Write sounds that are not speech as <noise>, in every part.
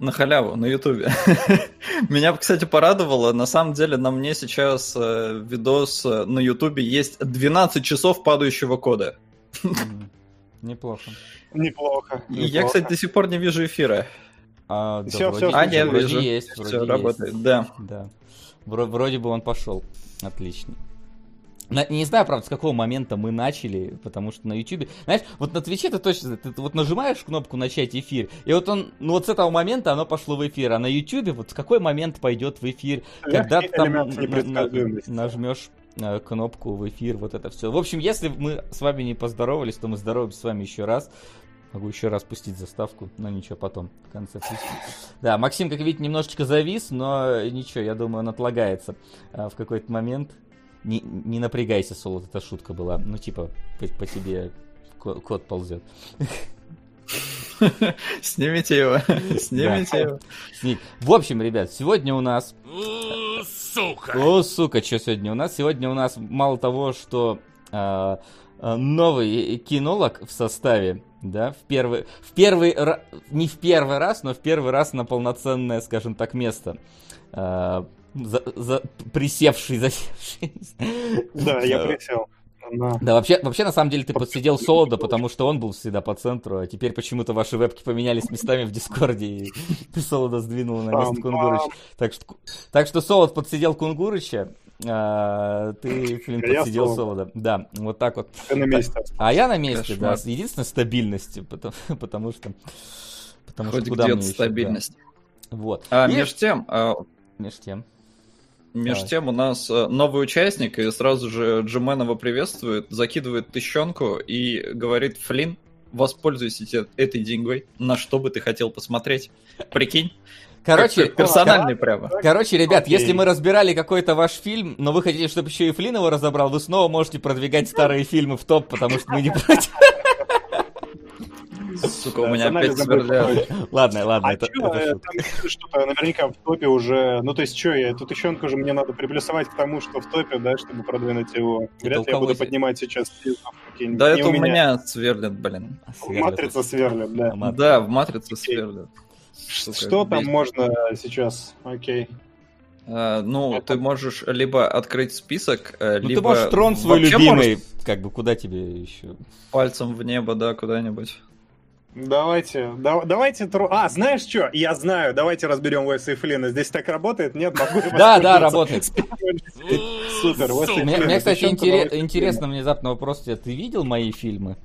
На халяву, на ютубе. <laughs> Меня, кстати, порадовало. На самом деле, на мне сейчас э, видос э, на ютубе есть 12 часов падающего кода. Неплохо. Неплохо. И я, кстати, до сих пор не вижу эфира. А, да, вроде, всё, А, нет, вижу. есть, Все есть. работает, да. Да. Вро- Вроде бы он пошел. Отлично. Не знаю, правда, с какого момента мы начали, потому что на YouTube, знаешь, вот на Твиче ты точно, ты, вот нажимаешь кнопку начать эфир, и вот он, ну вот с этого момента оно пошло в эфир, а на YouTube вот в какой момент пойдет в эфир, когда ты там нажмешь э, кнопку в эфир, вот это все. В общем, если мы с вами не поздоровались, то мы здороваемся с вами еще раз. Могу еще раз пустить заставку, но ничего, потом, в конце пусть. Да, Максим, как видите, немножечко завис, но ничего, я думаю, он отлагается а, в какой-то момент. Не, не напрягайся, Солод, эта шутка была. Ну, типа, по, по тебе ко- кот ползет. Снимите его. Снимите его. Сни- В общем, ребят, сегодня у нас... Сука! О, сука, что сегодня у нас? Сегодня у нас мало того, что а, а, новый кинолог в составе, да, в первый, в первый, не в первый раз, но в первый раз на полноценное, скажем так, место. А, за- за- присевший, засевший. Да, я присел. На. Да, вообще, вообще, на самом деле, ты подсидел Солода, потому что он был всегда по центру, а теперь почему-то ваши вебки поменялись местами в Дискорде, и <laughs> ты Солода сдвинул на место. Кунгурыча. Так что, так что Солод подсидел Кунгурыча, а ты, Флинн, подсидел Солода. Солода. Да, вот так вот. Ты на месте. А я на месте, Кошмар. да, с единственной стабильностью, потому, <laughs> потому что... Потому Хоть что куда где-то мне еще, стабильность. да. Вот. А И- между тем, а, меж тем. Между Давай. тем у нас э, новый участник, и сразу же Джименова приветствует, закидывает тыщенку и говорит, Флин, воспользуйся этой деньгой, на что бы ты хотел посмотреть. Прикинь, Короче, персональный прямо. Короче, ребят, Окей. если мы разбирали какой-то ваш фильм, но вы хотите, чтобы еще и Флин его разобрал, вы снова можете продвигать старые фильмы в топ, потому что мы не <laughs> против. Сука, у меня опять будет. Ладно, ладно, А это, чё, это э, там пишут, что наверняка в топе уже... Ну, то есть, что я, эту тыщенку же мне надо приплюсовать к тому, что в топе, да, чтобы продвинуть его. Вряд ли я буду поднимать сейчас. Да это у меня сверлят, блин. Матрица сверлит, да. Да, в матрице сверлят. Что там можно сейчас? Окей. А, Ну, Это- ты можешь либо открыть список, э, Ну либо... ты можешь трон свой вообще любимый, можешь как бы куда тебе еще? пальцем в небо, да, куда-нибудь. Давайте, да- давайте... тру- А, знаешь что? Я знаю, давайте разберем Уэса и Флина. Здесь так работает? Нет, могу Да, да, работает. <laughs> Супер, Уэс и меня, кстати, Уэса интересно внезапно вопрос тебе. Ты видел мои фильмы?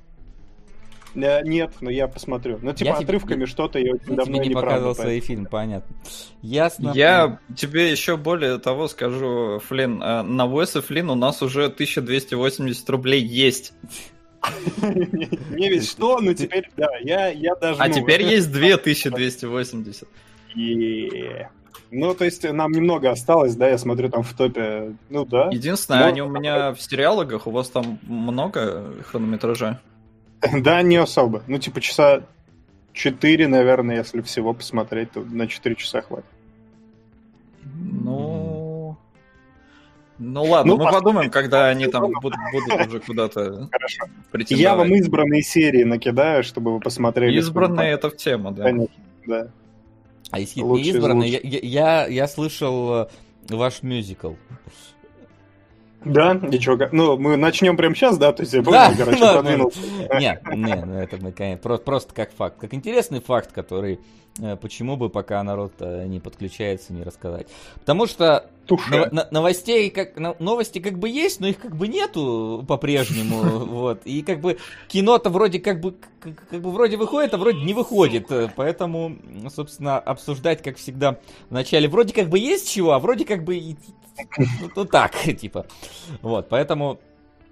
Э, Нет, но я посмотрю. Ну, типа, Я тебе- отрывками что-то я очень давно тебе не правда, показывал свои фильмы, понятно. Ясно. Я тебе еще более того скажу, Флин, э, на Уэс и Флин у нас уже 1280 рублей есть. <laughs> Не ведь что, ну теперь, да, я, я даже... А теперь есть 2280. е- Ну, то есть нам немного осталось, да, я смотрю там в топе, ну да. Единственное, они у меня в сериалогах, у вас там много хронометража. <laughs> Да, не особо. Ну, типа часа 4, наверное, если всего посмотреть, то на 4 часа хватит. Ну... Ну ладно, Ну, мы подумаем, когда они там Сезонов. будут, <laughs> будут уже куда-то претендовать. Я вам избранные серии накидаю, чтобы вы посмотрели. Избранные это в тему, да. Конечно, да. А если Лучше из избранный, я, лучших. я, я, я слышал э, ваш мюзикл. Да, ничего. Ну, мы начнем прямо сейчас, да? То есть я Да, понял, короче, да, продвинулся. Не, не, ну это мы, конечно, про- просто как факт. Как интересный факт, который э, почему бы пока народ э, не подключается, не рассказать. Потому что новостей как но- новости как бы есть, но их как бы нету по-прежнему, <laughs> вот. И как бы кино-то вроде как бы как, бы вроде выходит, а вроде не выходит, э, поэтому, собственно, обсуждать как всегда вначале вроде как бы есть чего, а вроде как бы ну, так <laughs> типа, вот. Поэтому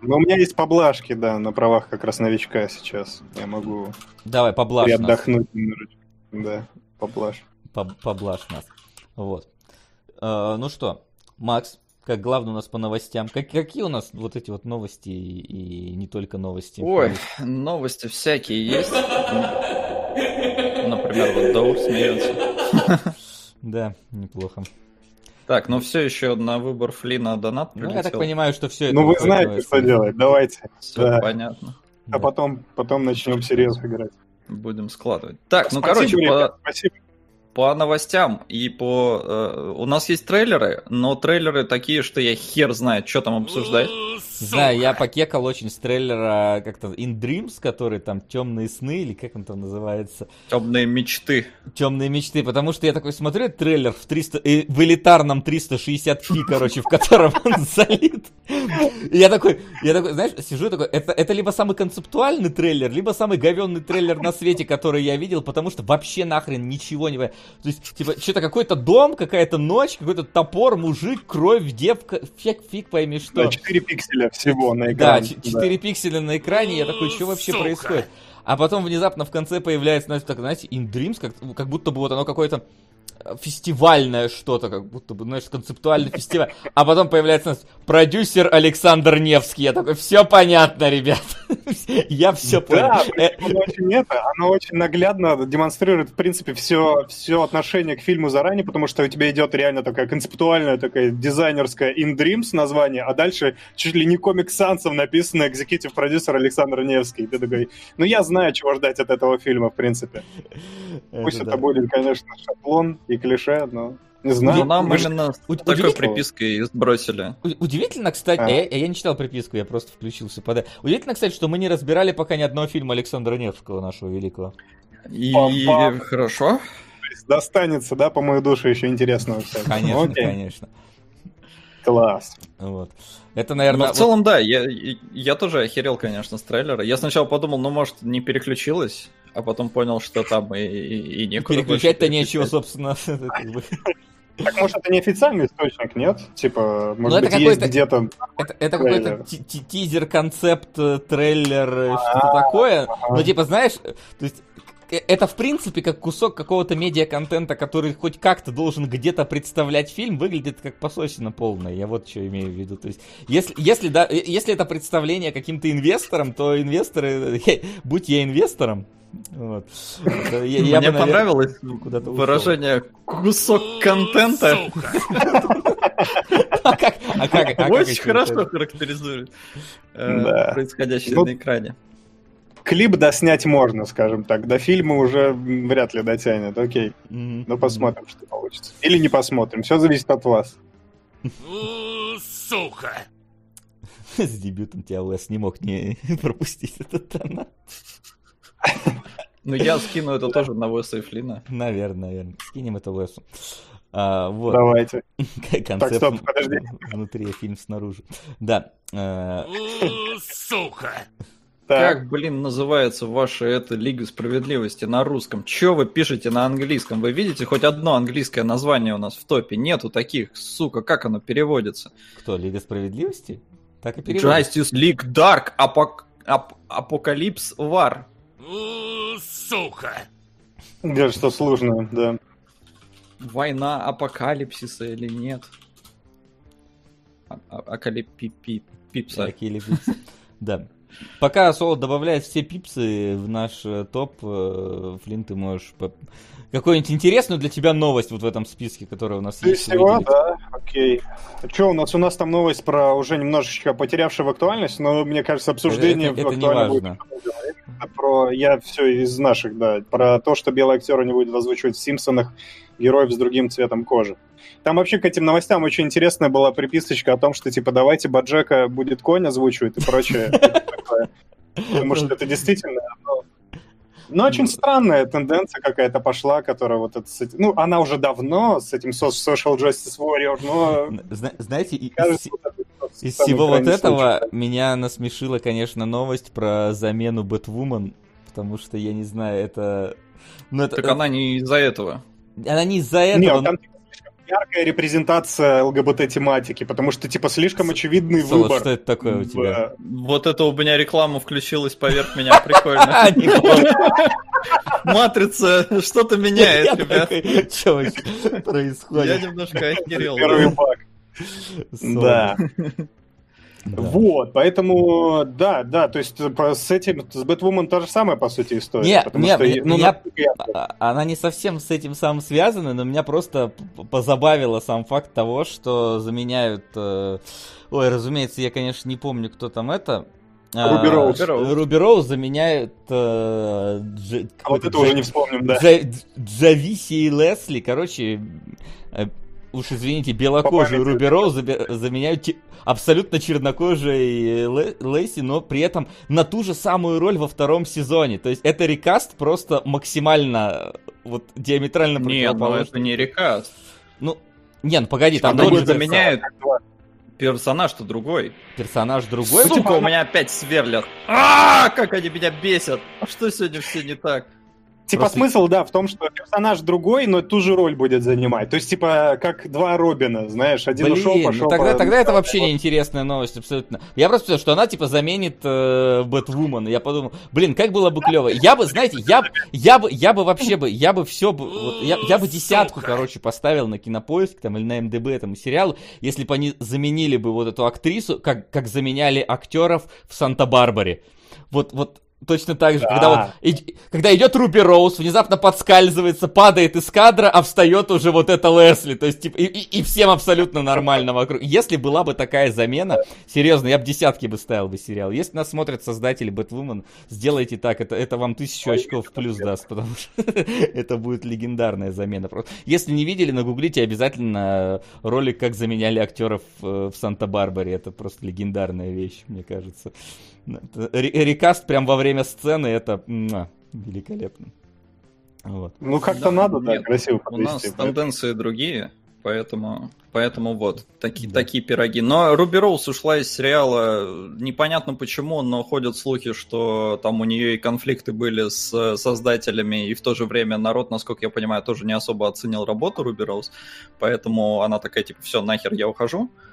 Но у меня есть поблажки, да, на правах как раз новичка сейчас. Я могу давай поблажь отдохнуть немножечко. Да, поблажь. Поб- поблажь нас, вот. Э, ну что, Макс, как главный у нас по новостям, как, какие у нас вот эти вот новости и, и не только новости? Ой, новости всякие есть. Например, вот Даур смеется. <laughs> Да, неплохо. Так, ну все еще на выбор Флина донат Ну, я так прилетел. понимаю, что все это... Ну, вы знаете, что делать. Давайте. Все Да. понятно. Да. А потом, потом начнем серьезно играть. Будем складывать. Так, ну Спасибо, короче, по- спасибо. по новостям и по... э, у нас есть трейлеры, но трейлеры такие, что я хер знает, что там обсуждать. Не знаю, я покекал очень с трейлера как-то In Dreams, который там темные сны, или как он там называется. Темные мечты. Темные мечты, потому что я такой смотрю трейлер в 300, э, в элитарном 360p, <laughs> короче, в котором он <laughs> залит. Я такой, я такой, знаешь, сижу такой, это, это либо самый концептуальный трейлер, либо самый говенный трейлер на свете, который я видел, потому что вообще нахрен ничего не... То есть, типа, что-то какой-то дом, какая-то ночь, какой-то топор, мужик, кровь, девка, фиг, фиг пойми что. Да, 4 пикселя всего на Да, экране. ч- 4 пикселя на экране, я такой, что вообще Сука. происходит? А потом внезапно в конце появляется, знаете, так, знаете, In Dreams, как, как будто бы вот оно какое-то фестивальное что-то, как будто бы, знаешь, концептуальный фестиваль. А потом появляется у нас продюсер Александр Невский. Я такой, все понятно, ребят. <laughs> Я все понял. Оно очень это, оно очень наглядно демонстрирует, в принципе, все, все отношение к фильму заранее, потому что у тебя идет реально такая концептуальная, такая дизайнерская In Dreams название, а дальше чуть ли не комик Сансом написано экзекутив продюсер Александр Невский. Ты такой, ну я знаю, чего ждать от этого фильма, в принципе. <laughs> Пусть это, будет, конечно, шаблон и клише, но не Но знаю. нам Мы именно с такой удивительно. припиской сбросили. У- Удивительно, кстати, А. я, я не читал приписку, я просто включился под... Удивительно, кстати, что мы не разбирали пока ни одного фильма Александра Невского, нашего великого. И Пам-пам. хорошо. достанется, да, по мою душу еще интересного всякого. Конечно, Окей, конечно. класс. Вот. Это, Но наверное... в целом, да, я, я тоже охерел, конечно, с трейлера. Я сначала подумал, ну, может, не переключилась, а потом понял, что там и, и, и некуда Переключать-то нечего, собственно. <laughs> Так, может, это не официальный источник, нет? Типа, может Ну, это быть, есть где-то... Это, это какой-то тизер, концепт, э, трейлер, э, что-то такое. Ну, типа, знаешь, то есть э, это, в принципе, как кусок какого-то медиа-контента, который хоть как-то должен где-то представлять фильм, выглядит как пососина полная. Я вот что имею в виду. То есть, если, если, да, если это представление каким-то инвесторам, то инвесторы, <laughs> будь я инвестором, вот, то я, я Мне бы, наверное, понравилось куда-то ушел. выражение «кусок контента». <laughs> А как, а как, а Очень хорошо характеризует э, Да. происходящее Ну, на экране. Клип доснять можно, скажем так. До фильма уже вряд ли дотянет. Окей. Мгм. Ну, посмотрим, что получится. Или не посмотрим. Все зависит от вас. <laughs> Сука. С дебютом тебя Уэс не мог не <laughs> пропустить этот тонат. <laughs> Ну, я скину это тоже на Уэса и Флина. Наверное, наверное. Скинем это Уэсу. А, вот. Давайте. <laughs> Концепт стоп, подожди. внутри, фильм снаружи. Да. э, Сука. Так, Как, блин, называется ваша эта Лига Справедливости на русском? Че вы пишете на английском? Вы видите хоть одно английское название у нас в топе? Нету таких, сука, как оно переводится? Кто, Лига Справедливости? Так и переводится. Justice League Dark Apok... Ap... Apokolips War. Сука. где что сложное, да. Война апокалипсиса или нет? А- а- Акалипипипса. Да. Пока Соло добавляет все пипсы в наш э, топ, э, Флинн, ты можешь... по- Какую-нибудь интересную для тебя новость вот в этом списке, которая у нас Скорее есть? всего, выделить? да, окей. Что у нас? У нас там новость про уже немножечко потерявшую актуальность, но мне кажется, обсуждение Это- это не актуально будет важно. Это про я все из наших, да, про то, что белый актер не будет озвучивать в Симпсонах героев с другим цветом кожи. Там вообще к этим новостям очень интересная была приписочка о том, что типа давайте Баджека будет конь озвучивать и прочее. <laughs> Такое. Потому что это действительно... ну, Ну, очень странная тенденция какая-то пошла, которая вот это... Ну, она уже давно с этим со- Social Justice Warrior, но... Зна- Знаете, из, всего вот этого случай. меня насмешила, конечно, новость про замену Бэтвумен, потому что, я не знаю, это... Ну, это... Так она не из-за этого. она не из-за этого... Нет, но- там типа, яркая репрезентация ЛГБТ-тематики, потому что, типа, слишком очевидный Соло, выбор. что это такое у тебя? Вот это у меня реклама включилась поверх меня, прикольно. <laughs> А. Матрица что-то меняет, ребят. Что вообще Я происходит? немножко охерел. Первый баг. Да. Да. Вот, поэтому, да, да, то есть по- с этим, с Бэтвумен та же самая, по сути, история. Не, потому не, что, ну, меня- насколько я- А- Она не совсем с этим самым связана, но меня просто позабавило сам факт того, что заменяют... э, Ой, разумеется, я, конечно, не помню, кто там это. а, Руби Роуз. Руби Роуз заменяет э, Дж- А вот это уже не вспомним, да. Дж- Дж- Джависи и Лесли, короче, э, уж извините, белокожую. Руби Роуз заменяют абсолютно чернокожей Ле- Лесли, но при этом на ту же самую роль во втором сезоне. То есть это рекаст просто максимально э, вот диаметрально Нет, ну противоположный. это не рекаст. Ну, не, ну погоди, там Как два. персонаж-то другой. персонаж другой. Сука, у меня опять сверлят. А, как они меня бесят. А что сегодня все не так? Типа Просто- смысл, да, в том, что персонаж другой, но ту же роль будет занимать. То есть, типа, как два Робина, знаешь, один Блин, ушел, пошел. ну тогда, по- тогда это вообще неинтересная новость абсолютно. Я просто сказал, что она типа заменит э, Бэтвумен. Я подумал, блин, как было бы клево. Я бы, знаете, я, я бы, я бы вообще бы, я бы все бы, я, я бы десятку, Сука. короче, поставил на кинопоиск там или на МДБ этому сериалу, если бы они заменили бы вот эту актрису, как, как заменяли актеров в Санта-Барбаре. Вот, вот точно так же, Да. когда вот и- когда идет Руби Роуз, внезапно подскальзывается, падает из кадра, а встает уже вот это Лесли. То есть, типа, и, и- и всем абсолютно нормально вокруг. Если была бы такая замена, серьезно, я бы десятки бы ставил бы сериал. Если нас смотрят создатели Бэтвумен, сделайте так, это, это вам тысячу очков в плюс даст, потому что <laughs> это будет легендарная замена. Просто. Если не видели, нагуглите обязательно ролик, как заменяли актеров э, в Санта-Барбаре. Это просто легендарная вещь, мне кажется. Рекаст прям во время сцены, это муа, великолепно. Вот. Ну, как-то Да, надо, да, нет, красиво У нас подвести. тенденции другие, поэтому, поэтому вот, такие, такие пироги. Но Руби Роуз ушла из сериала, непонятно почему, но ходят слухи, что там у нее и конфликты были с создателями, и в то же время народ, насколько я понимаю, тоже не особо оценил работу Руби Роуз, поэтому она такая, типа, все, нахер, я ухожу, а,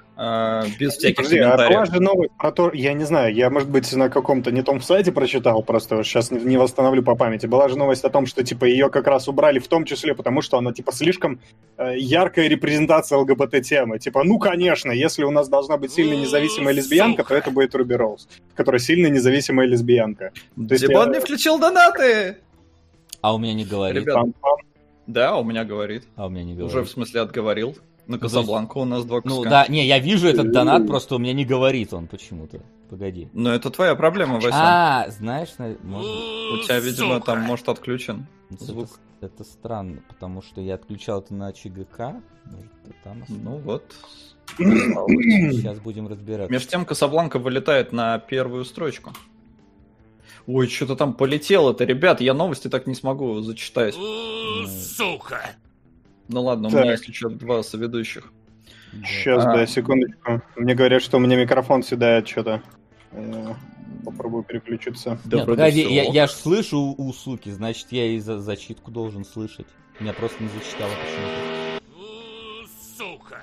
без всяких Подожди, а комментариев. была же новость про то, я не знаю, я, может быть, на каком-то не том сайте прочитал, просто сейчас не, восстановлю по памяти. Была же новость о том, что, типа, ее как раз убрали в том числе, потому что она, типа, слишком э, яркая репрезентация ЛГБТ-темы. Типа, ну, конечно, если у нас должна быть сильно независимая лесбиянка, то это будет Руби Роуз, которая сильно независимая лесбиянка. То есть Димон я- не включил донаты! А у меня не говорит. Ребят. Да, у меня говорит. А у меня не говорит. Уже в смысле отговорил. На Ну, то есть- Касабланку у нас два куска. Ну да, не, я вижу этот донат, просто у меня не говорит он почему-то. Погоди. Но это твоя проблема, Вася. А, знаешь, на- может, У тебя, видимо, Сука. там, может, отключен это, звук. это странно, потому что я отключал это на ЧГК. Может, это там Ну вот. Сейчас будем разбираться. Между тем, Касабланка вылетает на первую строчку. Ой, что-то там полетело-то, ребят, я новости так не смогу зачитать. Сука! Ну ладно, у Так. меня есть еще два соведущих. Сейчас, А. да, секундочку. Мне говорят, что у меня микрофон съедает что-то. Э, Попробую переключиться. Да Нет, погоди, всё я, я ж слышу у, у суки, значит, я и за зачитку должен слышать. Меня просто не зачитало почему-то. У, Сука!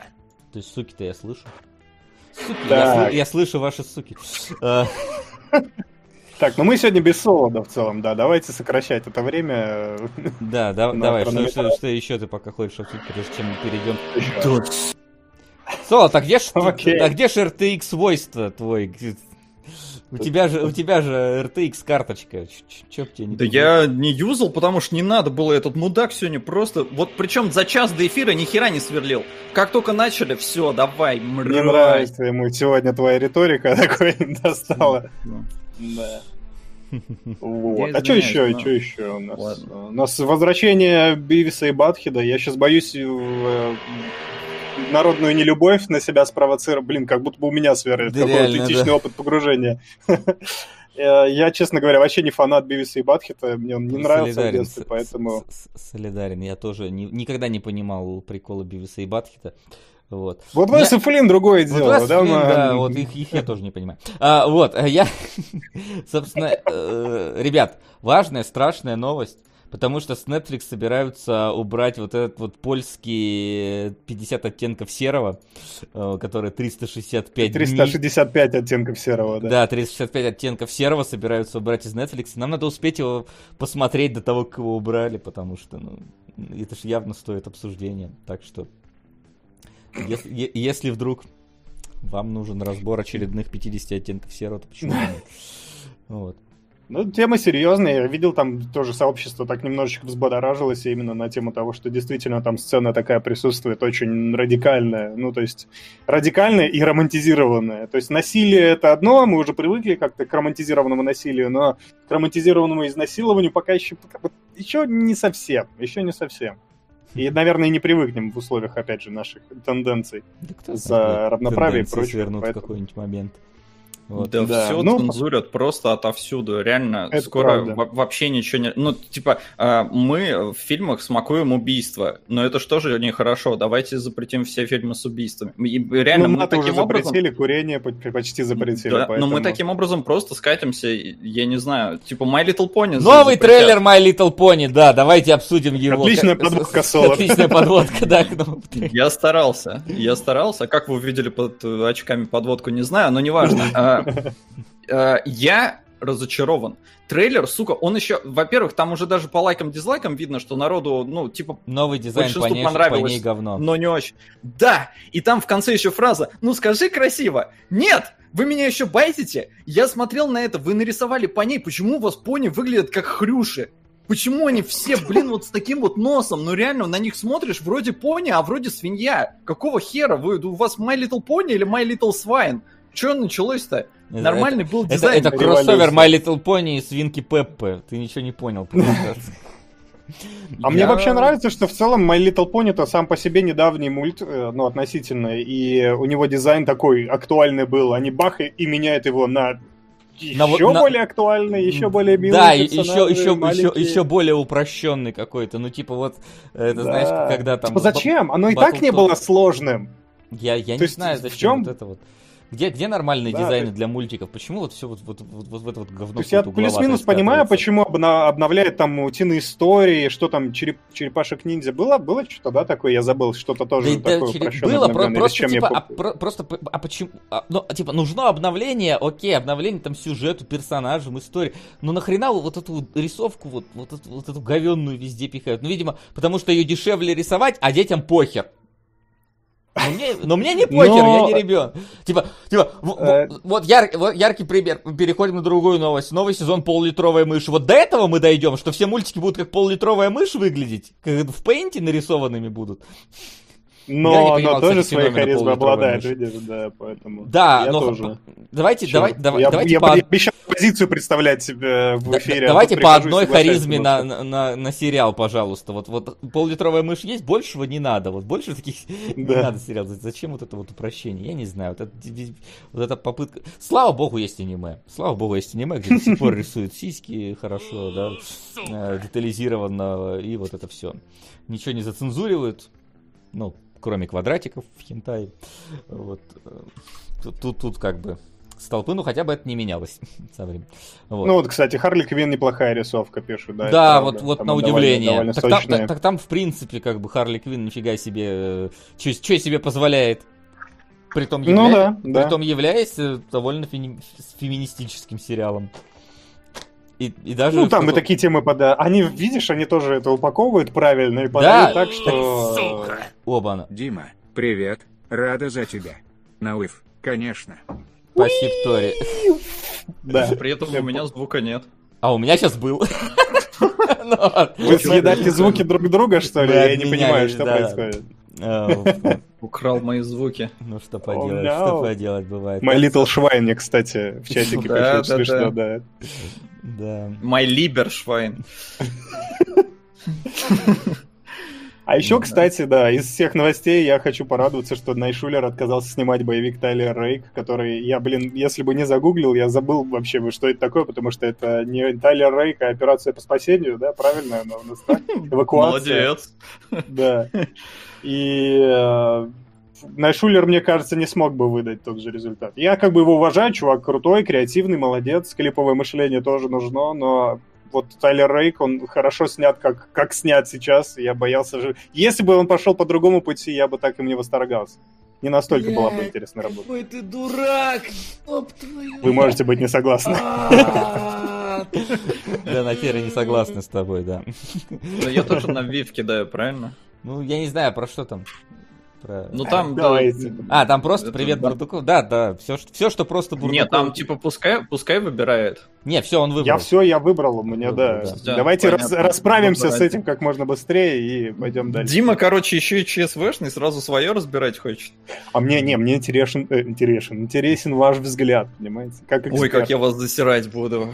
То есть суки-то я слышу. Суки, я, сл- я слышу ваши суки. <laughs> Так, ну мы сегодня без солода в целом, да. Давайте сокращать это время. да, да, <laughs> давай, что, что, что еще ты пока хочешь обсудить, прежде чем мы перейдем Солод, а где ж, Окей. а где ж RTX свойство твой? У тебя же, у тебя же RTX карточка. Чё б тебе не Да я не юзал, потому что не надо было этот мудак сегодня просто... Вот причем за час до эфира ни хера не сверлил. Как только начали, все, давай, мразь. Мне нравится ему сегодня твоя риторика <laughs> такой достала. Да. Вот. А что еще? но- Что еще у нас? Ладно. У нас возвращение Бивиса и Батхеда. Я сейчас боюсь э, народную нелюбовь на себя спровоцировать. Блин, как будто бы у меня сверлит. Да Какой реально, аутентичный да. опыт погружения. <laughs> Э, Я, честно говоря, вообще не фанат Бивиса и Батхеда. Мне он не нравился в детстве, с- поэтому... с- с- Солидарен, я тоже никогда не понимал прикола Бивиса и Батхита. Вот. Вот Я- Вес и Флинн другое Вот дело, Wes да? Flynn, мы- да, вот их, их я тоже не понимаю. А, вот, а я, <laughs> собственно, э, ребят, важная, страшная новость, потому что с Netflix собираются убрать вот этот вот польский 50 оттенков серого, э, который 365 дней. 365 оттенков серого, да. Да, 365 оттенков серого собираются убрать из Netflix. Нам надо успеть его посмотреть до того, как его убрали, потому что, ну, это же явно стоит обсуждения. Так что, если, если вдруг вам нужен разбор очередных 50 оттенков серого, то почему нет? <laughs> Вот. Ну, тема серьезная. Я видел там тоже сообщество так немножечко взбодоражилось именно на тему того, что действительно там сцена такая присутствует, очень радикальная. Ну, то есть радикальная и романтизированная. То есть насилие это одно, мы уже привыкли как-то к романтизированному насилию, но к романтизированному изнасилованию пока еще, еще не совсем. Еще не совсем. И, наверное, не привыкнем в условиях, опять же, наших тенденций Да за равноправие и прочее. свернут в поэтому- какой-нибудь момент. Вот. Да, Да, все ну, цензурят просто отовсюду. Реально, Это скоро вообще ничего не... Ну, типа, а, мы в фильмах смакуем убийства, но это что же нехорошо? Давайте запретим все фильмы с убийствами. И реально, ну, мы уже таким образом... запретили, курение по- почти запретили. Да, поэтому... но мы таким образом просто скатимся, я не знаю, типа My Little Pony. Новый запретят. трейлер My Little Pony, да, давайте обсудим его. Отличная Как- подводка, Солод. Отличная подводка, да. Я старался, я старался. А Как вы увидели под э, очками подводку, не знаю, но неважно. <laughs> А, Я разочарован. Трейлер, сука, он еще, во-первых, там уже даже по лайкам, дизлайкам видно, что народу, ну, типа, Новый дизайн Большинству по понравилось. ней говно. но не очень. Да, и там в конце еще фраза, ну скажи красиво. Нет, вы меня еще байтите? Я смотрел на это, вы нарисовали по ней, почему у вас пони выглядят как хрюши? Почему они все, блин, вот с таким вот носом? Ну реально, на них смотришь, вроде пони, а вроде свинья. Какого хера? Вы, у вас My Little Pony или My Little Swine? Че началось-то? Это- Нормальный был Это, дизайн. это кроссовер Революция. My Little Pony и свинки Пеппы. Ты ничего не понял. <laughs> А мне вообще нравится, что в целом My Little Pony это сам по себе недавний мульт, э, ну, относительно, и у него дизайн такой актуальный был, а не бах и, и меняет его на еще На вот- на- более актуальный, еще более милый Да, еще, еще, еще, еще более упрощенный какой-то. Ну, типа вот, это Да. знаешь, когда там... Типа зачем? Оно и так не было сложным. Я, я То не есть знаю, в зачем чем- вот это вот. Где, где нормальные Да, дизайны то- для мультиков? Почему вот все вот, вот, вот, вот в это вот говно То есть я плюс-минус понимаю, почему обна- обновляет там утиные истории, что там череп, черепашек ниндзя. Было, было что-то, да, такое? Я забыл, что-то тоже да, такое череп- было, про- просто чем я типа, а, про- просто, а почему, а, ну, типа, нужно обновление, окей, обновление там сюжету, персонажам, истории, но нахрена вот эту рисовку, вот, вот, эту, вот эту говенную везде пихают? Ну, видимо, потому что ее дешевле рисовать, а детям похер. Но мне, но мне не похер, Но- я не ребенок. Типа, типа, Э. вот, яр- вот яркий пример. Переходим на другую новость. Новый сезон пол-литровая мышь. Вот до этого мы дойдем, что все мультики будут как пол-литровая мышь выглядеть, как в пейнте нарисованными будут. Я не Но оно тоже своей харизмой обладает, видишь, да, поэтому... Да, я но тоже. давайте, Чё, давай, давай, я, давайте я по, обещал позицию представлять себе в да- эфире. а давайте по одной харизме на, на, на, на сериал, пожалуйста. Вот, вот пол-литровая мышь есть, большего не надо. Вот больше таких <laughs> не Да. надо сериал. Зачем вот это вот упрощение? Я не знаю. Вот, это, вот эта попытка. Слава богу, есть аниме. Слава богу, есть аниме, где до сих пор рисуют сиськи хорошо, да, э, детализированно и вот это все. Ничего не зацензуривают. Ну, кроме квадратиков в хентай. Вот. э, Тут, тут, тут как бы столпы, ну хотя бы это не менялось <laughs> со временем. Вот. Ну вот, кстати, Харли Квин неплохая рисовка пишут, да. Да, вот, правда. вот Там на удивление. довольно так, там, так- так там, в принципе, как бы Харли Квинн нифига себе, что себе позволяет. Притом, Ну являя- да, да. притом являясь э, довольно с феминистическим сериалом. И, и даже... Ну, там и что-то- такие темы пода. Они, видишь, они тоже это упаковывают правильно и Да. подают так, что... Сука! Оба, она. Дима, привет. Рада за тебя. Науив, конечно. Спасибо, Тори. <laughs> Да. При этом у меня звука нет. А у меня сейчас был. <laughs> Ну, Вы съедаете звуки друг друга, что ли? Я не понимаю, что да. происходит. А, Украл мои звуки. Ну, что Oh, поделать, no. что поделать, бывает. My Little Schwein, кстати, в чатике Да, да, смешно, да. да. My Lieberschwein. А еще, да. кстати, да, из всех новостей я хочу порадоваться, что Найшулер отказался снимать боевик Тайлер Рейк, который я, блин, если бы не загуглил, я забыл вообще, бы, что это такое, потому что это не Тайлер Рейк, а операция по спасению, да, правильно она у нас так? <laughs> Эвакуация. Молодец. Да. <laughs> И э, Найшулер, мне кажется, не смог бы выдать тот же результат. Я как бы его уважаю, чувак крутой, креативный, молодец, клиповое мышление тоже нужно, но вот Тайлер Рейк, он хорошо снят, как, как снят сейчас. Я боялся же... Если бы он пошел по другому пути, я бы так им не восторгался. Не настолько была бы интересная работа. Какой ты дурак! Оп, твою Вы можете быть не согласны. Да, на Терра не согласны с тобой, да. Да я тоже на Вив кидаю, правильно? Ну, я не знаю, про что там. про... Ну там... Давайте. А, там просто Это привет да. Бурдуков. Да, да, все, все, что просто Бурдуков. Нет, там типа пускай, пускай выбирает. Не, все, он выбрал. Я все, я выбрал, у меня, да. Да. Давайте Понятно. рас- расправимся с Выбирайте. этим как можно быстрее и пойдем дальше. Дима, короче, еще и ЧСВшный, сразу свое разбирать хочет. А мне, не, мне интересен, э, интересен, интересен ваш взгляд, понимаете? Как Ой, как я вас засирать буду.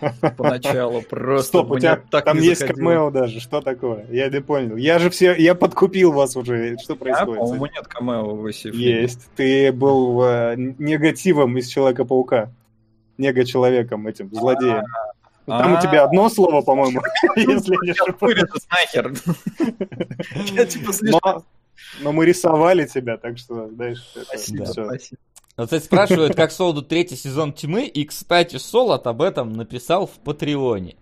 <laughs> Поначалу просто. Стоп, у тебя так там есть заходило. камео даже, что такое? Я не понял. Я же все, я подкупил вас уже, что А, происходит? по-моему, нет камео в. Есть. Ты был э, негативом из Человека-паука. Нега-человеком этим, злодеем. Ну, Там у А. тебя одно слово, по-моему, <laughs> если не ошибаюсь. нахер. <laughs> Я типа слишком... Но, мы рисовали тебя, так что, знаешь, это Вот, кстати, спрашивают, как Солоду третий сезон Тьмы, и, кстати, Солод об этом написал в Патреоне.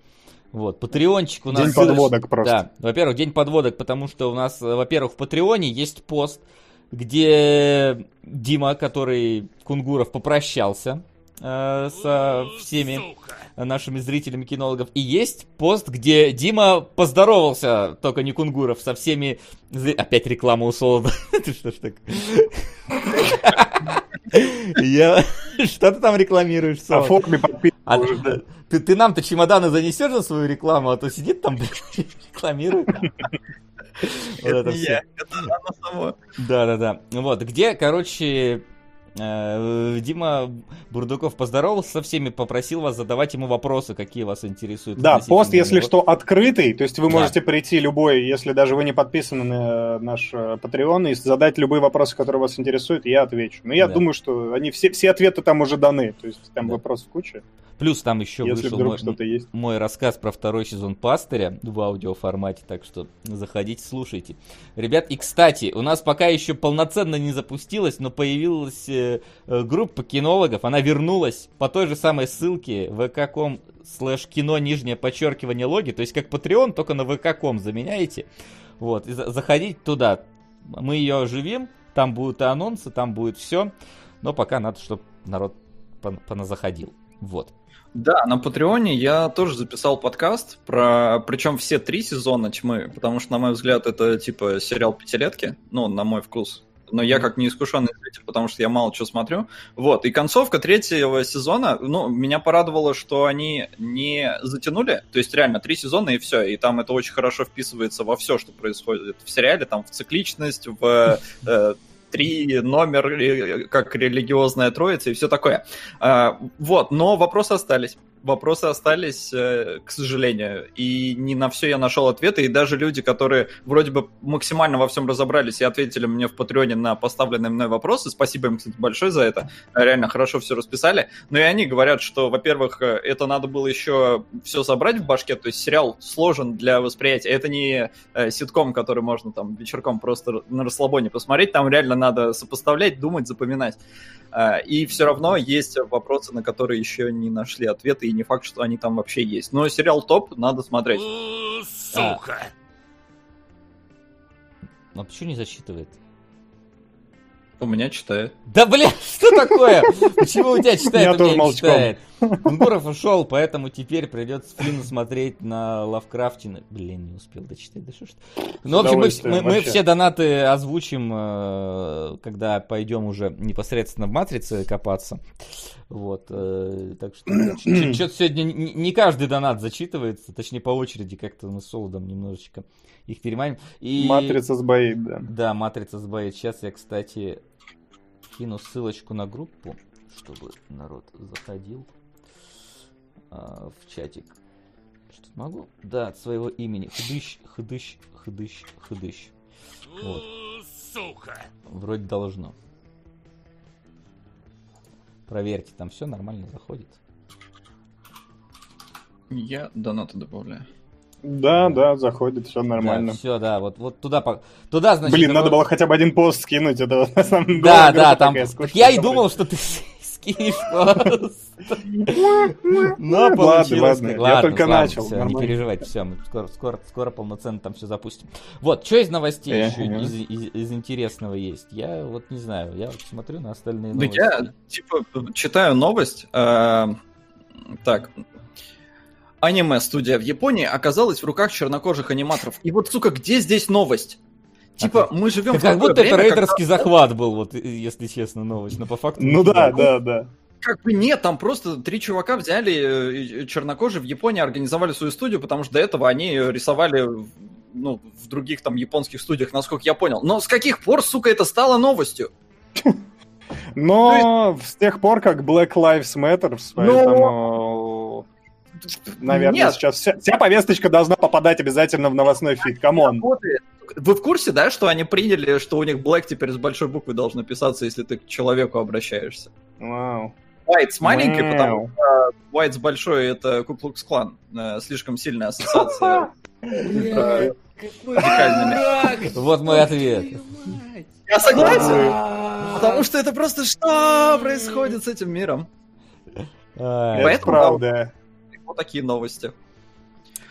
Вот, Патреончик у нас... День подводок просто. Да, во-первых, день подводок, потому что у нас, во-первых, в Патреоне есть пост, где Дима, который Кунгуров попрощался э, со всеми Сука. нашими зрителями кинологов. И есть пост, где Дима поздоровался, только не Кунгуров, со всеми... Опять реклама у Солода. <laughs> Ты что ж так? Я... <laughs> Что ты там рекламируешь, Солод? Подписку. А ты, ты- ты нам-то чемоданы занесешь за свою рекламу, а то сидит там, <laughs> рекламирует. Вот Это это не всё. я, это оно само. Да-да-да. Вот, где, короче, э, Дима Бурдуков поздоровался со всеми, попросил вас задавать ему вопросы, какие вас интересуют. Да, пост, если него. что, открытый, то есть вы Да. можете прийти любой, если даже вы не подписаны на наш э, Patreon, и задать любые вопросы, которые вас интересуют, я отвечу. Но я Да. думаю, что они все, все ответы там уже даны, то есть там Да. вопросов куча, Плюс там еще если вышел мой, есть. мой рассказ про второй сезон Пастыря в аудиоформате, так что заходите, слушайте. Ребят, и кстати, у нас пока еще полноценно не запустилась, но появилась э, э, группа кинологов, она вернулась по той же самой ссылке vk.com слэш кино нижнее подчеркивание логи, то есть как Patreon, только на vk.com заменяете. Вот, и за- заходите туда. Мы ее оживим, там будут и анонсы, там будет все, но пока надо, чтобы народ пон- поназаходил. Вот. Да, на Патреоне я тоже записал подкаст про, причем все три сезона тьмы, потому что, на мой взгляд, это типа сериал пятилетки, ну, на мой вкус. Но я как неискушенный зритель, потому что я мало что смотрю. Вот, и концовка третьего сезона, ну, меня порадовало, что они не затянули. То есть, реально, три сезона и все. И там это очень хорошо вписывается во все, что происходит в сериале, там, в цикличность, в э, три номер, э, как религиозная троица и все такое. А, вот, но вопросы остались. Вопросы остались, э, к сожалению. И не на все я нашел ответы. И даже люди, которые вроде бы максимально во всем разобрались и ответили мне в Патреоне на поставленные мной вопросы, спасибо им, кстати, большое за это. Реально хорошо все расписали. Но и они говорят, что, во-первых, э, это надо было еще все собрать в башке. То есть сериал сложен для восприятия. Это не э, ситком, который можно там вечерком просто на расслабоне посмотреть. Там реально надо сопоставлять, думать, запоминать. А, И все равно есть вопросы, на которые еще не нашли ответы, и не факт, что они там вообще есть. Но сериал топ, надо смотреть. Сука. Ну, почему не засчитывает? У меня читает. Да блин, <laughs> что такое? Почему у тебя читает, Я у меня тоже не молчком. Кунгуров ушел, поэтому теперь придется Флина смотреть на Лавкрафтина. Блин, не успел дочитать, да что ж. Ну, в общем, мы, мы- мы все донаты озвучим, э, когда пойдем уже непосредственно в матрице копаться. Вот, э, так что что-то сегодня не не каждый донат зачитывается, точнее по очереди как-то мы с Солодом немножечко их переманим. И... Матрица сбоит, да. Да, матрица сбоит. Сейчас я, кстати, кину ссылочку на группу, чтобы народ заходил а, в чатик. Что могу? Да, от своего имени. Хыдыщ, хыдыщ, хыдыщ, хыдыщ. Вот. Сука. Вроде должно. Проверьте, там все нормально заходит. Я донаты добавляю. Да, да, заходит, все нормально. все, да, вот, вот туда, по- туда, значит... Блин, надо было хотя бы один пост скинуть, это <laughs> на самом Да, деле да, группа там... я и думал, что ты <laughs> скинешь пост. Но Ладно, получилось. ладно, как- я только начал, не переживайте, все, мы скоро, скоро, скоро полноценно там все запустим. Вот, что из новостей еще из, из- из интересного есть? Я вот не знаю, я вот смотрю на остальные Да новости. я, типа, читаю новость. э, так. Аниме-студия в Японии оказалась в руках чернокожих аниматоров. И вот, сука, где здесь новость? Типа, мы живем Как, в такое будто это когда- рейдерский захват был, вот, если честно, новость. Но по факту... Ну да, да, да. Как бы нет, там просто три чувака взяли э, э, чернокожие в Японии, организовали свою студию, потому что до этого они рисовали в- ну, в других там японских студиях, насколько я понял. Но с каких пор, сука, это стало новостью? Но с тех пор, как Black Lives Matter, поэтому... Наверное, Нет. сейчас вся, вся повесточка должна попадать обязательно в новостной feed. Come on. Работает. Вы в курсе, да, что они приняли, что у них Black теперь с большой буквы должно писаться, если ты к человеку обращаешься? Вау. White с маленькой, Вау. потому что White с большой это Куклукс Клан. Слишком сильная ассоциация. э. Вот мой ответ. Я согласен. Потому что это просто что происходит с этим миром? Это правда. Вот такие новости.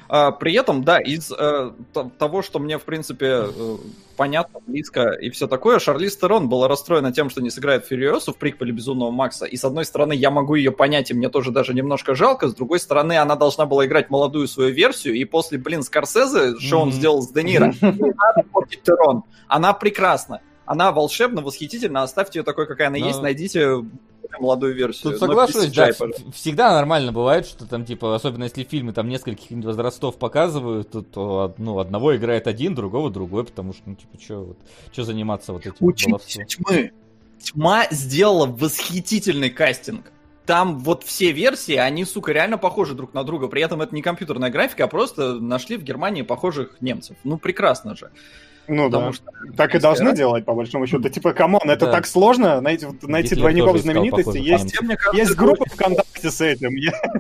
А, при этом, да, из э, того, что мне, в принципе, э, понятно, близко и все такое, Шарлиз Терон была расстроена тем, что не сыграет Фьюриосу в приквеле Безумного Макса. И, с одной стороны, я могу ее понять, и мне тоже даже немножко жалко. С другой стороны, она должна была играть молодую свою версию, и после, блин, Скорсезе, что он Мгм. сделал с Де Ниро, <laughs> надо портить Терон. Она прекрасна. Она волшебна, восхитительна. Оставьте ее такой, какая она Но- есть, найдите молодую версию. Тут соглашусь, да, пожалуйста. всегда нормально бывает, что там, типа, особенно если фильмы там нескольких возрастов показывают, то, то, ну, одного играет один, другого другой, потому что, ну, типа, что вот, чё заниматься вот этим Учитесь тьмы. Тьма сделала восхитительный кастинг. Там вот все версии, они, сука, реально похожи друг на друга. При этом это не компьютерная графика, а просто нашли в Германии похожих немцев. Ну, прекрасно же. Ну да. Потому что... Так и должны делать, по большому счету. Типа, come on, это Да. так сложно найти, вот найти Гитлер двойников знаменитости. Есть, кажется, есть это группа ВКонтакте с этим.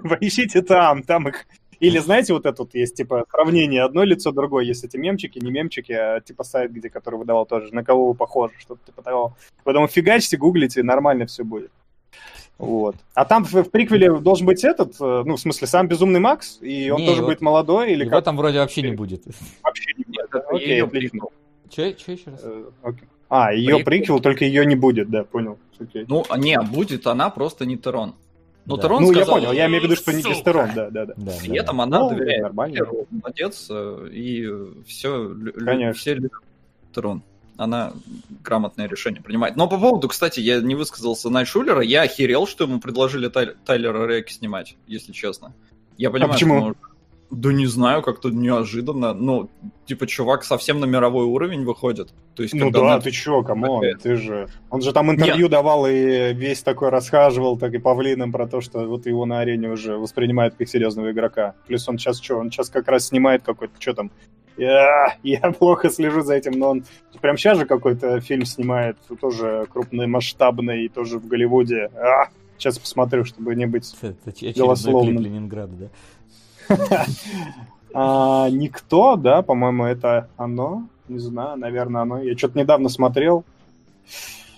<laughs> Поищите там, там их. Или знаете, вот этот есть, типа, сравнение одно лицо, другое. Есть эти мемчики, не мемчики, а типа сайт, где, который выдавал тоже, на кого вы похожи, что-то типа того. Поэтому фигачьте, гуглите, нормально все будет. Вот. А там в, в приквеле должен быть этот, э, ну, в смысле, сам Безумный Макс, и он Не, тоже его- будет молодой, или Его как? там вроде вообще не будет. Вообще не будет. Нет, Окей, отлично. приквел. Че, че еще раз? Э, окей. А, ее Приквел. приквел, только ее не будет, да, понял. Окей. Ну, не, будет она просто не Терон. Но Да. Терон ну, я сказал, понял, я имею в виду, что не. Гестерон, да, да, да. Да, При да, этом да. она Ну, доверяет нормально. Молодец, э, и все, Конечно. все любят Терон. Она грамотное решение принимает. Но по поводу, кстати, я не высказался Найт Шулера, я охерел, что ему предложили Тай- Тайлера Рейка снимать, если честно. Я понимаю, почему? что, может, Да не знаю, как-то неожиданно. Ну, типа, чувак совсем на мировой уровень выходит. То есть, Ну да, Netflix ты чё, come on, такая- ты же... Он же там интервью давал и весь такой расхаживал, так и павлином про то, что вот его на арене уже воспринимают как серьезного игрока. Плюс он сейчас что, он сейчас как раз снимает какой-то, что там, я, я <laughs> плохо слежу за этим, но он прям сейчас же какой-то фильм снимает, тоже крупномасштабный, тоже в Голливуде. А, сейчас посмотрю, чтобы не быть... Это клип Ленинграда, да? <laughs> А, никто, да, по-моему, это оно. Не знаю, наверное, оно. Я что-то недавно смотрел.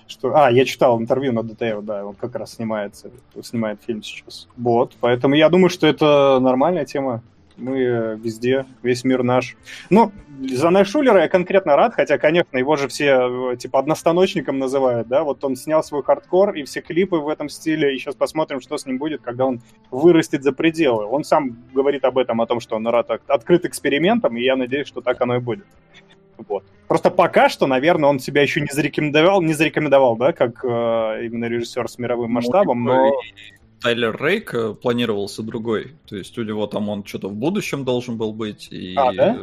Что... А, я читал интервью на DTF, да, он как раз снимается, снимает фильм сейчас. Вот, поэтому я думаю, что это нормальная тема. Мы э, везде, весь мир наш. Ну, за Найшулера я конкретно рад, хотя, конечно, его же все, э, типа, одностаночником называют, да, вот он снял свой хардкор и все клипы в этом стиле, и сейчас посмотрим, что с ним будет, когда он вырастет за пределы. Он сам говорит об этом, о том, что он рад от- открыт экспериментам, и я надеюсь, что так оно и будет. Вот. Просто пока что, наверное, он себя еще не зарекомендовал, не зарекомендовал, да, как э, именно режиссер с мировым масштабом, Ну, но... Тайлер Рейк э, планировался другой. То есть у него там он что-то в будущем должен был быть. И, А, да?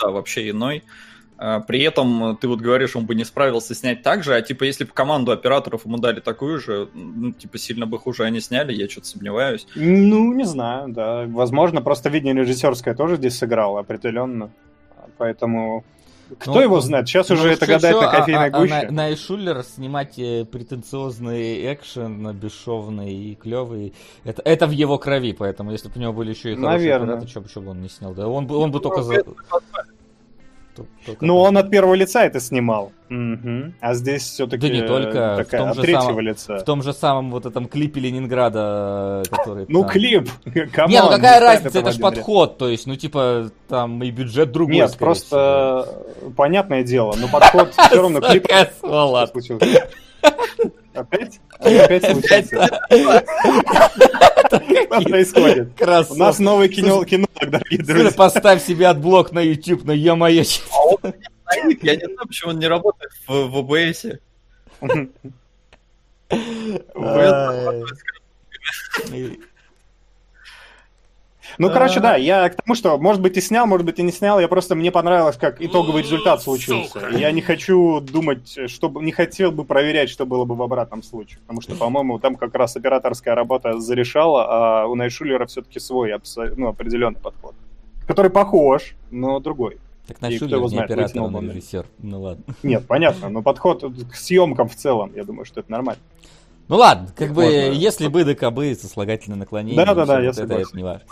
Да, вообще иной. А, При этом э, ты вот говоришь, он бы не справился снять так же, а типа если бы команду операторов ему дали такую же, ну типа сильно бы хуже они сняли, я что-то сомневаюсь. Ну, не знаю, да. Возможно, просто видение режиссерское тоже здесь сыграло определенно. Поэтому кто Ну, его знает? Сейчас Ну, уже это чё- гадать на а- кофейной а- а гуще. На- Найшулер снимать э, претенциозный экшен, бесшовный и клевый, это, это в его крови, поэтому если бы у него были еще и хорошие Наверное. операторы, что бы, он не снял? Да, он бы, он бы только за... Только Ну, он от первого лица это снимал. Мгм. А здесь все-таки Да не только, в такая, том от же третьего самом- лица. В том же самом вот этом клипе Ленинграда, э, который... Ну, там- клип. Come on, <laughs> Не, ну какая разница, это в это ж один ряд. подход, то есть, ну типа, там и бюджет другой, Нет, просто э, понятное дело, но подход все равно всего. <laughs> клип. Опять? Опять случился? Что происходит? У нас новый кино, дорогие друзья. Поставь себе AdBlock на YouTube, на ё-моё. Ник, я не знаю, почему он не работает в. И- Ну, короче, да, я к тому, что, может быть, и снял, может быть, и не снял, я просто, мне понравилось, как итоговый результат случился. Я не хочу думать, чтобы, не хотел бы проверять, что было бы в обратном случае, потому что, по-моему, там как раз операторская работа зарешала, а у Найшулера все-таки свой ну, определенный подход, который похож, но другой. Так на Шулер не знает, оператор, он режиссер. Ну ладно. Нет, понятно, но подход к съемкам в целом, я думаю, что это нормально. Ну ладно, как бы, Можно. если бы да кобы, сослагательное наклонение. Да-да-да, я вот это, согласен. это не важно.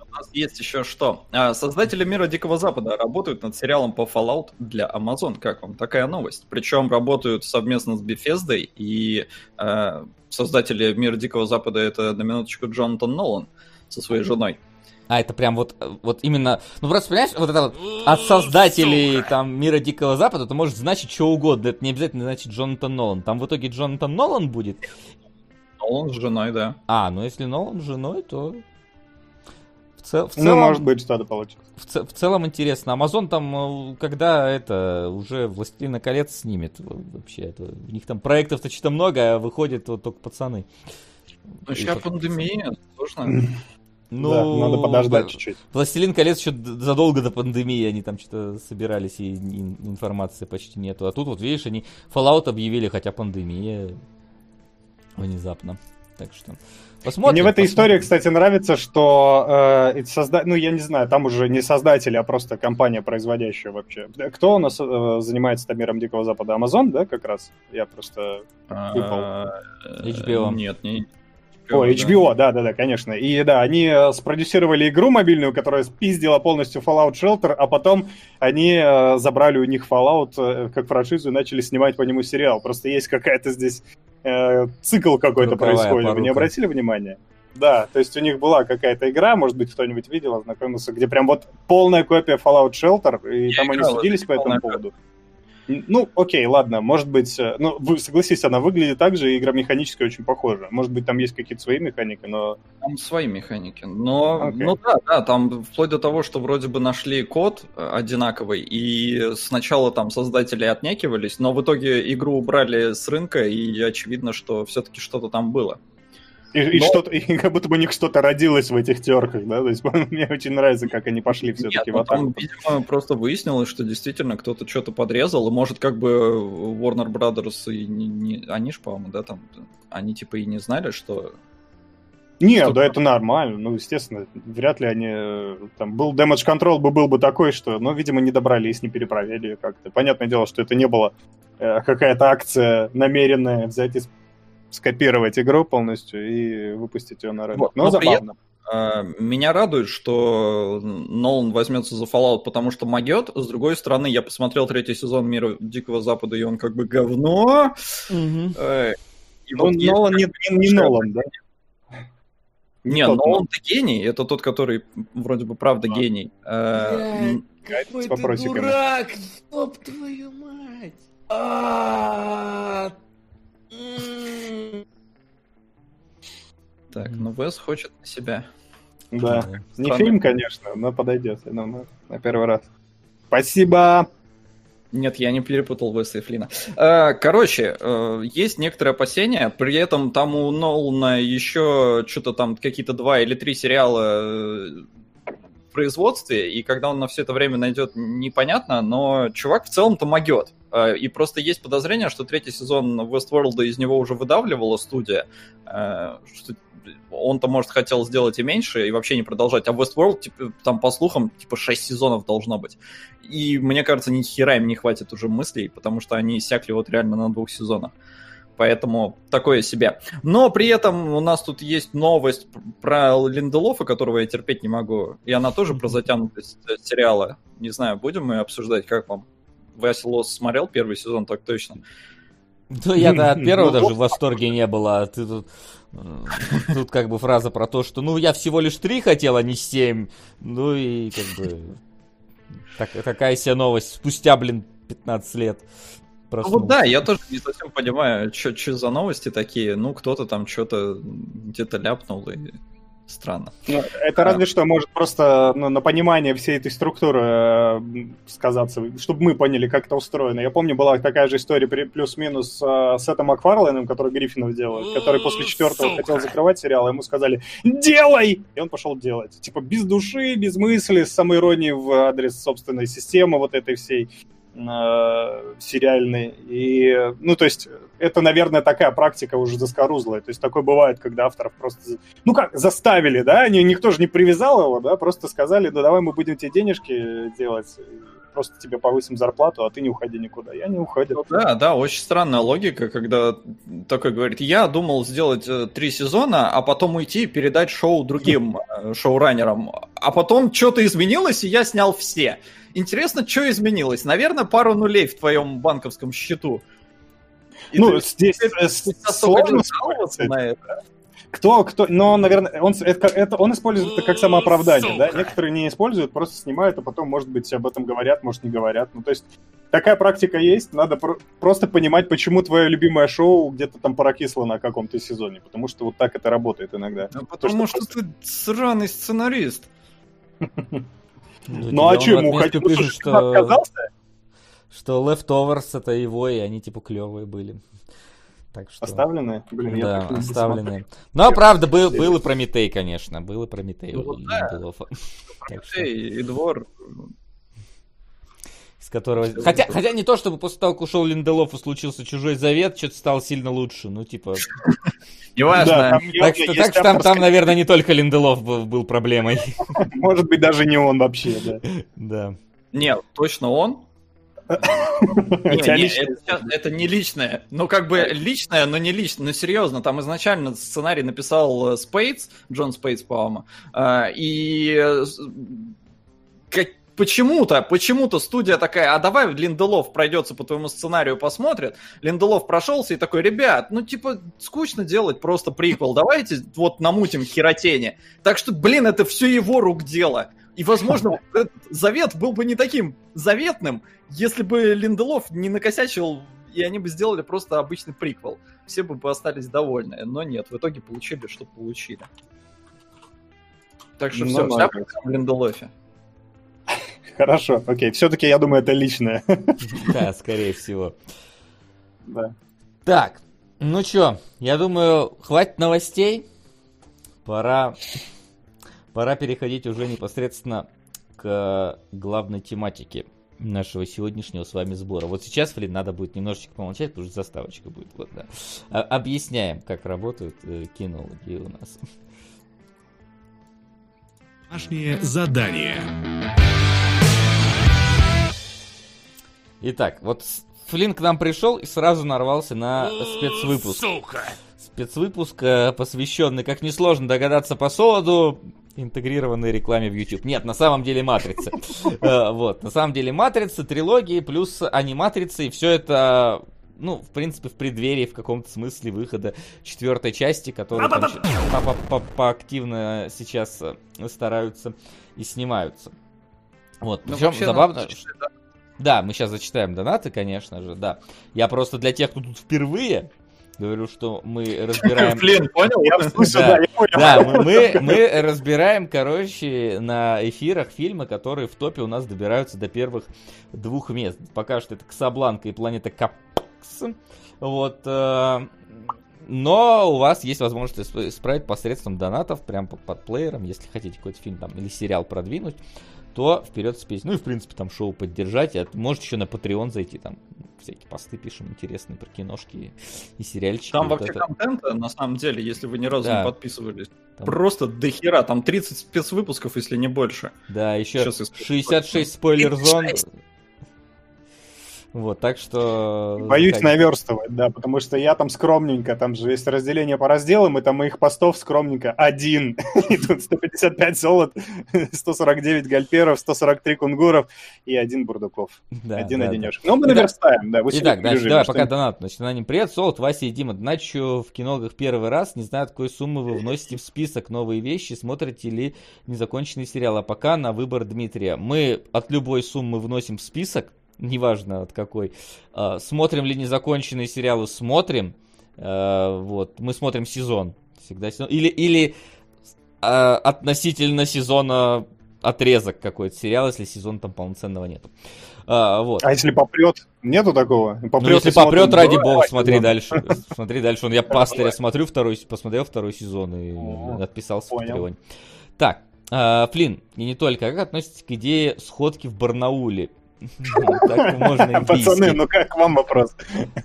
У нас есть еще что. А, Создатели мира Дикого Запада работают над сериалом по Fallout для Amazon. Как вам такая новость? Причем работают совместно с Bethesda, и э, создатели мира Дикого Запада это на минуточку Джонатан Нолан со своей женой. А, это прям вот, э, вот именно, ну просто, понимаешь, вот это вот от создателей Сука. там мира Дикого Запада, это может значить что угодно, это не обязательно значит Джонатан Нолан. Там в итоге Джонатан Нолан будет. Нолан с женой, да. А, ну если Нолан с женой, то в, цел- в Ну, целом, может быть, что-то получится. в, ц- в целом интересно. Амазон там, э, когда это уже Властелина колец снимет э, вообще, это, у них там проектов-то что-то много, а выходят вот только пацаны. Ну, сейчас пандемия, сложно. Ну, да, надо подождать чуть-чуть. Властелин колец еще задолго до пандемии они там что-то собирались, и ин- информации почти нету. А тут вот, видишь, они Fallout объявили, хотя пандемия внезапно. Так что посмотрим. Мне в этой посмотрим. истории, кстати, нравится, что э, эти созда- ну, я не знаю, там уже не создатели, а просто компания, производящая вообще. Кто у нас э, занимается там миром Дикого Запада? Amazon, да, как раз? Я просто... А, э, HBO. Нет, не О, да. HBO, да-да-да, конечно. И да, они э, спродюсировали игру мобильную, которая спиздила полностью Fallout Shelter, а потом они э, забрали у них Fallout э, как франшизу и начали снимать по нему сериал. Просто есть какая-то здесь э, цикл какой-то происходит. Вы не порука. обратили внимания? Да, то есть у них была какая-то игра, может быть, кто-нибудь видел, ознакомился, где прям вот полная копия Fallout Shelter, и Я там они играл, судились это по этому поводу. Н- Ну, окей, ладно, может быть, э, ну, вы согласитесь, она выглядит так же, и игра механически очень похожа. Может быть, там есть какие-то свои механики, но... Там свои механики. Но, Окей. ну да, да, там вплоть до того, что вроде бы нашли код э, одинаковый, и сначала там создатели отнекивались, но в итоге игру убрали с рынка, и очевидно, что все-таки что-то там было. И, и Но- что-то, <laughs> и как будто бы у них что-то родилось в этих терках, да? То есть <laughs> мне очень нравится, как они пошли все-таки Нет, в ну, там, атаку. видимо, просто выяснилось, что действительно кто-то что-то подрезал, и может как бы Warner Brothers и не, не- они ж, по-моему, да, там, они типа и не знали, что Не, да это нормально. Ну, естественно, вряд ли они... Там был damage control бы был бы такой, что, ну, видимо, не добрались, не перепроверили как-то. Понятное дело, что это не было э, какая-то акция намеренная взять и с- скопировать игру полностью и выпустить ее на рынок. Вот, Но, но забавно. А, Меня радует, что Нолан возьмется за Fallout, потому что могет. С другой стороны, я посмотрел третий сезон Мира Дикого Запада, и он как бы говно. Э, и Ну, вот есть Нолан не, не- не Нолан, да? Не, тот Нолан-то гений, это тот, который вроде бы правда А. гений. Э, С вопросиками. дурак, стоп твою мать. А. Так, ну Вес хочет на себя. Да. Не фильм, конечно, но подойдет. Ну, ну, на первый раз. Спасибо. Нет, я не перепутал Веса и Флина. Э, Короче, э, есть некоторые опасения, при этом там у Нолана еще что-то там какие-то два или три сериала э, производстве, и когда он на все это время найдет, непонятно, но чувак в целом-то могет. Э, И просто есть подозрение, что третий сезон Westworld из него уже выдавливала студия, э, что он-то, может, хотел сделать и меньше, и вообще не продолжать. А Westworld, типа, там, по слухам, типа, 6 сезонов должно быть. И мне кажется, ни хера им не хватит уже мыслей, потому что они иссякли вот реально на двух сезонах. Поэтому такое себе. Но при этом у нас тут есть новость про Линделофа, которого я терпеть не могу. И она тоже про затянутость э, сериала. Не знаю, будем мы обсуждать, как вам? Вася Лос смотрел первый сезон, так точно. Ну, я-то от первого Ну, даже в восторге не было. а Ты тут, э, тут как бы фраза про то, что ну я всего лишь три хотел, а не семь. Ну и как бы так, такая себе новость. Спустя, блин, 15 лет. Ну проснулся. вот да, я тоже не совсем понимаю, что за новости такие. Ну, кто-то там что-то где-то ляпнул и Странно. Ну, это разве что может просто ну, на понимание всей этой структуры э, сказаться, чтобы мы поняли, как это устроено. Я помню, была такая же история при- плюс-минус э, с Сетом Макфарлейном, который Гриффинов делает, который после четвертого Сука. хотел закрывать сериал, а ему сказали «Делай!» И он пошел делать. Типа без души, без мысли, с самоиронией в адрес собственной системы вот этой всей э, сериальной. И, ну, то есть, это, наверное, такая практика уже заскорузлая. То есть, такое бывает, когда авторов просто, ну как, заставили, да, Ни- никто же не привязал его, да, просто сказали, ну, давай мы будем тебе денежки делать, просто тебе повысим зарплату, а ты не уходи никуда. Я не уходит. Ну да, да, очень странная логика, когда такой говорит, я думал сделать э, три сезона, а потом уйти и передать шоу другим э, шоураннерам. А потом что-то изменилось, и я снял все. Интересно, что изменилось? Наверное, пару нулей в твоем банковском счету. И ну, ты здесь э, спустя столько сложно жаловаться на это. Кто, кто, но, наверное, он, это, это- он использует это как самооправдание, да? Некоторые не используют, просто снимают, а потом, может быть, об этом говорят, может, не говорят. Ну, то есть, такая практика есть, надо про- просто понимать, почему твое любимое шоу где-то там прокисло на каком-то сезоне, потому что вот так это работает иногда. Ну, потому что что ты сраный сценарист. <laughs> Ну, а он что ему хотел, пишет, что отказался? что Leftovers это его, и они типа клевые были. Так что... Оставленные? Блин, я Да, не оставленные. Но, правда, был, был и Прометей, конечно. Был и Прометей Ну, у да. Что- Эй, и двор. Которого... Хотя, хотя не то, чтобы после того, как ушел Линделов и случился Чужой Завет, что-то стало сильно лучше. Ну, типа... <laughs> Неважно. Так что, так там, там, наверное, не только Линделов был, проблемой. <laughs> Может быть, даже не он вообще, да. <laughs> Да. Нет, точно он. Не, не, это, не личное. Ну, как бы личное, но не личное. Ну, серьезно, там изначально сценарий написал э, Спейтс, Джон Спейтс, по-моему. А, И э, как- почему-то, почему-то студия такая, а давай Линделов пройдется по твоему сценарию, посмотрит. Линделов прошелся и такой, ребят, ну, типа, скучно делать просто приквел, давайте вот намутим херотени. Так что, блин, это все его рук дело. И, возможно, <laughs> этот завет был бы не таким заветным, если бы Линделов не накосячил, и они бы сделали просто обычный приквел. Все бы остались довольны. Но нет, в итоге получили, что получили. Так что Ну, все, проблема в Линделофе. Хорошо, окей. Все-таки я думаю, это личное. <laughs> Да, скорее всего. Да. Так, ну чё, я думаю, хватит новостей. Пора, пора переходить уже непосредственно к главной тематике нашего сегодняшнего с вами сбора. Вот сейчас, блин, надо будет немножечко помолчать, потому что заставочка будет. Вот, да. А- объясняем, как работают э, кинологи у нас. Домашнее задание. Итак, вот Флинн к нам пришел и сразу нарвался на спецвыпуск. Сука! Спецвыпуск, э, посвященный, как несложно догадаться по солоду, интегрированной рекламе в YouTube. Нет, на самом деле Матрица. <laughs> Э, Вот, на самом деле Матрица, трилогии, плюс аниматрица, и все это, ну, в принципе, в преддверии в каком-то смысле выхода четвертой части, которую поактивно сейчас э, стараются и снимаются. Вот, Ну, причем забавно, зачитать, да. мы сейчас зачитаем донаты, конечно же, да. Я просто для тех, кто тут впервые, говорю, что мы разбираем... <laughs> Блин, понял? Я в курсе, Да. да, я понял. Да, мы, мы, разбираем, короче, на эфирах фильмы, которые в топе у нас добираются до первых двух мест. Пока что это Касабланка и Планета Капкс. Вот. э, Но у вас есть возможность исп- исправить посредством донатов, прям под, под плеером, если хотите какой-то фильм там или сериал продвинуть, то вперед с песней. Ну и в принципе там шоу поддержать. А Можете еще на Patreon зайти, там всякие посты пишем интересные про киношки и сериальчики. Там Вот вообще это. контента, на самом деле, если вы ни разу Да. не подписывались. Там- Просто дохера, там 30 спецвыпусков, если не больше. Да, еще я 66 спойлер-зон. 36. Вот, так что... Боюсь заходите. наверстывать, да, потому что я там скромненько, там же есть разделение по разделам, и там моих постов скромненько один. И тут 155 золот, <laughs> 149 гальперов, 143 кунгуров и один бурдуков. Да, один да, да. одинешек. Но мы Итак- наверстаем, да. Итак, режиме, давай, пока донат. Значит, на ним привет, Солод, Вася и Дима. Начу в киногах первый раз, не знаю, от какой суммы вы вносите в список новые вещи, смотрите ли незаконченный сериал. А пока на выбор Дмитрия. Мы от любой суммы вносим в список, неважно от какой. А, Смотрим ли незаконченные сериалы, смотрим. А, Вот, мы смотрим сезон. Всегда сезон. Или, или а, относительно сезона отрезок какой-то сериал, если сезон там полноценного нету. А, вот. А если попрет? Нету такого? ну, если и смотрим, попрет, ради «Давай, бога, смотри сезон». дальше. Смотри дальше. Он, я пастыря смотрю второй, посмотрел второй сезон и отписался в. Патреоне. Так, Флин, и не только. Как относитесь к идее сходки в Барнауле? <laughs> Так можно и Пацаны, ну как вам вопрос?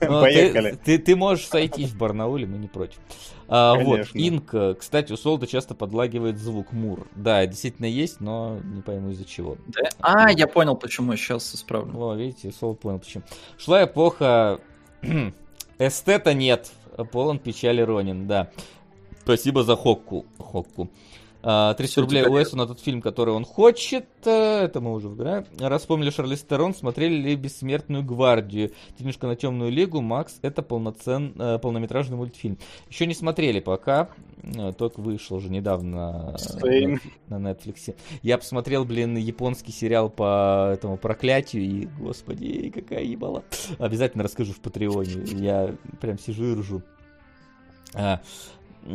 Ну, Поехали. Ты, можешь сойтись в Барнауле, мы не против. А, вот. Инк, кстати, у Солда часто подлагивает звук Мур. Да, действительно есть, но не пойму из-за чего. А, я понял, почему, сейчас исправлю. Во, видите, Солд понял почему. Шла эпоха... <clears throat> Эстета нет. Полон печали Ронин, да. Спасибо за Хокку. Хокку. А, 300 Всё, рублей Уэсу на тот фильм, который он хочет. э, Это мы уже выбираем. Раз вспомнили Шарли Стерон, смотрели ли «Бессмертную гвардию». Немножко на «Темную лигу». Макс, это полноцен... э, полнометражный мультфильм. Еще не смотрели пока. Э, Только вышел уже недавно Same. на Netflix. Я посмотрел, блин, японский сериал по этому проклятию, и, господи, какая ебала. Обязательно расскажу в Патреоне. Я прям сижу и ржу. А,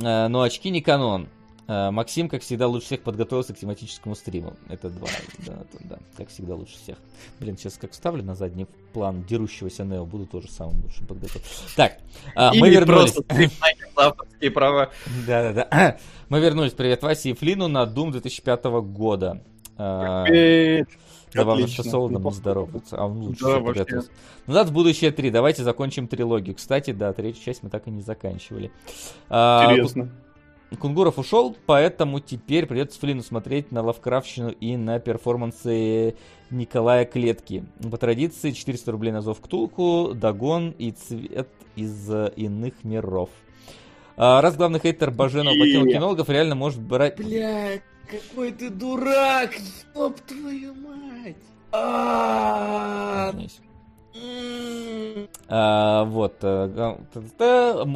а, но очки не канон. А, Максим, как всегда, лучше всех подготовился к тематическому стриму. Это два, да, это да, как всегда, лучше всех. Блин, сейчас как вставлю на задний план дерущегося Нео, буду тоже самым лучшим подготовлен. Так, а, мы вернулись. просто права. Да-да-да. <clears throat> Мы вернулись. Привет Васе и Флину на Doom 2005 года. А, Э, Забавно, Отлично. что Неплохо. здоровается, а он лучше Да, подготовился. Назад в будущее 3. Давайте закончим трилогию. Кстати, да, третью часть мы так и не заканчивали. А, Интересно. Кунгуров ушел, поэтому теперь придется Флину смотреть на Лавкрафтщину и на перформансы Николая Клетки. По традиции 400 рублей на зов Ктулку, Дагон и цвет из э, иных миров. А, раз главный хейтер Баженова покинул кинологов, реально может брать... Бля, какой ты дурак! Ёб твою мать! А, Извиняюсь. м. А, вот. э,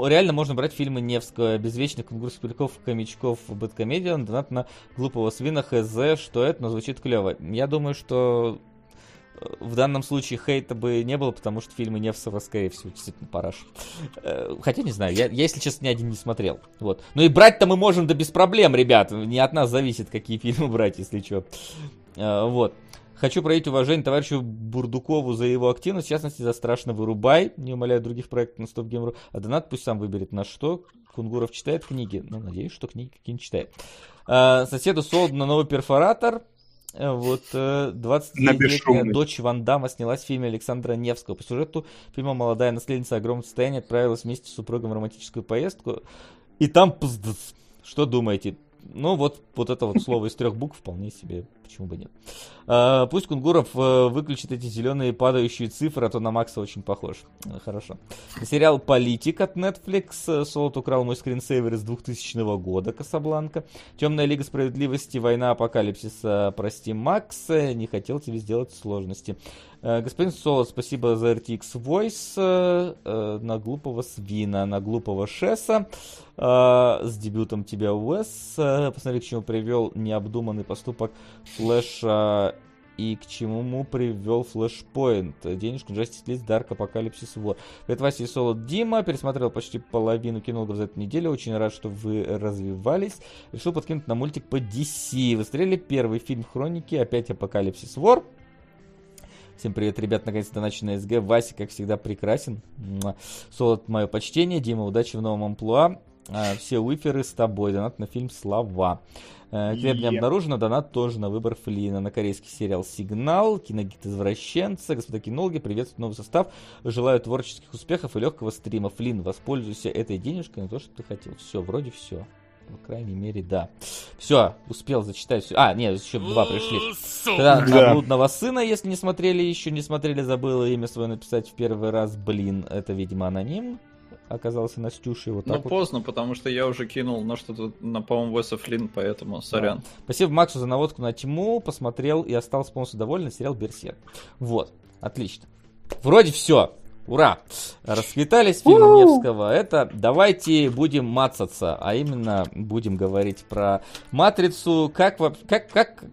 Реально можно брать фильмы Невского, безвечных кунгурских пельков, комичков, бэткомедиан, донат на глупого свина, хз, что это, но звучит клево. Я думаю, что э, в данном случае хейта бы не было, потому что фильмы Невсова, скорее всего, действительно параш. Э, Хотя, не знаю, я, я, если честно, ни один не смотрел. Вот. Ну и брать-то мы можем да без проблем, ребят. Не от нас зависит, какие фильмы брать, если что. Вот. Хочу проявить уважение товарищу Бурдукову за его активность, в частности, за «Страшно вырубай», не умоляя других проектов на Stop Game.ru, а донат пусть сам выберет на что. Кунгуров читает книги. Ну, надеюсь, что книги какие-нибудь читает. А, соседу Солд на новый перфоратор. Э, Вот э, 29-летняя бесшумный. дочь Ван Дамма снялась в фильме Александра Невского. По сюжету фильма молодая наследница огромного состояния отправилась вместе с супругом в романтическую поездку. И там пздц. Что думаете? Ну, вот, вот это вот слово из трех букв вполне себе, почему бы нет. А, пусть Кунгуров э, выключит эти зеленые падающие цифры, а то на Макса очень похож. Э, Хорошо. Сериал «Политик» от Netflix. Солод украл мой скринсейвер из 2000 года, Касабланка. Темная Лига Справедливости, Война Апокалипсиса, прости, Макс. Не хотел тебе сделать сложности. Э, Господин Солод, спасибо за RTX Voice. э, На глупого свина, на глупого шеса. Э, С дебютом тебя, Уэс. Посмотри, к чему привел необдуманный поступок Флэша и к чему привел флешпоинт. Денежку Justice League Dark Apocalypse War. Привет, Вася и Солод Дима. Пересмотрел почти половину кинологов за эту неделю. Очень рад, что вы развивались. Решил подкинуть на мультик по DC. Вы смотрели первый фильм Хроники, опять Apocalypse War. Всем привет, ребят, наконец-то начали на СГ. Вася, как всегда, прекрасен. Солод, мое почтение. Дима, удачи в новом амплуа. А, Все уиферы с тобой. Донат на фильм «Слова». Э, Клеп не обнаружено, донат тоже на выбор Флина. На корейский сериал «Сигнал», киногид извращенца. Господа кинологи, приветствуют новый состав. Желаю творческих успехов и легкого стрима. Флин, воспользуйся этой денежкой на то, что ты хотел. Все, вроде все. По крайней мере, да. Все, успел зачитать все. А, нет, еще два пришли. Тогда на Да. блудного сына, если не смотрели, еще не смотрели, забыла имя свое написать в первый раз. Блин, это, видимо, аноним. Оказался Настюшей. Вот Ну, так вот. поздно, потому что я уже кинул на что-то, на, по-моему, Веса Флинн, поэтому сорян. Спасибо Максу за наводку на тьму. Посмотрел и остался полностью доволен. Сериал Берсерк. Вот, отлично. Вроде все. Ура! Расквитались фильмы Невского. Это давайте будем мацаться, а именно будем говорить про Матрицу. Как, как, как, как,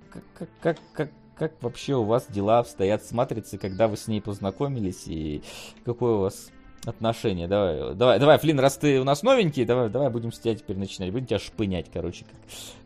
как, как, как, вообще у вас дела обстоят с Матрицей, когда вы с ней познакомились и какое у вас отношения. Давай, давай, давай, Флин, раз ты у нас новенький, давай, давай будем с тебя теперь начинать. Будем тебя шпынять, короче,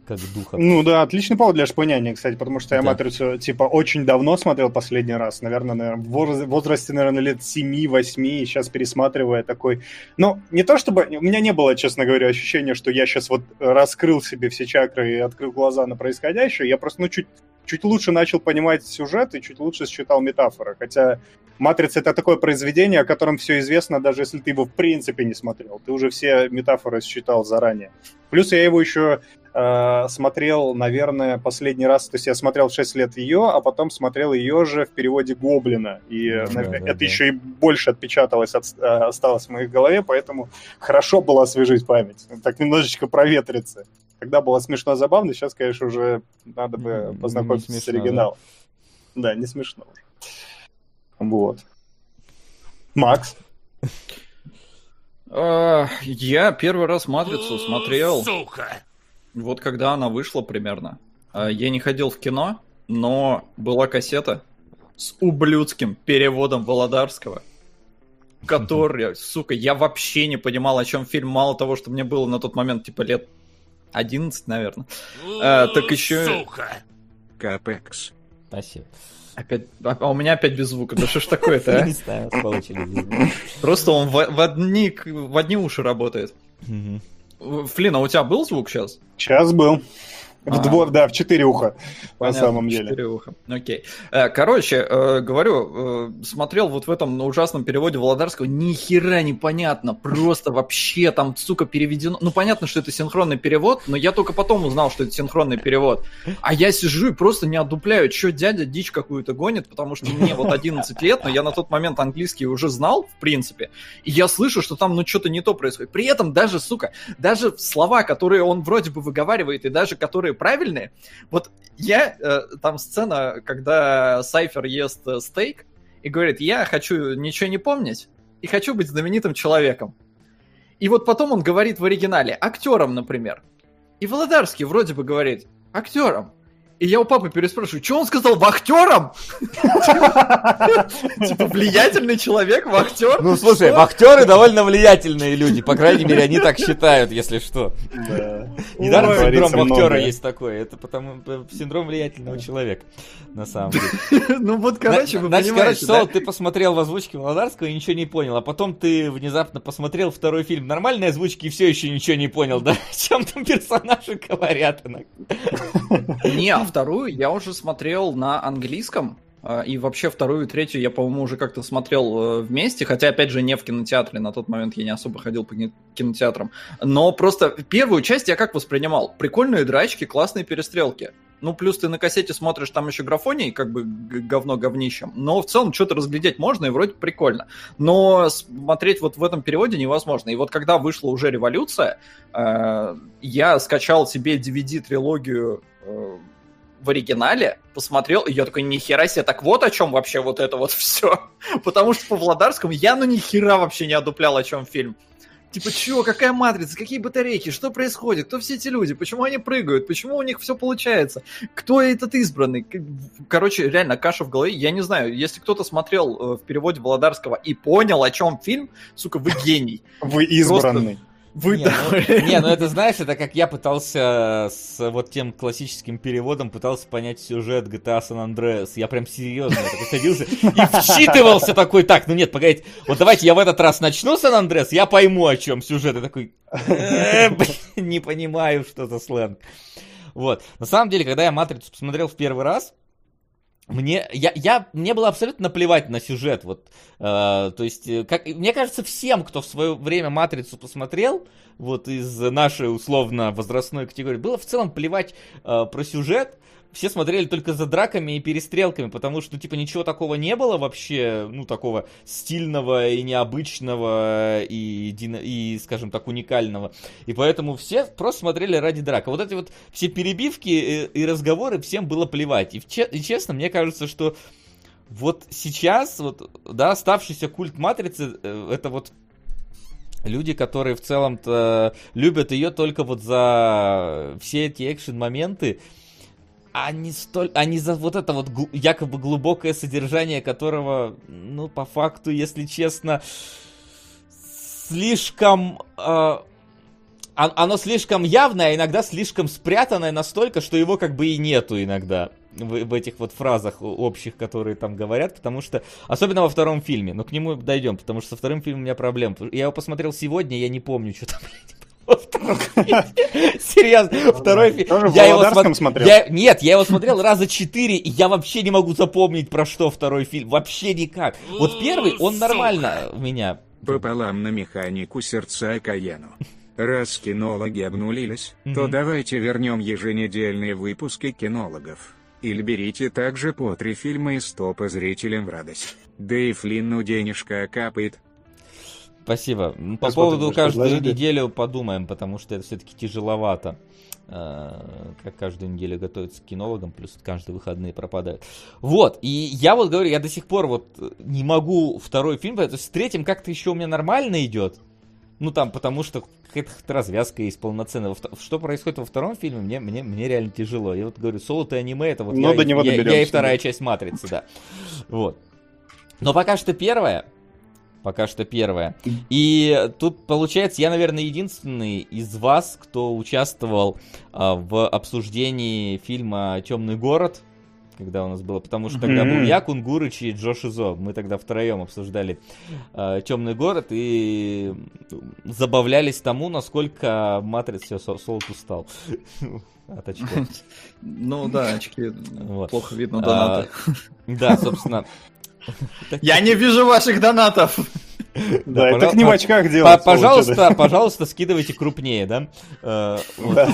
как, как духа. Ну да, отличный повод для шпыняния, кстати, потому что я Да. «Матрицу» типа очень давно смотрел последний раз. Наверное, наверное в воз- возрасте, наверное, лет 7-8, и сейчас пересматривая такой... Ну, не то чтобы... У меня не было, честно говоря, ощущения, что я сейчас вот раскрыл себе все чакры и открыл глаза на происходящее. Я просто, ну, чуть, чуть лучше начал понимать сюжет и чуть лучше считал метафоры. Хотя «Матрица» — это такое произведение, о котором все известно, даже если ты его в принципе не смотрел. Ты уже все метафоры считал заранее. Плюс я его еще э, смотрел, наверное, последний раз, то есть я смотрел в 6 лет ее, а потом смотрел ее же в переводе Гоблина. И э, Да, нав- да, это да. еще и больше отпечаталось, от- э, осталось в моей голове, поэтому хорошо было освежить память. Так немножечко проветриться. Тогда было смешно забавно, сейчас, конечно, уже надо бы познакомиться с смешно, оригиналом. Да, не смешно уже. Вот. Макс? А, Я первый раз «Матрицу» смотрел, Сука! вот когда она вышла примерно. А, Я не ходил в кино, но была кассета с ублюдским переводом Володарского, который, сука, я вообще не понимал, о чем фильм. Мало того, что мне было на тот момент, типа, лет 11, наверное. А, так еще- Сука! Капекс. Спасибо. Опять, а у меня опять без звука. Да что ж такое-то, а? <laughs> не знаю. Просто он в, в одни, в одни уши работает. Мгм. Флин, а у тебя был звук сейчас? Сейчас был. В двор, да, в четыре уха, на Понятно, самом деле. четыре уха. Окей. Э, Короче, э, говорю, э, смотрел вот в этом ужасном переводе Володарского, ни хера непонятно, просто вообще там, сука, переведено. Ну, понятно, что это синхронный перевод, но я только потом узнал, что это синхронный перевод. А я сижу и просто не отдупляю, что дядя дичь какую-то гонит, потому что мне вот 11 лет, но я на тот момент английский уже знал, в принципе, и я слышу, что там, ну, что-то не то происходит. При этом даже, сука, даже слова, которые он вроде бы выговаривает, и даже которые правильные, вот я, э, там сцена, когда Сайфер ест э, стейк и говорит, я хочу ничего не помнить и хочу быть знаменитым человеком. И вот потом он говорит в оригинале, актером, например. И Володарский вроде бы говорит, актером. И я у папы переспрашиваю, что он сказал, вахтером? <laughs> Типа влиятельный человек, вахтер? Ну, слушай, актеры довольно влиятельные люди, по крайней мере, они так считают, если что. Да. Недаром синдром многое. есть такой. Это потому э, синдром влиятельного человека, на самом деле. <laughs> Ну вот, короче, вы Значит, короче, понимаете? Солод, ты посмотрел в озвучке Володарского и ничего не понял, а потом ты внезапно посмотрел второй фильм нормальной озвучки и все еще ничего не понял, да? <laughs> Чем там персонажи говорят иногда. Не, а вторую я уже смотрел на английском. а, И вообще вторую и третью я, по-моему, уже как-то смотрел э, вместе, хотя, опять же, не в кинотеатре, на тот момент я не особо ходил по кино- кинотеатрам. Но просто первую часть я как воспринимал? Прикольные драчки, классные перестрелки. Ну, плюс ты на кассете смотришь, там еще графоний, как бы говно говнищем. Но в целом что-то разглядеть можно, и вроде прикольно. Но смотреть вот в этом переводе невозможно. И вот когда вышла уже революция, э, я скачал себе DVD-трилогию э, в оригинале, посмотрел, и я такой, нихера себе, так вот о чем вообще вот это вот <laughs> все. Потому что по Владарскому я ну нихера вообще не одуплял, о чем фильм. Типа, чё, какая матрица, какие батарейки, что происходит, кто все эти люди, почему они прыгают, почему у них все получается, кто этот избранный. Короче, реально, каша в голове, я не знаю, если кто-то смотрел э, в переводе Володарского и понял, о чем фильм, сука, вы гений. Вы избранный. Вы, не, ну, не, ну это знаешь, это как я пытался с вот тем классическим переводом пытался понять сюжет GTA San Andreas. Я прям серьезно такой садился и вчитывался такой, так, ну нет, погодите, вот давайте я в этот раз начну San Andreas, я пойму, о чем сюжет. И такой, «Э, <laughs> не понимаю, что за сленг. Вот. На самом деле, когда я «Матрицу» посмотрел в первый раз, мне, я, я, мне было абсолютно наплевать на сюжет. Вот, э, то есть, э, как, мне кажется, всем, кто в свое время «Матрицу» посмотрел, вот из нашей условно возрастной категории, было в целом плевать э, про сюжет. Все смотрели только за драками и перестрелками, потому что, типа, ничего такого не было вообще, ну, такого стильного и необычного и, и скажем так, уникального. И поэтому все просто смотрели ради драк. А вот эти вот все перебивки и, и разговоры всем было плевать. И, и честно, мне кажется, что вот сейчас, вот, да, оставшийся культ Матрицы, э, это вот люди, которые в целом-то любят ее только вот за все эти экшен-моменты, а не, столь, а не за вот это вот гл- якобы глубокое содержание, которого, ну, по факту, если честно, слишком... э, он- оно слишком явное, а иногда слишком спрятанное настолько, что его как бы и нету иногда в, в этих вот фразах общих, которые там говорят, потому что, особенно во втором фильме, но к нему дойдем, потому что со вторым фильмом у меня проблем. Я его посмотрел сегодня, я не помню, что там, <laughs> блядь, <laughs> Серьезно, второй фильм. Я его смотрел? Нет, я его смотрел раза четыре, и я вообще не могу запомнить, про что второй фильм. Вообще никак. Вот первый, он нормально у меня. Пополам на механику сердца Каену. Раз кинологи обнулились, то давайте вернем еженедельные выпуски кинологов. Или берите также по три фильма из топа зрителям в радость. Да и Флинну денежка капает. Спасибо. М, По Посмотрим, поводу каждую предложили. неделю подумаем, потому что это все-таки тяжеловато. э, Как каждую неделю готовиться к кинологам, плюс каждые выходные пропадают. Вот, и я вот говорю, я до сих пор вот не могу второй фильм, то есть с третьим как-то еще у меня нормально идет. Ну там, потому что какая-то развязка есть полноценная. Что происходит во втором фильме, мне, мне, мне реально тяжело. Я вот говорю, соло и аниме, это вот Ну, я, до него я- я и вторая часть Матрицы, да. Вот. Но пока что первая, пока что первая. И тут, получается, я, наверное, единственный из вас, кто участвовал а, в обсуждении фильма «Темный город», когда у нас было, потому что тогда был я, Кунгурыч и Джо Шизо. Мы тогда втроем обсуждали «Темный город» и забавлялись тому, насколько Матрица все Солт устал <laughs> от очков. Ну да, очки. Вот. Плохо видно А, донаты. Да, собственно. <laughs> Я не вижу ваших донатов! Да, это пожал- не в по- очках делать. По- Пожалуйста, пожалуйста, скидывайте крупнее, да? Э, вот. Да.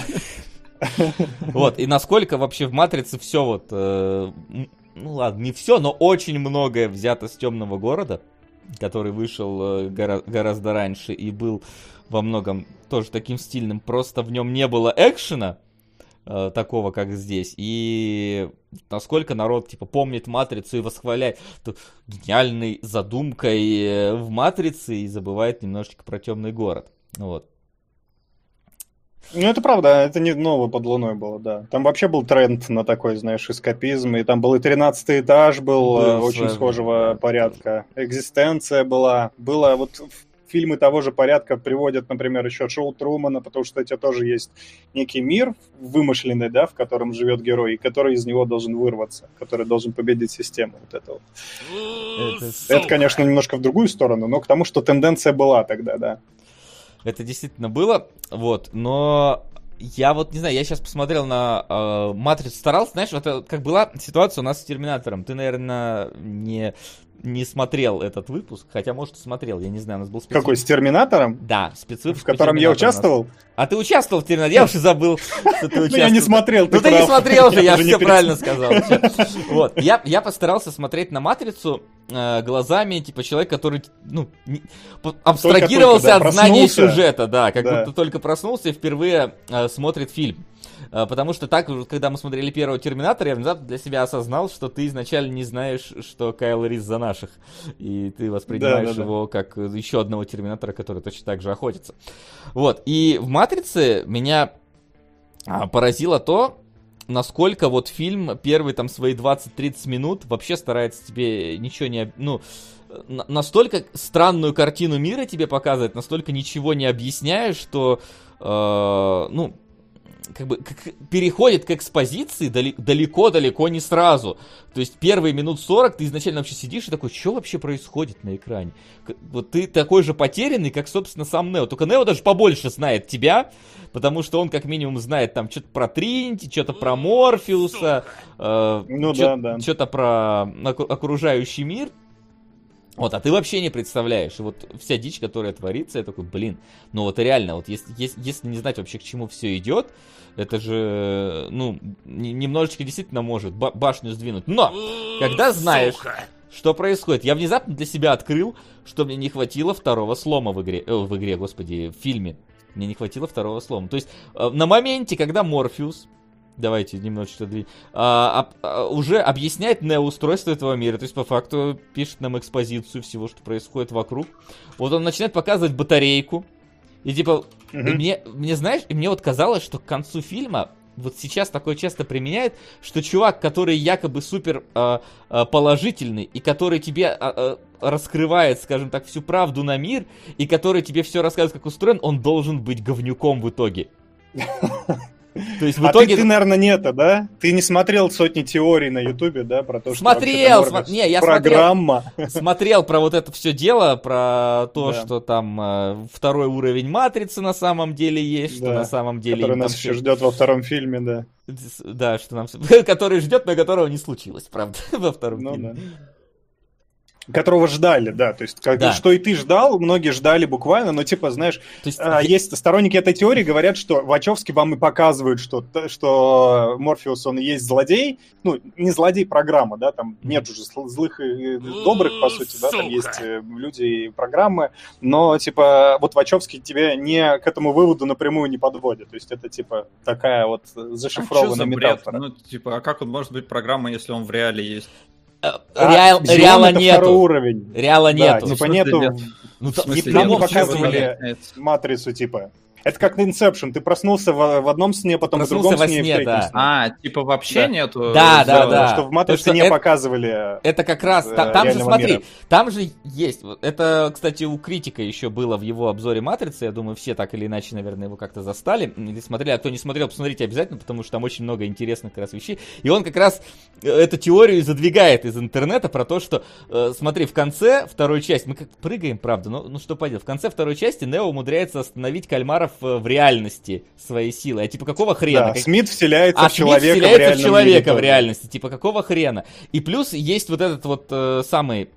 <laughs> И насколько вообще в Матрице все вот, э, ну ладно, не все, но очень многое взято с Темного города, который вышел э, гора- гораздо раньше и был во многом тоже таким стильным, просто в нем не было экшена, такого, как здесь. И насколько народ, типа, помнит Матрицу и восхваляет гениальной задумкой э, в Матрице и забывает немножечко про темный город. Вот. Ну, это правда, это не ново под луной было, да. Там вообще был тренд на такой, знаешь, эскапизм, и там был и 13 этаж был, Был э, очень схожего да. порядка. Экзистенция была. Было вот фильмы того же порядка приводят, например, еще шоу Трумана, потому что у тебя тоже есть некий мир вымышленный, да, в котором живет герой, и который из него должен вырваться, который должен победить систему вот этого. Это, Это, конечно, немножко в другую сторону, но к тому, что тенденция была тогда, да. это действительно было, вот, но я вот не знаю, я сейчас посмотрел на э, Матрицу, старался, знаешь, вот это как была ситуация у нас с Терминатором. Ты, наверное, не, не смотрел этот выпуск, хотя, может, смотрел, я не знаю, у нас был спецвыпуск. Какой, с Терминатором? Да, спецвыпуск. В котором я участвовал? А ты участвовал в Терминаторе? Я уже забыл, что ты Ну, я не участвовал. смотрел, Ну ты не смотрел же, я все правильно сказал. Вот, я, постарался смотреть на Матрицу э, глазами, типа, человека, который, ну, не- абстрагировался Только-только, да, от знания проснулся. сюжета, да, как Да. будто только проснулся и впервые э, смотрит фильм. Э, Потому что так, когда мы смотрели первого Терминатора, я внезапно для себя осознал, что ты изначально не знаешь, что Кайл Рис за наших. И ты воспринимаешь Да, да, да. его как э, еще одного Терминатора, который точно так же охотится. Вот, и в Матрице меня а, поразило то, насколько вот фильм первые там свои 20-30 минут вообще старается тебе ничего не... Ну, на- настолько странную картину мира тебе показывает, настолько ничего не объясняет, что, э, ну, как бы к- переходит к экспозиции далеко-далеко не сразу. То есть первые минут 40 ты изначально вообще сидишь и такой, что вообще происходит на экране? Вот ты такой же потерянный, как, собственно, сам Нео. Только Нео даже побольше знает тебя, потому что он как минимум знает там что-то про Тринити, что-то про Морфеуса, э, Ну чё- да, да. что-то про окружающий мир. Вот, а ты вообще не представляешь. И вот вся дичь, которая творится, я такой, блин, ну вот реально, вот если, если, если не знать вообще, к чему все идет, это же, ну, не- немножечко действительно может ба- башню сдвинуть. Но, когда знаешь, что происходит, я внезапно для себя открыл, что мне не хватило второго слома в игре, э, в игре, господи, в фильме. Мне не хватило второго слома. То есть, э, на моменте, когда Морфеус, давайте немножечко дви- а, об- а, уже объясняет неоустройство этого мира. То есть, по факту, пишет нам экспозицию всего, что происходит вокруг. Вот он начинает показывать батарейку. И типа, и Мгм. мне, мне, знаешь, и мне вот казалось, что к концу фильма вот сейчас такое часто применяет, что чувак, который якобы супер а, положительный и который тебе а, раскрывает, скажем так, всю правду на мир, и который тебе все рассказывает, как устроен, он должен быть говнюком в итоге. <laughs> То есть в итоге... А ты, ты, наверное, не это, да? Ты не смотрел сотни теорий на Ютубе, да, про то, что... Смотрел! См... Не, я программа. Смотрел, смотрел про вот это все дело, про то, да. что там э, второй уровень Матрицы на самом деле есть, да. что на самом деле... Который нас еще ждет во втором фильме, да. Да, что нам... <laughs> Который ждет, но которого не случилось, правда, <laughs> во втором ну, фильме. Да которого ждали, да, то есть как, да. что и ты ждал, многие ждали буквально, но типа, знаешь, то есть, а, есть сторонники этой теории говорят, что Вачовски вам и показывают, что что Морфеус он и есть злодей, ну не злодей программа, да, там нет уже злых и добрых по сути, да, там есть э, люди и программы, но типа вот Вачовски тебе не к этому выводу напрямую не подводит, то есть это типа такая вот зашифрованная а метафора. Ну типа, а как он может быть программой, если он в реале есть? А, Реал, а, реала нету. уровень. Реала нету. Да, типа нету. Ну, не, нам не показывали матрицу, типа. Это как Inception. Ты проснулся в, в одном сне, потом проснулся в другом сне. сне да. А, типа вообще да. нету? Да, да, да. Что в Матрице не это, показывали. Это как раз, э, там же, смотри, мира. там же есть. Это, кстати, у критика еще было в его обзоре Матрицы. Я думаю, все так или иначе, наверное, его как-то застали. Или смотрели. А кто не смотрел, посмотрите обязательно, потому что там очень много интересных как раз вещей. И он как раз э, эту теорию задвигает из интернета про то, что, э, смотри, в конце второй части, мы как прыгаем, правда, но ну что поделать, в конце второй части Нео умудряется остановить кальмаров в реальности своей силы. А типа какого хрена? Да, как... Смит вселяется а в человека Смит вселяется в, в человека в реальности. Типа какого хрена? И плюс есть вот этот вот э, самый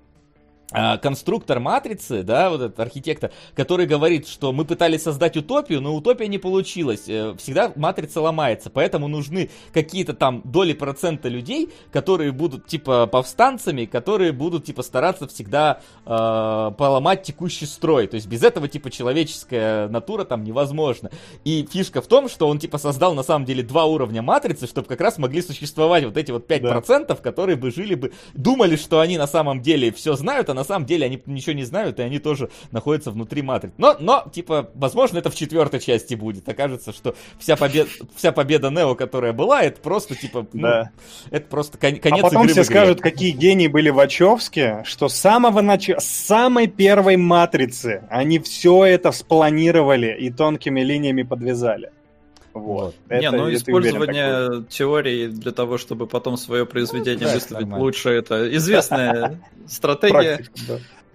конструктор матрицы, да, вот этот архитектор, который говорит, что мы пытались создать утопию, но утопия не получилась. Э, всегда матрица ломается, поэтому нужны какие-то там доли процента людей, которые будут типа повстанцами, которые будут типа стараться всегда э, поломать текущий строй. То есть без этого типа человеческая натура там невозможно. И фишка в том, что он типа создал на самом деле два уровня матрицы, чтобы как раз могли существовать вот эти вот 5%, да. которые бы жили бы, думали, что они на самом деле все знают, а на самом деле они ничего не знают, и они тоже находятся внутри матрицы. Но, но, типа, возможно, это в четвертой части будет. Окажется, что вся победа, вся победа Нео, которая была, это просто, типа, ну, да. это просто кон- конец А потом все скажут, какие гении были Вачовски, что с самого начала, с самой первой матрицы они все это спланировали и тонкими линиями подвязали. Вот. Это, не, ну использование уверен, теории для того, чтобы потом свое произведение ну, выставить нормально. лучше, это известная <laughs> стратегия.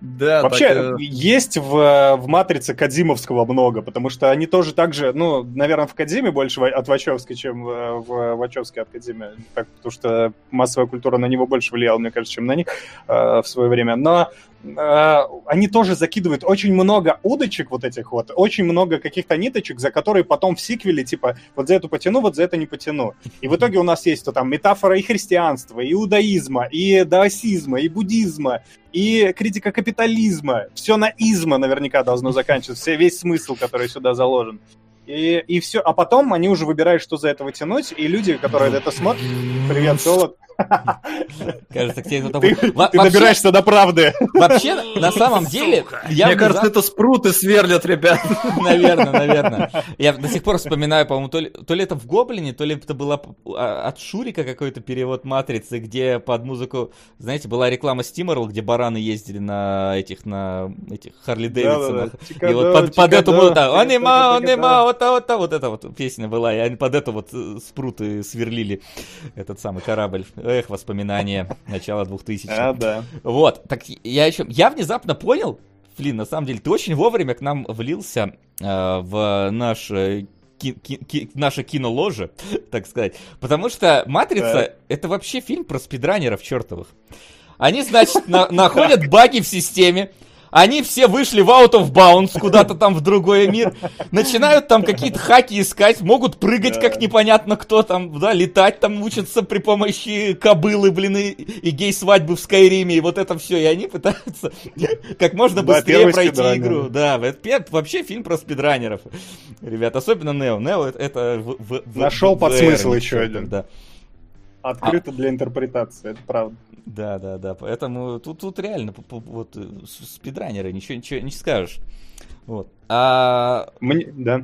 Да, Вообще, так... Есть в, в «Матрице» Кадзимовского много, потому что они тоже так же, ну, наверное, в Кадзиме больше от Вачовски, чем в, в Вачовске от Кадзиме, так, потому что массовая культура на него больше влияла, мне кажется, чем на них э, в свое время. Но они тоже закидывают очень много удочек вот этих вот, очень много каких-то ниточек, за которые потом в сиквеле, типа, вот за эту потяну, вот за это не потяну. И в итоге у нас есть то там метафора и христианства, и иудаизма, и даосизма, и буддизма, и критика капитализма. Все на изма наверняка должно заканчиваться, весь смысл, который сюда заложен. И, и все. А потом они уже выбирают, что за это вытянуть, и люди, которые это смотрят... Привет, Солод. Кажется, тебе кто-то... Ты, ты добираешься до правды. Вообще, на самом деле... Я Мне кажется, это спруты сверлят, ребят. <laughs> Наверное, наверное. Я до сих пор вспоминаю, по-моему, то ли, то ли это в Гоблине, то ли это было а, от Шурика какой-то перевод Матрицы, где под музыку, знаете, была реклама Стимерл, где бараны ездили на этих, на этих Харли Дэвидсонах. И вот под, под эту вот, да, онима, онима, вот, вот, вот эта вот песня была, и они под эту вот э, спруты сверлили этот самый корабль. Эх, воспоминания начала 2000 А, да. Вот, так я еще... Я внезапно понял, Флин, на самом деле, ты очень вовремя к нам влился э, в наш э, ки- ки- наше киноложе, так сказать. Потому что «Матрица» это вообще фильм про спидранеров чертовых. Они, значит, на- находят баги в системе, они все вышли в out of bounds куда-то там в другой мир, начинают там какие-то хаки искать, могут прыгать как непонятно кто там, да, летать там учатся при помощи кобылы, блин, и, и гей-свадьбы в Скайриме, и вот это все, и они пытаются как можно быстрее да, пройти игру. Да, это вообще фильм про спидранеров. Ребят, особенно Нео. Нео это... в, в, Нашел под смысл еще один. Да. Открыто а... для интерпретации, это правда. Да, да, да. Поэтому тут, тут реально вот э, спидранеры, ничего, ничего не скажешь. Вот. А... Мне, да.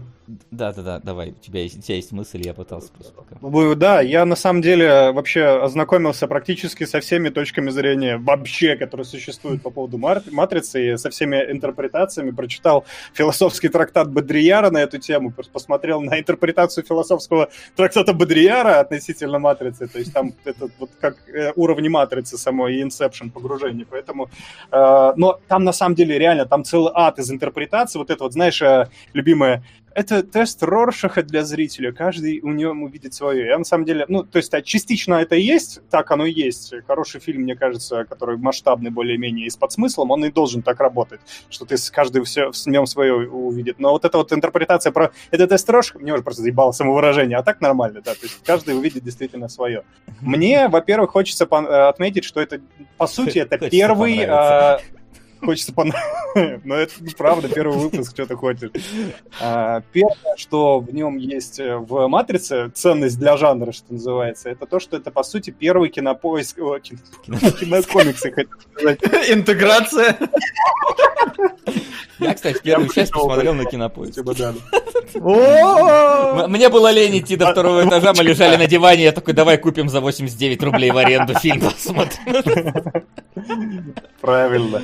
Да, да, да, давай, у тебя есть, у тебя есть мысль, я пытался просто. Ну, Да, я на самом деле вообще ознакомился практически со всеми точками зрения вообще, которые существуют по поводу матрицы, и со всеми интерпретациями. Прочитал философский трактат Бодрияра на эту тему, посмотрел на интерпретацию философского трактата Бодрияра относительно матрицы. То есть там это вот как э, уровни матрицы самой и инсепшн погружение. Поэтому, э, но там на самом деле реально там целый ад из интерпретации. Вот это вот, знаешь, э, любимое это тест Роршаха для зрителя. Каждый у него увидит свое. Я на самом деле, ну, то есть а, частично это и есть, так оно и есть. Хороший фильм, мне кажется, который масштабный более-менее и с подсмыслом, он и должен так работать, что ты каждый все, в нем свое увидит. Но вот эта вот интерпретация про это тест Роршаха, мне уже просто заебало самовыражение, а так нормально, да, то есть каждый увидит действительно свое. Мне, во-первых, хочется отметить, что это, по сути, это первый хочется понравиться. <laughs> Но это правда, первый выпуск, что ты хочешь. А, первое, что в нем есть э, в «Матрице», ценность для жанра, что называется, это то, что это, по сути, первый кинопоиск... <laughs> Кинокомиксы, хочу сказать. Интеграция. Я, кстати, первую часть посмотрел на кинопоиск. Мне было лень идти до второго этажа, мы лежали на диване, я такой, давай купим за 89 рублей в аренду фильм посмотрим. Правильно.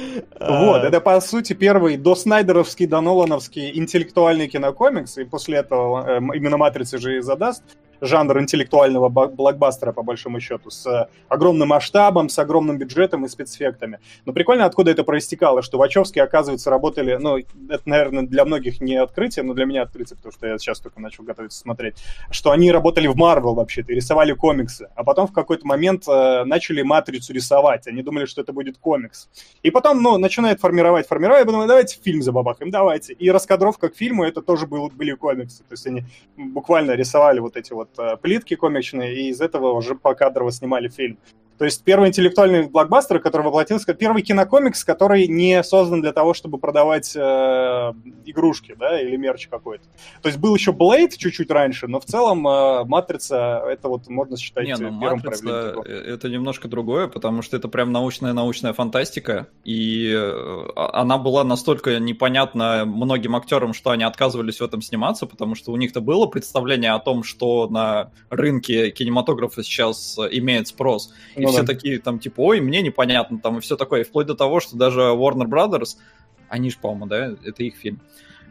Вот, это, по сути, первый до Снайдеровский, до Нолановский интеллектуальный кинокомикс, и после этого э, именно «Матрица» же и задаст жанр интеллектуального блокбастера, по большому счету, с огромным масштабом, с огромным бюджетом и спецэффектами. Но прикольно, откуда это проистекало, что Вачовски, оказывается, работали, ну, это, наверное, для многих не открытие, но для меня открытие, потому что я сейчас только начал готовиться смотреть, что они работали в Марвел вообще-то рисовали комиксы, а потом в какой-то момент э, начали «Матрицу» рисовать, они думали, что это будет комикс. И потом, ну, начинает формировать, формировать, думаю, давайте фильм забабахаем, давайте. И раскадровка к фильму, это тоже был, были комиксы, то есть они буквально рисовали вот эти вот плитки комичные, и из этого уже покадрово снимали фильм. То есть первый интеллектуальный блокбастер, который воплотился, первый кинокомикс, который не создан для того, чтобы продавать э, игрушки, да, или мерч какой-то. То есть был еще Блейд чуть-чуть раньше, но в целом э, Матрица, это вот можно считать не, ну, первым Матрица это немножко другое, потому что это прям научная-научная фантастика, и э, она была настолько непонятна многим актерам, что они отказывались в этом сниматься, потому что у них-то было представление о том, что на рынке кинематографа сейчас имеет спрос и ну, все такие там типа, ой, мне непонятно, там и все такое, и вплоть до того, что даже Warner Brothers, они же, по-моему, да, это их фильм.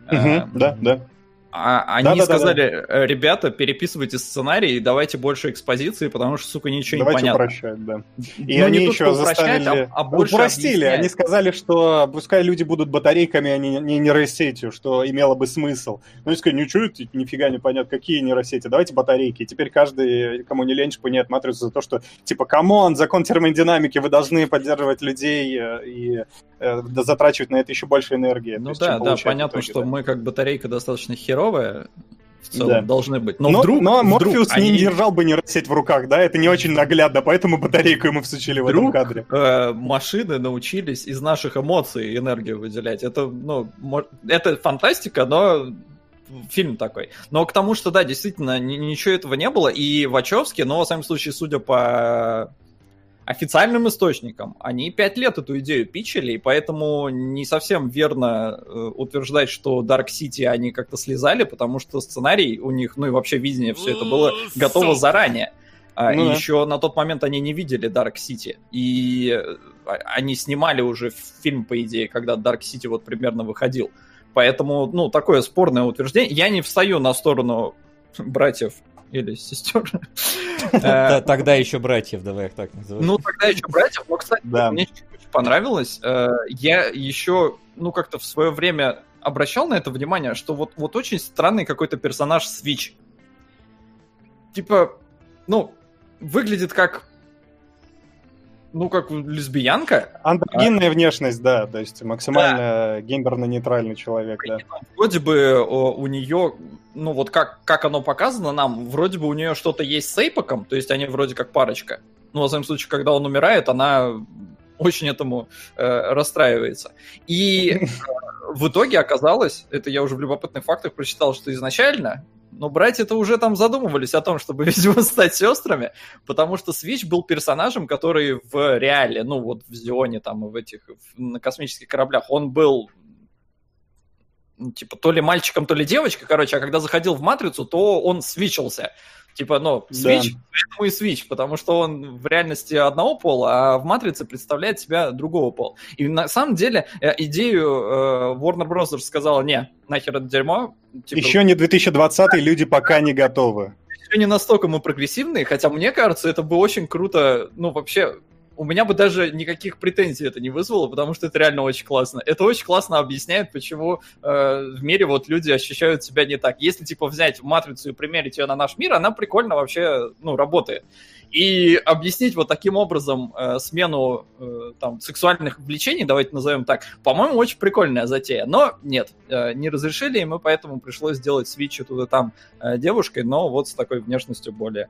Угу, да, да. А они да, да, сказали, да, да. ребята, переписывайте сценарий и давайте больше экспозиции, потому что, сука, ничего давайте не понятно. упрощать, да. <laughs> И ну, они не еще то, заставили... А, а больше Упростили. Объяснять. Они сказали, что пускай люди будут батарейками, а не, не нейросетью, что имело бы смысл. Ну, они сказали, ничего, нифига не понятно, какие нейросети, давайте батарейки. И теперь каждый, кому не лень, шпынет матрицу за то, что, типа, come on, закон термодинамики, вы должны поддерживать людей э, и э, затрачивать на это еще больше энергии. Ну да, да, понятно, итоге, что да. мы как батарейка достаточно херовая, в целом да. должны быть. Но, но вдруг, но Морфеус вдруг не они... держал бы нейросеть в руках, да? Это не очень наглядно, поэтому батарейку ему всучили вдруг, в этом кадре. Э, машины научились из наших эмоций энергию выделять. Это, ну, это фантастика, но фильм такой. Но к тому, что, да, действительно, ничего этого не было, и Вачовски, но, в самом случае, судя по официальным источникам они пять лет эту идею пичили, и поэтому не совсем верно э, утверждать, что Dark City они как-то слезали, потому что сценарий у них, ну и вообще видение, все это было готово заранее. А, ну, и да. еще на тот момент они не видели Dark City. И э, они снимали уже фильм, по идее, когда Dark City вот примерно выходил. Поэтому, ну, такое спорное утверждение. Я не встаю на сторону братьев или сестер. Э, тогда еще братьев, давай их так назовем. Ну, тогда еще братьев. Но, кстати, мне понравилось. Э, я еще, ну, как-то в свое время обращал на это внимание, что вот, вот очень странный какой-то персонаж Switch. Типа, ну, выглядит как ну, как лесбиянка. Андрогинная а... внешность, да, то есть максимально да. гендерно-нейтральный человек, да. Вроде бы у нее, ну вот как, как оно показано нам, вроде бы у нее что-то есть с Эйпоком, то есть они вроде как парочка. Ну, во всяком случае, когда он умирает, она очень этому э, расстраивается. И э, в итоге оказалось, это я уже в любопытных фактах прочитал, что изначально но братья-то уже там задумывались о том, чтобы, <laughs> видимо, стать сестрами, потому что Свич был персонажем, который в реале, ну вот в Зионе там и в этих, на космических кораблях, он был ну, типа, то ли мальчиком, то ли девочкой, короче, а когда заходил в матрицу, то он свичился. Типа, ну, свич, Да. поэтому и свич, потому что он в реальности одного пола, а в матрице представляет себя другого пола. И на самом деле э, идею э, Warner Bros. сказала, не, нахер это дерьмо. Типа, Еще не 2020 люди пока не готовы. еще не настолько мы прогрессивные, хотя мне кажется, это бы очень круто, ну, вообще, у меня бы даже никаких претензий это не вызвало, потому что это реально очень классно. Это очень классно объясняет, почему э, в мире вот люди ощущают себя не так. Если, типа, взять матрицу и примерить ее на наш мир, она прикольно вообще, ну, работает. И объяснить вот таким образом э, смену э, там, сексуальных влечений, давайте назовем так, по-моему, очень прикольная затея. Но нет, э, не разрешили, и мы поэтому пришлось сделать свитч туда там э, девушкой, но вот с такой внешностью более...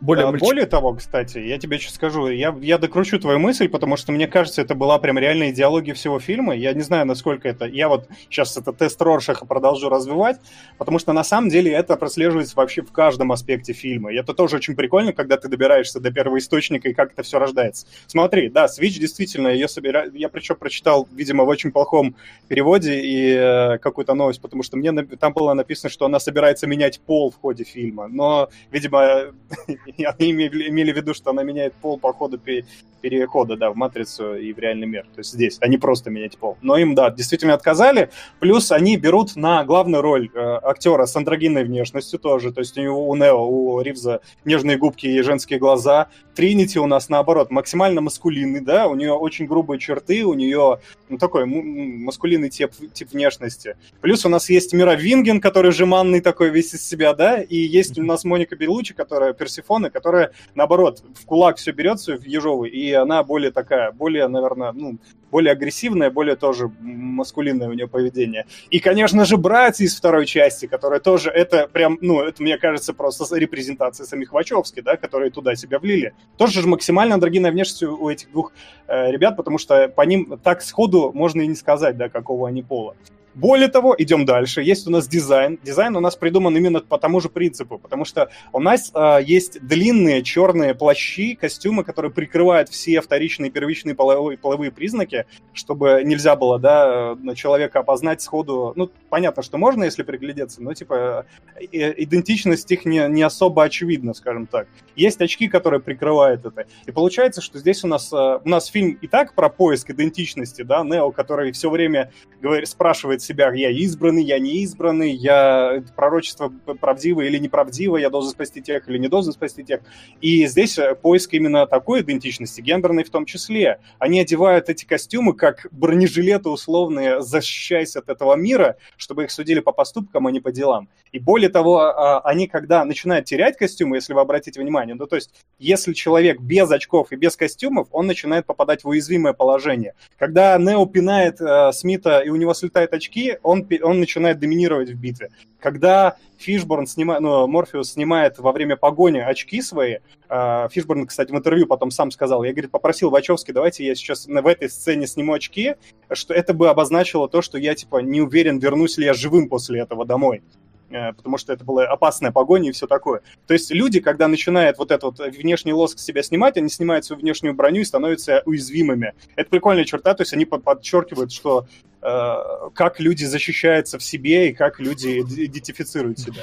Более, А, мальчик- Более того, кстати, я тебе сейчас скажу, я, я докручу твою мысль, потому что мне кажется, это была прям реальная идеология всего фильма. Я не знаю, насколько это... Я вот сейчас это тест Роршаха продолжу развивать, потому что на самом деле это прослеживается вообще в каждом аспекте фильма. И это тоже очень прикольно, когда ты добираешься до первого источника и как это все рождается. Смотри, да, Switch действительно ее собирает... Я причем прочитал, видимо, в очень плохом переводе и э, какую-то новость, потому что мне на- там было написано, что она собирается менять пол в ходе фильма. Но, видимо, <laughs> <laughs> они имели, имели в виду, что она меняет пол по ходу пе- перехода, да, в матрицу и в реальный мир. То есть здесь, а не просто менять пол. Но им, да, действительно отказали. Плюс они берут на главную роль э, актера с андрогинной внешностью тоже. То есть у него, у Нео, у Ривза нежные губки и женские глаза. Тринити у нас, наоборот, максимально маскулинный, да, у нее очень грубые черты, у нее ну, такой м- маскулинный тип, тип внешности. Плюс у нас есть Мира Винген, который жеманный такой весь из себя, да, и есть у нас Моника Белучи, которая Персифона, которая, наоборот, в кулак все берется, в ежовый, и она более такая, более, наверное, ну, более агрессивная, более тоже маскулинное у нее поведение. И, конечно же, братья из второй части, которые тоже, это прям, ну, это, мне кажется, просто репрезентация самих Вачовски, да, которые туда себя влили. Тоже же максимально андрогинная внешность у этих двух э, ребят, потому что по ним так сходу можно и не сказать, да, какого они пола. Более того, идем дальше. Есть у нас дизайн. Дизайн у нас придуман именно по тому же принципу, потому что у нас э, есть длинные черные плащи, костюмы, которые прикрывают все вторичные первичные половые, половые признаки, чтобы нельзя было, да, человека опознать сходу. Ну, понятно, что можно, если приглядеться, но, типа, идентичность их не, не особо очевидна, скажем так. Есть очки, которые прикрывают это. И получается, что здесь у нас, э, у нас фильм и так про поиск идентичности, да, Нео, который все время говорит, спрашивает себя, я избранный, я не избранный, я пророчество правдиво или неправдиво, я должен спасти тех или не должен спасти тех. И здесь э, поиск именно такой идентичности, гендерной в том числе. Они одевают эти костюмы как бронежилеты условные, защищаясь от этого мира, чтобы их судили по поступкам, а не по делам. И более того, а, они когда начинают терять костюмы, если вы обратите внимание, ну то есть если человек без очков и без костюмов, он начинает попадать в уязвимое положение. Когда Нео пинает э, Смита и у него слетают очки, он, пи- он начинает доминировать в битве. Когда Фишборн снимает, ну, Морфеус снимает во время погони очки свои, э, Фишборн, кстати, в интервью потом сам сказал, я, говорит, попросил Вачовски, давайте я сейчас в этой сцене сниму очки, что это бы обозначило то, что я, типа, не уверен, вернусь ли я живым после этого домой. Э, Потому что это была опасная погоня и все такое. То есть люди, когда начинают вот этот вот внешний лоск с себя снимать, они снимают свою внешнюю броню и становятся уязвимыми. Это прикольная черта, то есть они под- подчеркивают, что э, как люди защищаются в себе и как люди ид- идентифицируют себя.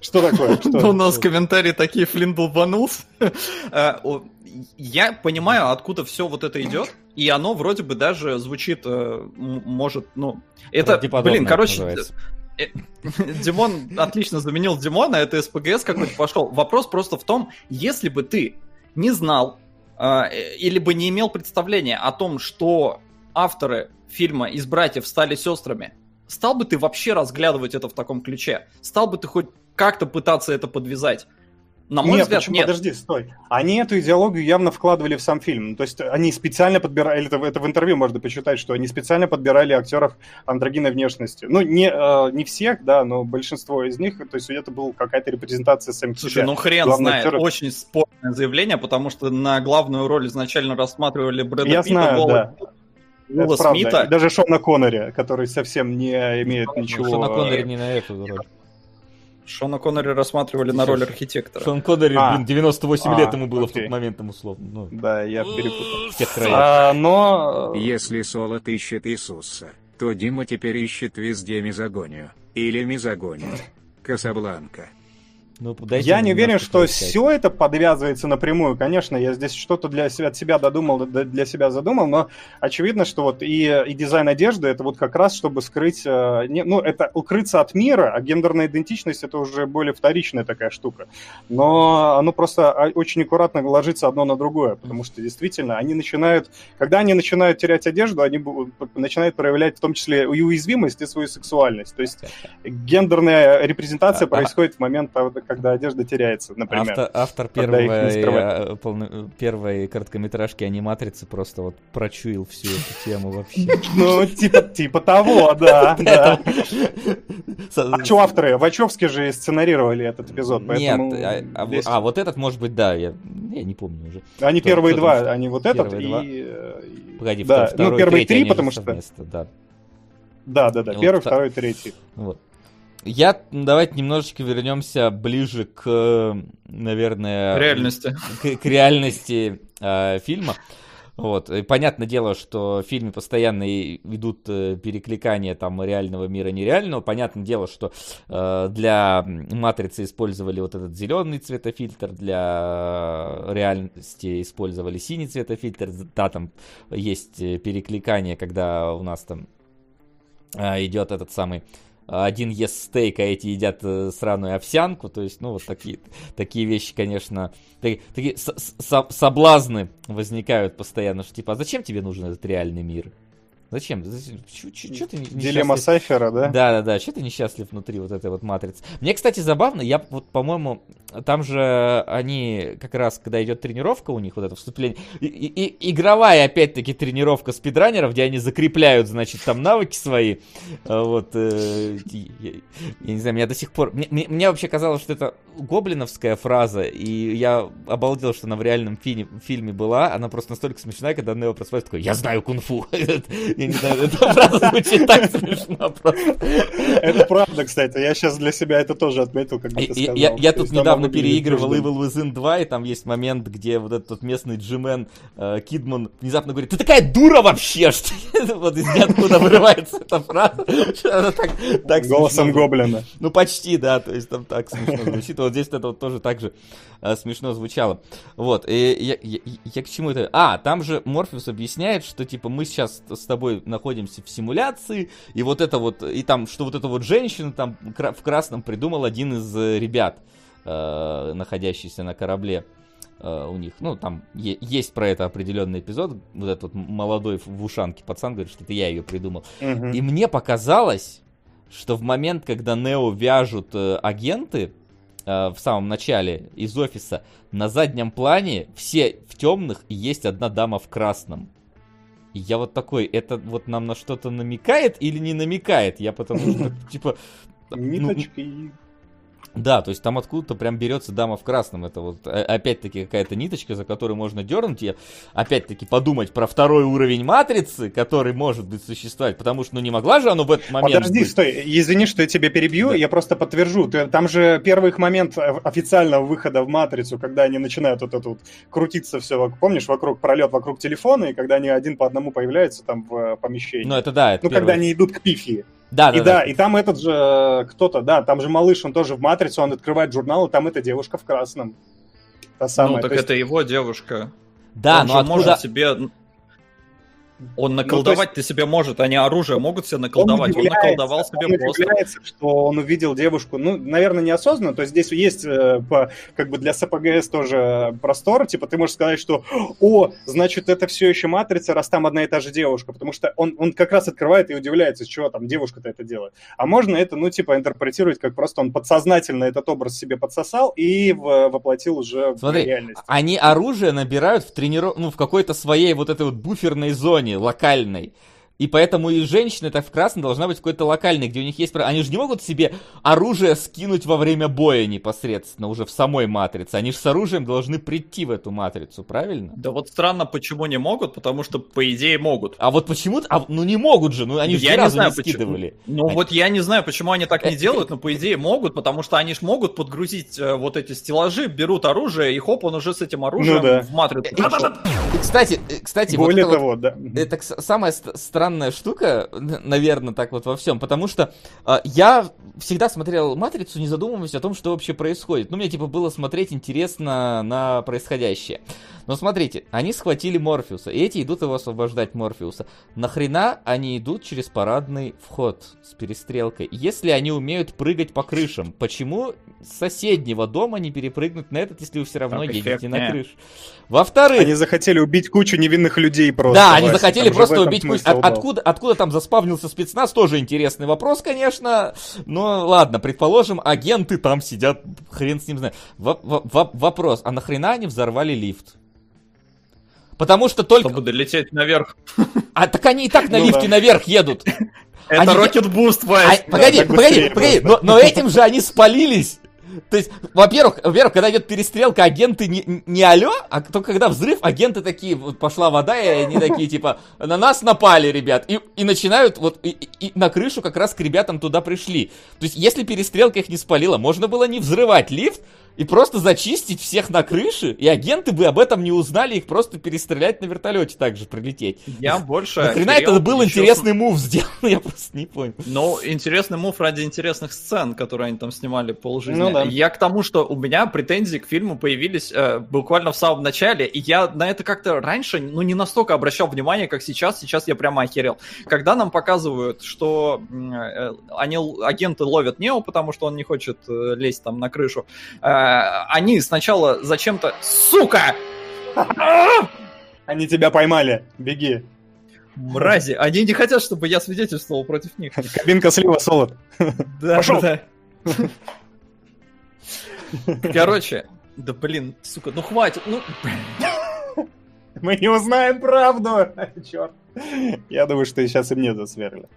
Что такое? <laughs> Что? Ну, У нас комментарии такие, Флинн долбанулся. <laughs> О, Я понимаю, откуда все вот это идет, и оно вроде бы даже звучит, э, может, ну... Это, блин, короче, называется. <laughs> Димон отлично заменил Димона, это СПГС какой-то пошел. Вопрос просто в том, если бы ты не знал а, э, или бы не имел представления о том, что авторы фильма из братьев стали сестрами, стал бы ты вообще разглядывать это в таком ключе? Стал бы ты хоть как-то пытаться это подвязать? На мой нет, взгляд, почему? нет. подожди, стой. Они эту идеологию явно вкладывали в сам фильм. То есть они специально подбирали, это, это в интервью можно почитать, что они специально подбирали актеров андрогинной внешности. Ну, не, э, не всех, да, но большинство из них, то есть это была какая-то репрезентация самих Слушай, себя. ну хрен Главный знает, актер- очень спорное заявление, потому что на главную роль изначально рассматривали Брэда Я Питта, знаю, Уолла- да. Уилла. Смита. И даже Шона Коннери, который совсем не имеет Ну, ничего... Шона Коннери э, не на эту роль. Шона Коннери рассматривали на роль архитектора. Шон Коннери, А. блин, 98 А, лет ему было в окей. тот момент, там, условно. Ну, Да, я перепутал. в тех краях. А, но... Если Солод ищет Иисуса, то Дима теперь ищет везде мизогонию. Или мизогонию. Касабланка. Ну, Я не уверен, что поискать. все это подвязывается напрямую. Конечно, я здесь что-то для себя, от себя додумал, для себя задумал, но очевидно, что вот и, и дизайн одежды это вот как раз, чтобы скрыть, э, не- ну, это укрыться от мира, а гендерная идентичность это уже более вторичная такая штука. Но оно просто а, очень аккуратно ложится одно на другое, потому что действительно они начинают, когда они начинают терять одежду, они начинают проявлять в том числе и уязвимость, и свою сексуальность. То есть гендерная репрезентация А- а- происходит в момент, когда одежда теряется, например. Автор, автор первой, э, полно- первой короткометражки аниматрицы просто вот прочуял всю эту тему вообще. <laughs> Ну, типа, типа того, <laughs> да, А что авторы? Вачовски же сценарировали этот эпизод, Нет, поэтому... а, а вот- а, вот этот, может быть, да, я, не помню уже. Они первые два, они вот этот и... э, Погоди, да, второй, ну, первые три, потому что... да. Да, да, первый, второй, третий. Вот. Я, давайте немножечко вернемся ближе к, э, наверное... Реальности. К, к реальности э, фильма. Вот. И понятное дело, что в фильме постоянно идут э, перекликания там реального мира нереального. Понятное дело, что э, для матрицы использовали вот этот зеленый цветофильтр, для реальности использовали синий цветофильтр. Да, там есть э, перекликание, когда у нас там а, идет этот самый один ест стейк, а эти едят э, сраную овсянку, то есть, ну, вот такие, такие вещи, конечно, такие, такие со- соблазны возникают постоянно, что типа, а зачем тебе нужен этот реальный мир? Зачем? Что ты не- Дилемма несчастлив? Сайфера, да? Да, да, да. Что ты несчастлив внутри вот этой вот матрицы? Мне, кстати, забавно, я вот, по-моему, там же они как раз, когда идет тренировка у них, вот это вступление, и, и- игровая, опять-таки, тренировка спидранеров, где они закрепляют, значит, там навыки свои. А Вот, э, я, я не знаю, меня до сих пор... Мне, мне- мне вообще казалось, что это гоблиновская фраза, и я обалдел, что она в реальном фильме, фильме была. Она просто настолько смешная, когда Нео просыпается такой, я знаю кунг-фу. <laughs> Я не знаю, эта фраза звучит так смешно просто. Это правда, кстати. Я сейчас для себя это тоже отметил, когда ты И- и- сказал. Я, тут оно недавно переигрывал. Evil Within 2, и там есть момент, где вот этот местный джимен э, Кидман внезапно говорит, ты такая дура вообще, <laughs> что <laughs> вот из ниоткуда вырывается эта фраза. <laughs> Так, Голосом гоблина. ну, почти, да, то есть там так смешно звучит. Вот здесь это вот тоже так же э, смешно звучало. Вот, и я, к чему это... А, там же Морфеус объясняет, что, типа, мы сейчас с тобой находимся в симуляции, и вот это вот, и там, что вот эта вот женщина там в красном придумал один из э, ребят, э, находящийся на корабле э, у них. Ну, там е- есть про это определенный эпизод. Вот этот вот молодой в ушанке пацан говорит, что это я ее придумал. Мгм. И мне показалось, что в момент, когда Нео вяжут э, агенты э, в самом начале из офиса, на заднем плане все в темных и есть одна дама в красном. И я вот такой, это вот нам на что-то намекает или не намекает? Я потому что, типа... ну, Ниточки. Да, то есть там откуда-то прям берется дама в красном. Это вот э, опять-таки какая-то ниточка, за которую можно дернуть и опять-таки подумать про второй уровень матрицы, который может быть существовать, потому что ну не могла же оно в этот момент Подожди, быть. стой, извини, что я тебя перебью, Да. я просто подтвержу. Ты- Там же первый их момент официального выхода в матрицу, когда они начинают вот это вот крутиться все, помнишь, вокруг пролет вокруг телефона, и когда они один по одному появляются там в э, помещении. Ну это да, это Ну, когда первый. они идут к пифии. Да, и да, да, да. и там этот же э, кто-то, да, там же малыш, он тоже в матрицу, он открывает журнал, и там эта девушка в красном. Та самая. Ну, так То есть- это его девушка. Да, он но же откуда... может себе... Он наколдовать ты себе может, они оружие могут себе наколдовать. Он, удивляется, наколдовал себе он просто. удивляется, что он увидел девушку, ну, наверное, неосознанно, то есть здесь есть э, по, как бы для СПГС тоже простор, типа ты можешь сказать, что о, значит, это все еще матрица, раз там одна и та же девушка, потому что он, он как раз открывает и удивляется, чего там девушка-то это делает. А можно это, ну, типа, интерпретировать как просто он подсознательно этот образ себе подсосал и в- воплотил уже Смотри, в реальность. Они оружие набирают в трениров... ну, в какой-то своей вот этой вот буферной зоне, локальной. И поэтому и женщина так в красном должна быть в какой-то локальной, где у них есть... Они же не могут себе оружие скинуть во время боя непосредственно, уже в самой матрице. Они же с оружием должны прийти в эту матрицу, правильно? Да вот странно, почему не могут, потому что, по идее, могут. А вот почему-то... А, ну не могут же, ну они же Я ни не разу знаю, не почему. скидывали. Ну Они- вот я не знаю, почему они так не делают, но по идее могут, потому что они ж могут подгрузить э, вот эти стеллажи, берут оружие, и хоп, он уже с этим оружием Ну да. в матрицу кстати, э, кстати, вот Более вот- того, да. Это самое ст- странное странная штука, наверное, так вот во всем, потому что э, я всегда смотрел «Матрицу», не задумываясь о том, что вообще происходит. Ну, мне, типа, было смотреть интересно на происходящее. Но смотрите, они схватили Морфеуса, и эти идут его освобождать Морфеуса. Нахрена они идут через парадный вход с перестрелкой? Если они умеют прыгать по крышам, почему с соседнего дома не перепрыгнуть на этот, если вы все равно Так, едете на крышу? Во-вторых... Они захотели убить кучу невинных людей просто. Да, они захотели Там просто убить кучу. От- откуда, откуда там заспавнился спецназ, тоже интересный вопрос, конечно. Но ладно, предположим, агенты там сидят, хрен с ним знает. Во- во- во- вопрос, а нахрена они взорвали лифт? Потому что только... Чтобы долететь наверх. А так они и так на Ну лифте да. наверх едут. Это Они- Rocket Boost, А, погоди, погоди, погоди, но этим же они спалились. То есть, во-первых, во-первых, когда идет перестрелка, агенты не, не алё, а только когда взрыв, агенты такие, вот пошла вода, и они такие, типа, на нас напали, ребят, и, и начинают, вот, и- и на крышу как раз к ребятам туда пришли. То есть, если перестрелка их не спалила, можно было не взрывать лифт, и просто зачистить всех на крыше, и агенты бы об этом не узнали, их просто перестрелять на вертолете также прилететь. Я больше... Нахрена это был еще интересный мув сделан, <laughs> я просто не понял. Ну, интересный мув ради интересных сцен, которые они там снимали полжизни. Ну да. Я к тому, что у меня претензии к фильму появились э, буквально в самом начале, и я на это как-то раньше, ну, не настолько обращал внимание, как сейчас. Сейчас я прямо охерел. Когда нам показывают, что э, они, агенты ловят Нео, потому что он не хочет э, лезть там на крышу, э, они сначала зачем-то... Сука! Они тебя поймали. Беги. Мрази! Они не хотят, чтобы я свидетельствовал против них. Кабинка слева, солод. Да, Пошел. да. Короче, да блин, сука, ну хватит, ну... Мы не узнаем правду. <laughs> Черт. Я думаю, что сейчас и мне засверли.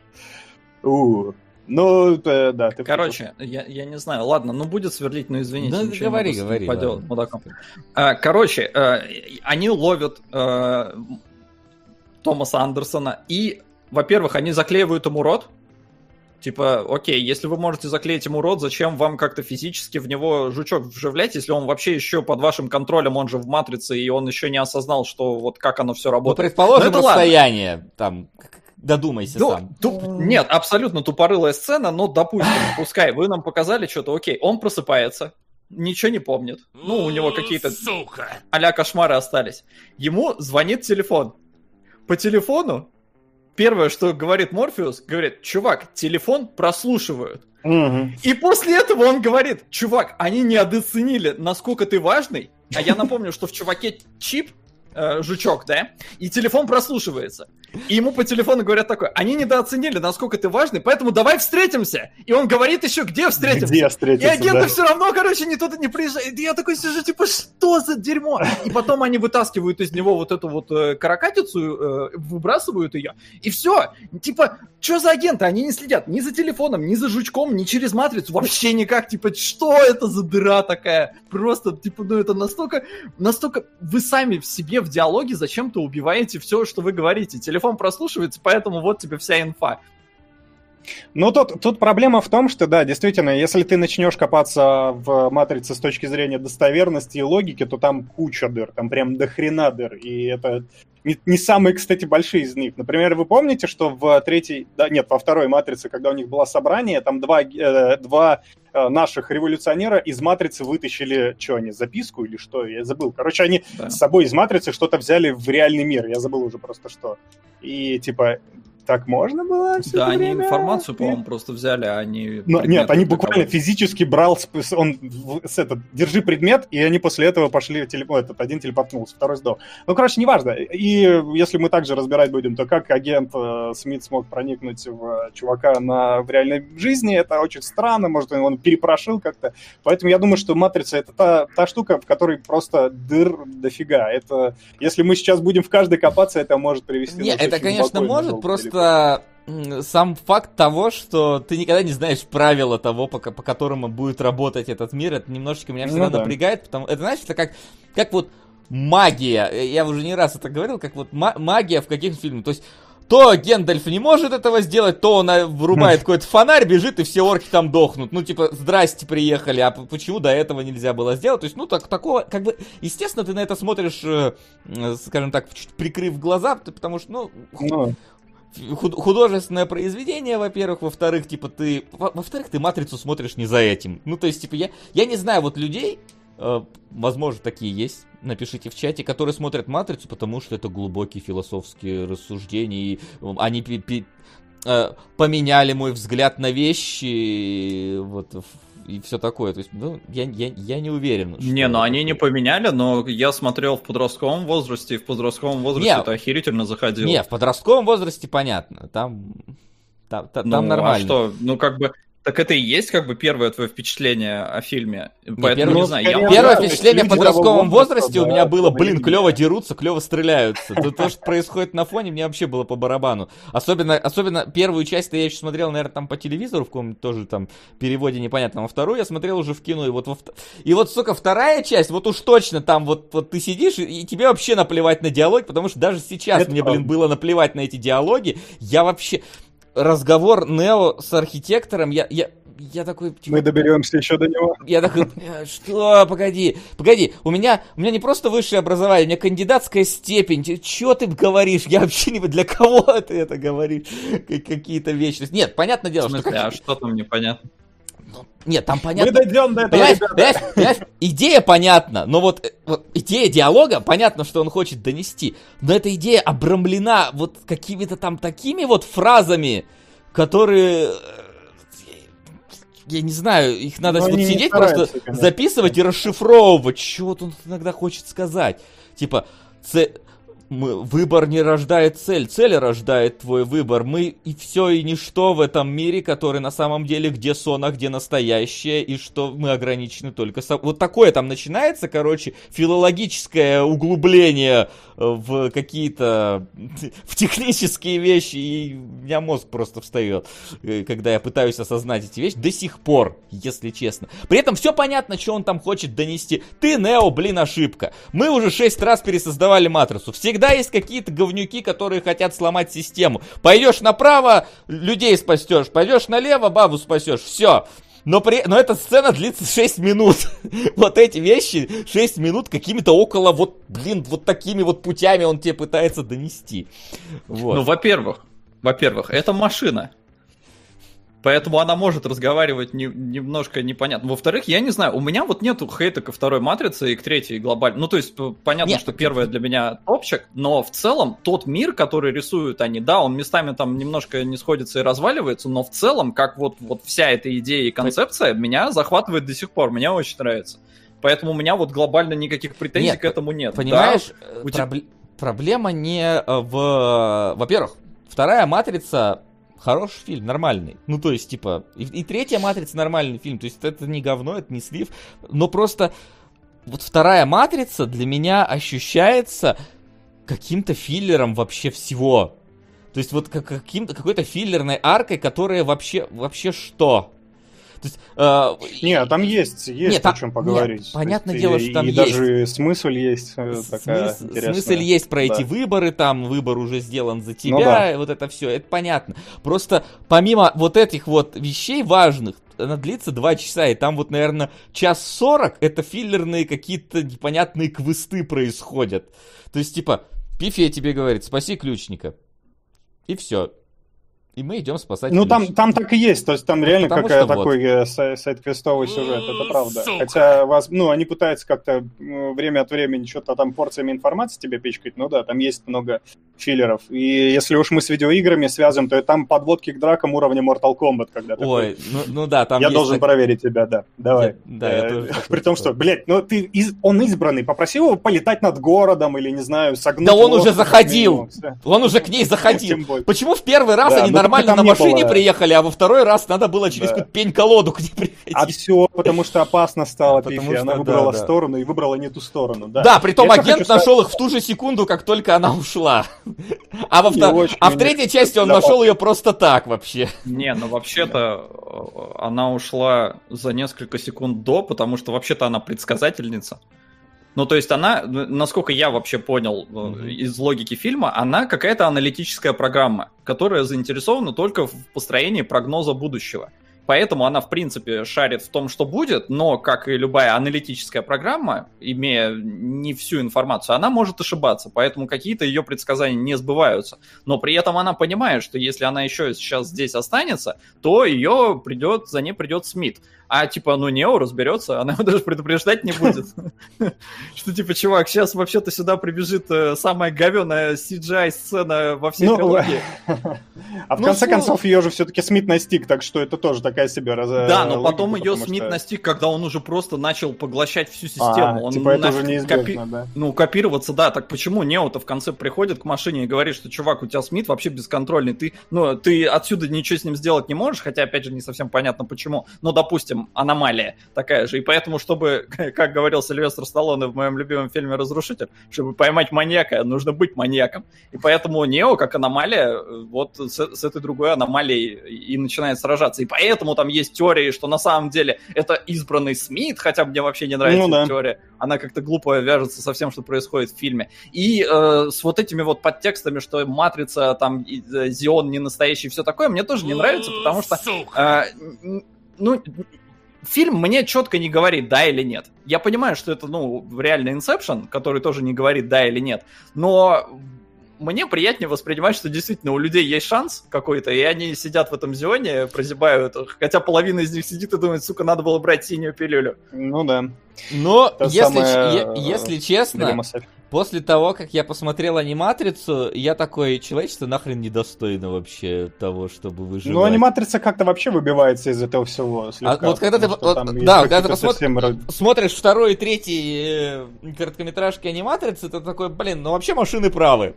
У. Ну, э, да. ты Короче, я, я не знаю, ладно, ну будет сверлить, но извините. Да ничего не говори, этим говори, поделать, ладно. мудаком. А, Короче, э, они ловят э, Томаса Андерсона, и, во-первых, они заклеивают ему рот, Типа, окей, если вы можете заклеить ему рот, зачем вам как-то физически в него жучок вживлять, если он вообще еще под вашим контролем, он же в матрице, и он еще не осознал, что вот как оно все Ну, работает. предположим, Ну, это ладно. расстояние, там, к- к- додумайся Ну, сам. туп- Нет, абсолютно тупорылая сцена, но допустим, <laughs> пускай, вы нам показали что-то, окей, он просыпается, ничего не помнит. Ну, у него какие-то а кошмары остались. Ему звонит телефон. По телефону первое, что говорит Морфеус, говорит, чувак, телефон прослушивают. Мгм. И после этого он говорит, чувак, они недооценили, насколько ты важный. А я напомню, что в чуваке чип, э, жучок, да, и телефон прослушивается. И ему по телефону говорят такое, они недооценили, насколько ты важный, поэтому давай встретимся. И он говорит еще, где встретимся. Где И встретиться, агенты да? все равно, короче, не туда не приезжают. И я такой сижу, типа, что за дерьмо? И потом они вытаскивают из него вот эту вот э, каракатицу, э, выбрасывают ее. И все. Типа, что за агенты? Они не следят ни за телефоном, ни за жучком, ни через матрицу. Вообще никак. Типа, что это за дыра такая? Просто, типа, ну это настолько... Настолько вы сами в себе в диалоге зачем-то убиваете все, что вы говорите. Телефон прослушивается, поэтому вот тебе вся инфа. Ну, тут, тут проблема в том, что, да, действительно, если ты начнешь копаться в матрице с точки зрения достоверности и логики, то там куча дыр, там прям до хрена дыр, и это не, не самые, кстати, большие из них. Например, вы помните, что в третьей, да, нет, во второй матрице, когда у них было собрание, там два, э, два э, наших революционера из матрицы вытащили, что они, записку или что, я забыл. Короче, они Да. с собой из матрицы что-то взяли в реальный мир, я забыл уже просто что. И, типа, так можно было всё Да, это они время? информацию, по-моему, просто взяли, а они... Ну, нет, они буквально физически. физически брал, он с этот, держи предмет, и они после этого пошли, теле- ну, этот один телепортнулся, второй сдох. Ну, короче, неважно. И если мы также разбирать будем, то как агент э, Смит смог проникнуть в чувака на, в реальной жизни, это очень странно, может, он, перепрошил как-то. Поэтому я думаю, что «Матрица» — это та, та штука, в которой просто дыр дофига. Это, если мы сейчас будем в каждой копаться, это может привести... Не, нас это, конечно, может, надолго просто м, сам факт того, что ты никогда не знаешь правила того, по, по которому будет работать этот мир, это немножечко меня всегда Ну да. напрягает, потому это, знаешь, это как, как вот магия, э, я уже не раз это говорил, как вот ма- магия в каких фильмах, то есть то Гендальф не может этого сделать, то он э, врубает <laughs> какой-то фонарь, бежит, и все орки там дохнут. Ну, типа, здрасте, приехали, а почему до этого нельзя было сделать? То есть, ну, так, такого, как бы, естественно, ты на это смотришь, э, э, скажем так, чуть прикрыв глаза, потому что, ну, Ну, художественное произведение, во-первых, во-вторых, типа ты, во- во-вторых, ты матрицу смотришь не за этим. Ну, то есть, типа, я, я не знаю, вот людей, э, возможно, такие есть, напишите в чате, которые смотрят матрицу, потому что это глубокие философские рассуждения, и э, они пи- пи- э, поменяли мой взгляд на вещи, вот, и все такое. То есть, ну, я, я, я не уверен. что Не, ну они не поменяли, но я смотрел в подростковом возрасте, и в подростковом возрасте Не. это охерительно заходило. Не, в подростковом возрасте понятно. Там, там, та- Ну, там нормально. А что? Ну, как бы. Так это и есть как бы первое твое впечатление о фильме. Поэтому первое- не знаю. я- Первое впечатление в подростковом возрасте у да, меня было, блин, клево дерутся, клево стреляются. То, то, что происходит на фоне, мне вообще было по барабану. Особенно, особенно первую часть я еще смотрел, наверное, там по телевизору, в каком-то тоже там переводе непонятном. А вторую я смотрел уже в кино. И вот, во и вот, сука, вторая часть, вот уж точно там вот, вот ты сидишь, и, и тебе вообще наплевать на диалог, потому что даже сейчас Это мне, блин, было наплевать на эти диалоги. Я вообще... Разговор Нео с архитектором, я, я, я такой... типа, Мы доберемся еще до него. я такой, «Бля, что, погоди, погоди, у меня, у меня не просто высшее образование, у меня кандидатская степень, Че ты говоришь, я вообще не, для кого ты это говоришь, Как- какие-то вещи. Нет, понятное В дело, что... смысле, а как- что там непонятно? Нет, там Мы понятно, дойдем до этого, Понимаешь, понимаешь, понимаешь, идея понятна, но вот, э, вот идея диалога, понятно, что он хочет донести, но эта идея обрамлена вот какими-то там такими вот фразами, которые, э, я не знаю, их надо Но вот сидеть просто конечно. записывать и расшифровывать, что вот он иногда хочет сказать. Типа, мы- выбор не рождает цель, цель рождает твой выбор. Мы и все и ничто в этом мире, который на самом деле где сон, а где настоящее, и что мы ограничены только... со- Вот такое там начинается, короче, филологическое углубление э, в какие-то... <laughs> в технические вещи, и у меня мозг просто встает, э, когда я пытаюсь осознать эти вещи, до сих пор, если честно. При этом все понятно, что он там хочет донести. Ты, Нео, блин, ошибка. Мы уже шесть раз пересоздавали матрицу. Всегда есть какие-то говнюки, которые хотят сломать систему. Пойдешь направо, людей спасешь. Пойдешь налево, бабу спасешь. Все. Но, при... Но эта сцена длится 6 минут. <laughs> вот эти вещи 6 минут какими-то около вот, блин, вот такими вот путями он тебе пытается донести. Вот. Ну, во-первых, во-первых, это машина. Поэтому она может разговаривать не- немножко непонятно. Во-вторых, я не знаю, у меня вот нету хейта ко второй матрице и к третьей глобально. Ну, то есть, понятно, Нет, что первая для меня топчик, но в целом тот мир, который рисуют они, да, он местами там немножко не сходится и разваливается, но в целом, как вот, вот вся эта идея и концепция, меня захватывает до сих пор, мне очень нравится. Поэтому у меня вот глобально никаких претензий Нет, к этому нет. Понимаешь, э, у тебя- пробл- проблема не э, в... Во-первых, вторая «Матрица» хороший фильм, нормальный. Ну, то есть, типа, и, и третья «Матрица» нормальный фильм. То есть, это не говно, это не слив. Но просто вот вторая «Матрица» для меня ощущается каким-то филлером вообще всего. То есть, вот как, каким-то, какой-то филлерной аркой, которая вообще, вообще что? То есть, э, Не, там есть, есть Нет, о чем нет, поговорить. То понятное есть, дело, и- что там и есть. даже смысл есть э, такая Смысл, интересная. смысл есть про эти Да. выборы, там выбор уже сделан за тебя, Ну да. и вот это все, это понятно. Просто помимо вот этих вот вещей важных, она длится два часа, и там вот, наверное, час сорок это филлерные какие-то непонятные квесты происходят. То есть, типа, Пифия тебе говорит, спаси ключника. И все. И мы идем спасать Ну, там, там так и есть, то есть там реально Потому какая что вот. такой э, сай- сайт-квестовый сюжет, это правда. сука. Хотя, вас, ну, они пытаются как-то время от времени что-то там порциями информации тебе пичкать, ну да, там есть много филлеров. И если уж мы с видеоиграми связываем, то и там подводки к дракам уровня Mortal Kombat, когда такой, Ой, ну, ну да, там я есть должен так- проверить тебя, да, давай. Я- да, я Э, тоже такой При том, что, такой. блядь, ну ты из- он избранный, попросил его полетать над городом или, не знаю, согнуть Да он уже заходил. Он уже к ней заходил. Почему в первый раз они ну, нормально на не машине было. приехали, а во второй раз надо было через Да. какую-то пень-колоду к ней приходить? А все, потому что опасно стало потому Пифи, она что, выбрала да, да. сторону и выбрала не ту сторону, да. Да, притом Я что агент хочу сказать- нашел их в ту же секунду, как только она ушла. А, во втор- а в третьей части он нашел ее просто так вообще. Не, ну вообще-то э, она ушла за несколько секунд до, потому что вообще-то она предсказательница. Ну, то есть она, насколько я вообще понял Мгм. из логики фильма, она какая-то аналитическая программа, которая заинтересована только в построении прогноза будущего. Поэтому она, в принципе, шарит в том, что будет, но, как и любая аналитическая программа, имея не всю информацию, она может ошибаться, поэтому какие-то ее предсказания не сбываются. Но при этом она понимает, что если она еще сейчас здесь останется, то ее придет, за ней придет Смит. А типа, ну Нео разберется, она его даже предупреждать не будет. Что типа, чувак, сейчас вообще-то сюда прибежит э, самая говеная CGI-сцена во всей Ну, трилогии. <laughs> А в Ну, конце концов ее же все-таки Смит настиг, так что это тоже такая себе раз... Да, но потом ее Смит настиг, когда он уже просто начал поглощать всю А, систему. Он типа это уже неизбежно, да. Ну, копироваться, да. Так почему Нео-то в конце приходит к машине и говорит, что, чувак, у тебя Смит вообще бесконтрольный. Ты, ну, ты отсюда ничего с ним сделать не можешь, хотя, опять же, не совсем понятно почему. Но, допустим, аномалия такая же. И поэтому, чтобы, <laughs> как говорил Сильвестр Сталлоне в моем любимом фильме «Разрушитель», чтобы поймать маньяка, нужно быть маньяком. И поэтому Нео, как аномалия, э, вот с, с этой другой аномалией и начинает сражаться. И поэтому там есть теории, что на самом деле это избранный Смит, хотя мне вообще не нравится Ну да. теория. Она как-то глупо вяжется со всем, что происходит в фильме. И э, с вот этими вот подтекстами, что Матрица, там, э, Зион не настоящий, все такое, мне тоже не нравится, потому что н- ну, фильм мне четко не говорит, да или нет. Я понимаю, что это, ну, реально Inception, который тоже не говорит, да или нет, но мне приятнее воспринимать, что действительно у людей есть шанс какой-то, и они сидят в этом зоне, прозябают, хотя половина из них сидит и думает, сука, надо было брать синюю пилюлю. Ну да. Но, Та если, самая, э, е- если честно, Дилемма Софи. После того, как я посмотрел аниматрицу, я такой, человечество нахрен недостойно вообще того, чтобы выживать. Ну, аниматрица как-то вообще выбивается из этого всего. слегка, А вот когда ты- вот, да, когда ты посмотр- совсем Смотришь второй и третий э, короткометражки аниматрицы, ты такой, блин, ну вообще машины правы.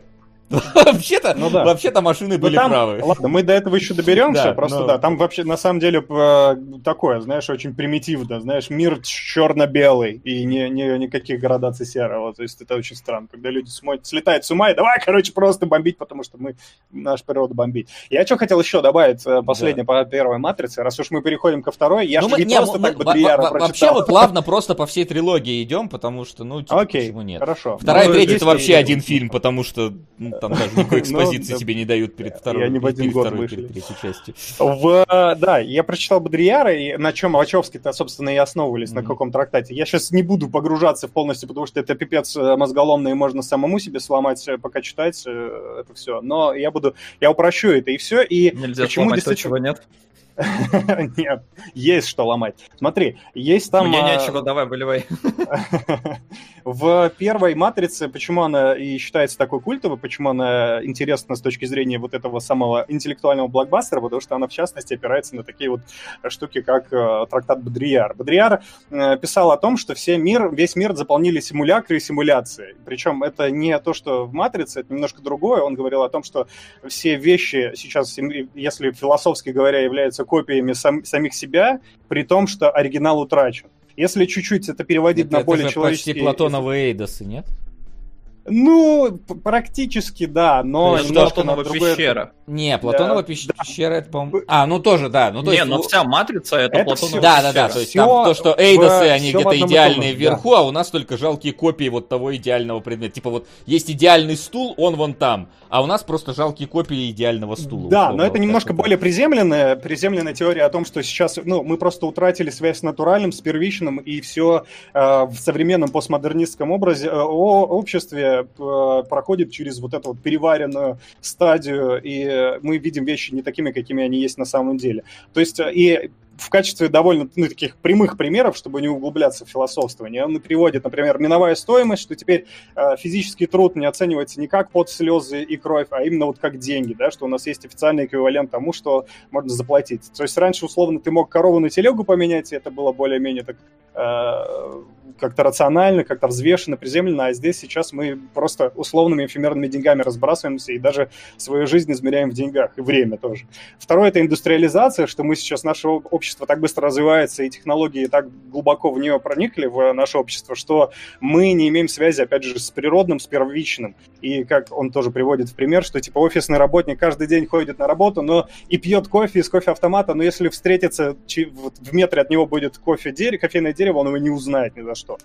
<laughs> Вообще-то, Ну да. вообще-то машины Ну, были там- правы. Ладно, мы до этого еще доберемся, Да, просто но- да, там вообще на самом деле э, такое, знаешь, очень примитивно, знаешь, мир черно-белый и не, не- никаких градаций серого, то есть это очень странно, когда люди смотрят, слетают с ума и давай, короче, просто бомбить, потому что мы, наша природа бомбить. Я что хотел еще добавить, э, последнее по первой матрице, раз уж мы переходим ко второй, я Ну, же мы- не, просто мы- так Бодрияра во- Вообще прочитал. мы плавно просто по всей трилогии идем, потому что, ну, типа, Окей, почему нет? хорошо. Вторая и Ну, третья это вообще один фильм, потому что ну, там даже никакой <laughs> Ну, экспозиции да. тебе не дают перед второй, один перед второй, перед третьей частью. В, да, я прочитал Бодрияра, и на чем Вачовски-то, собственно, и основывались, на каком трактате. Я сейчас не буду погружаться в полностью, потому что это пипец э, мозголомный, и можно самому себе сломать, э, пока читать э, это все. Но я буду, я упрощу это, и все. И Нельзя почему сломать то, чего нет. <laughs> Нет, есть что ломать. Смотри, есть там... Мне а, нечего, давай, выливай. <laughs> В первой матрице, почему она и считается такой культовой, почему она интересна с точки зрения вот этого самого интеллектуального блокбастера, потому что она, в частности, опирается на такие вот штуки, как э, трактат Бодрияр. Бодрияр э, писал о том, что все мир, весь мир заполнили симулякры и симуляции. Причем это не то, что в матрице, это немножко другое. Он говорил о том, что все вещи сейчас, если философски говоря, являются копиями сам- самих себя, при том, что оригинал утрачен. Если чуть-чуть это переводить Это, на это более же человеческий... почти Платоновые Эйдосы, нет? Ну, практически да, но на Платонова другое- пещера. Не, Платонова Да, пещ- пещера, это, по-моему... А, ну тоже, да. Ну, то Не, есть, но у- вся матрица это, Это Платонова всё- Да, да, да, пещера. то есть Всё там то, что в- Эйдосы, они в где-то одном и идеальные том вверху, а у нас только жалкие копии вот того идеального предмета. Типа вот есть идеальный стул, он вон там, а у нас просто жалкие копии идеального стула. Да, условно, но это вот немножко более приземленная, приземленная теория о том, что сейчас, ну, мы просто утратили связь с натуральным, с первичным, и все в современном постмодернистском образе, э, о- обществе э, проходит через вот эту вот переваренную стадию, и мы видим вещи не такими, какими они есть на самом деле. То есть, э, и в качестве довольно ну, таких прямых примеров, чтобы не углубляться в философствование, он приводит, например, миновая стоимость, что теперь э, физический труд не оценивается не как под слезы и кровь, а именно вот как деньги, да, что у нас есть официальный эквивалент тому, что можно заплатить. То есть раньше, условно, ты мог корову на телегу поменять, и это было более-менее так э, как-то рационально, как-то взвешенно, приземленно, а здесь сейчас мы просто условными эфемерными деньгами разбрасываемся и даже свою жизнь измеряем в деньгах, и время тоже. Второе – это индустриализация, что мы сейчас, наше об- общество так быстро развивается, и технологии так глубоко в нее проникли, в наше общество, что мы не имеем связи, опять же, с природным, с первичным. И как он тоже приводит в пример, что типа офисный работник каждый день ходит на работу, но и пьет кофе из кофе-автомата, но если вот в метре от него будет кофе кофейное дерево, он его не узнает ни за что.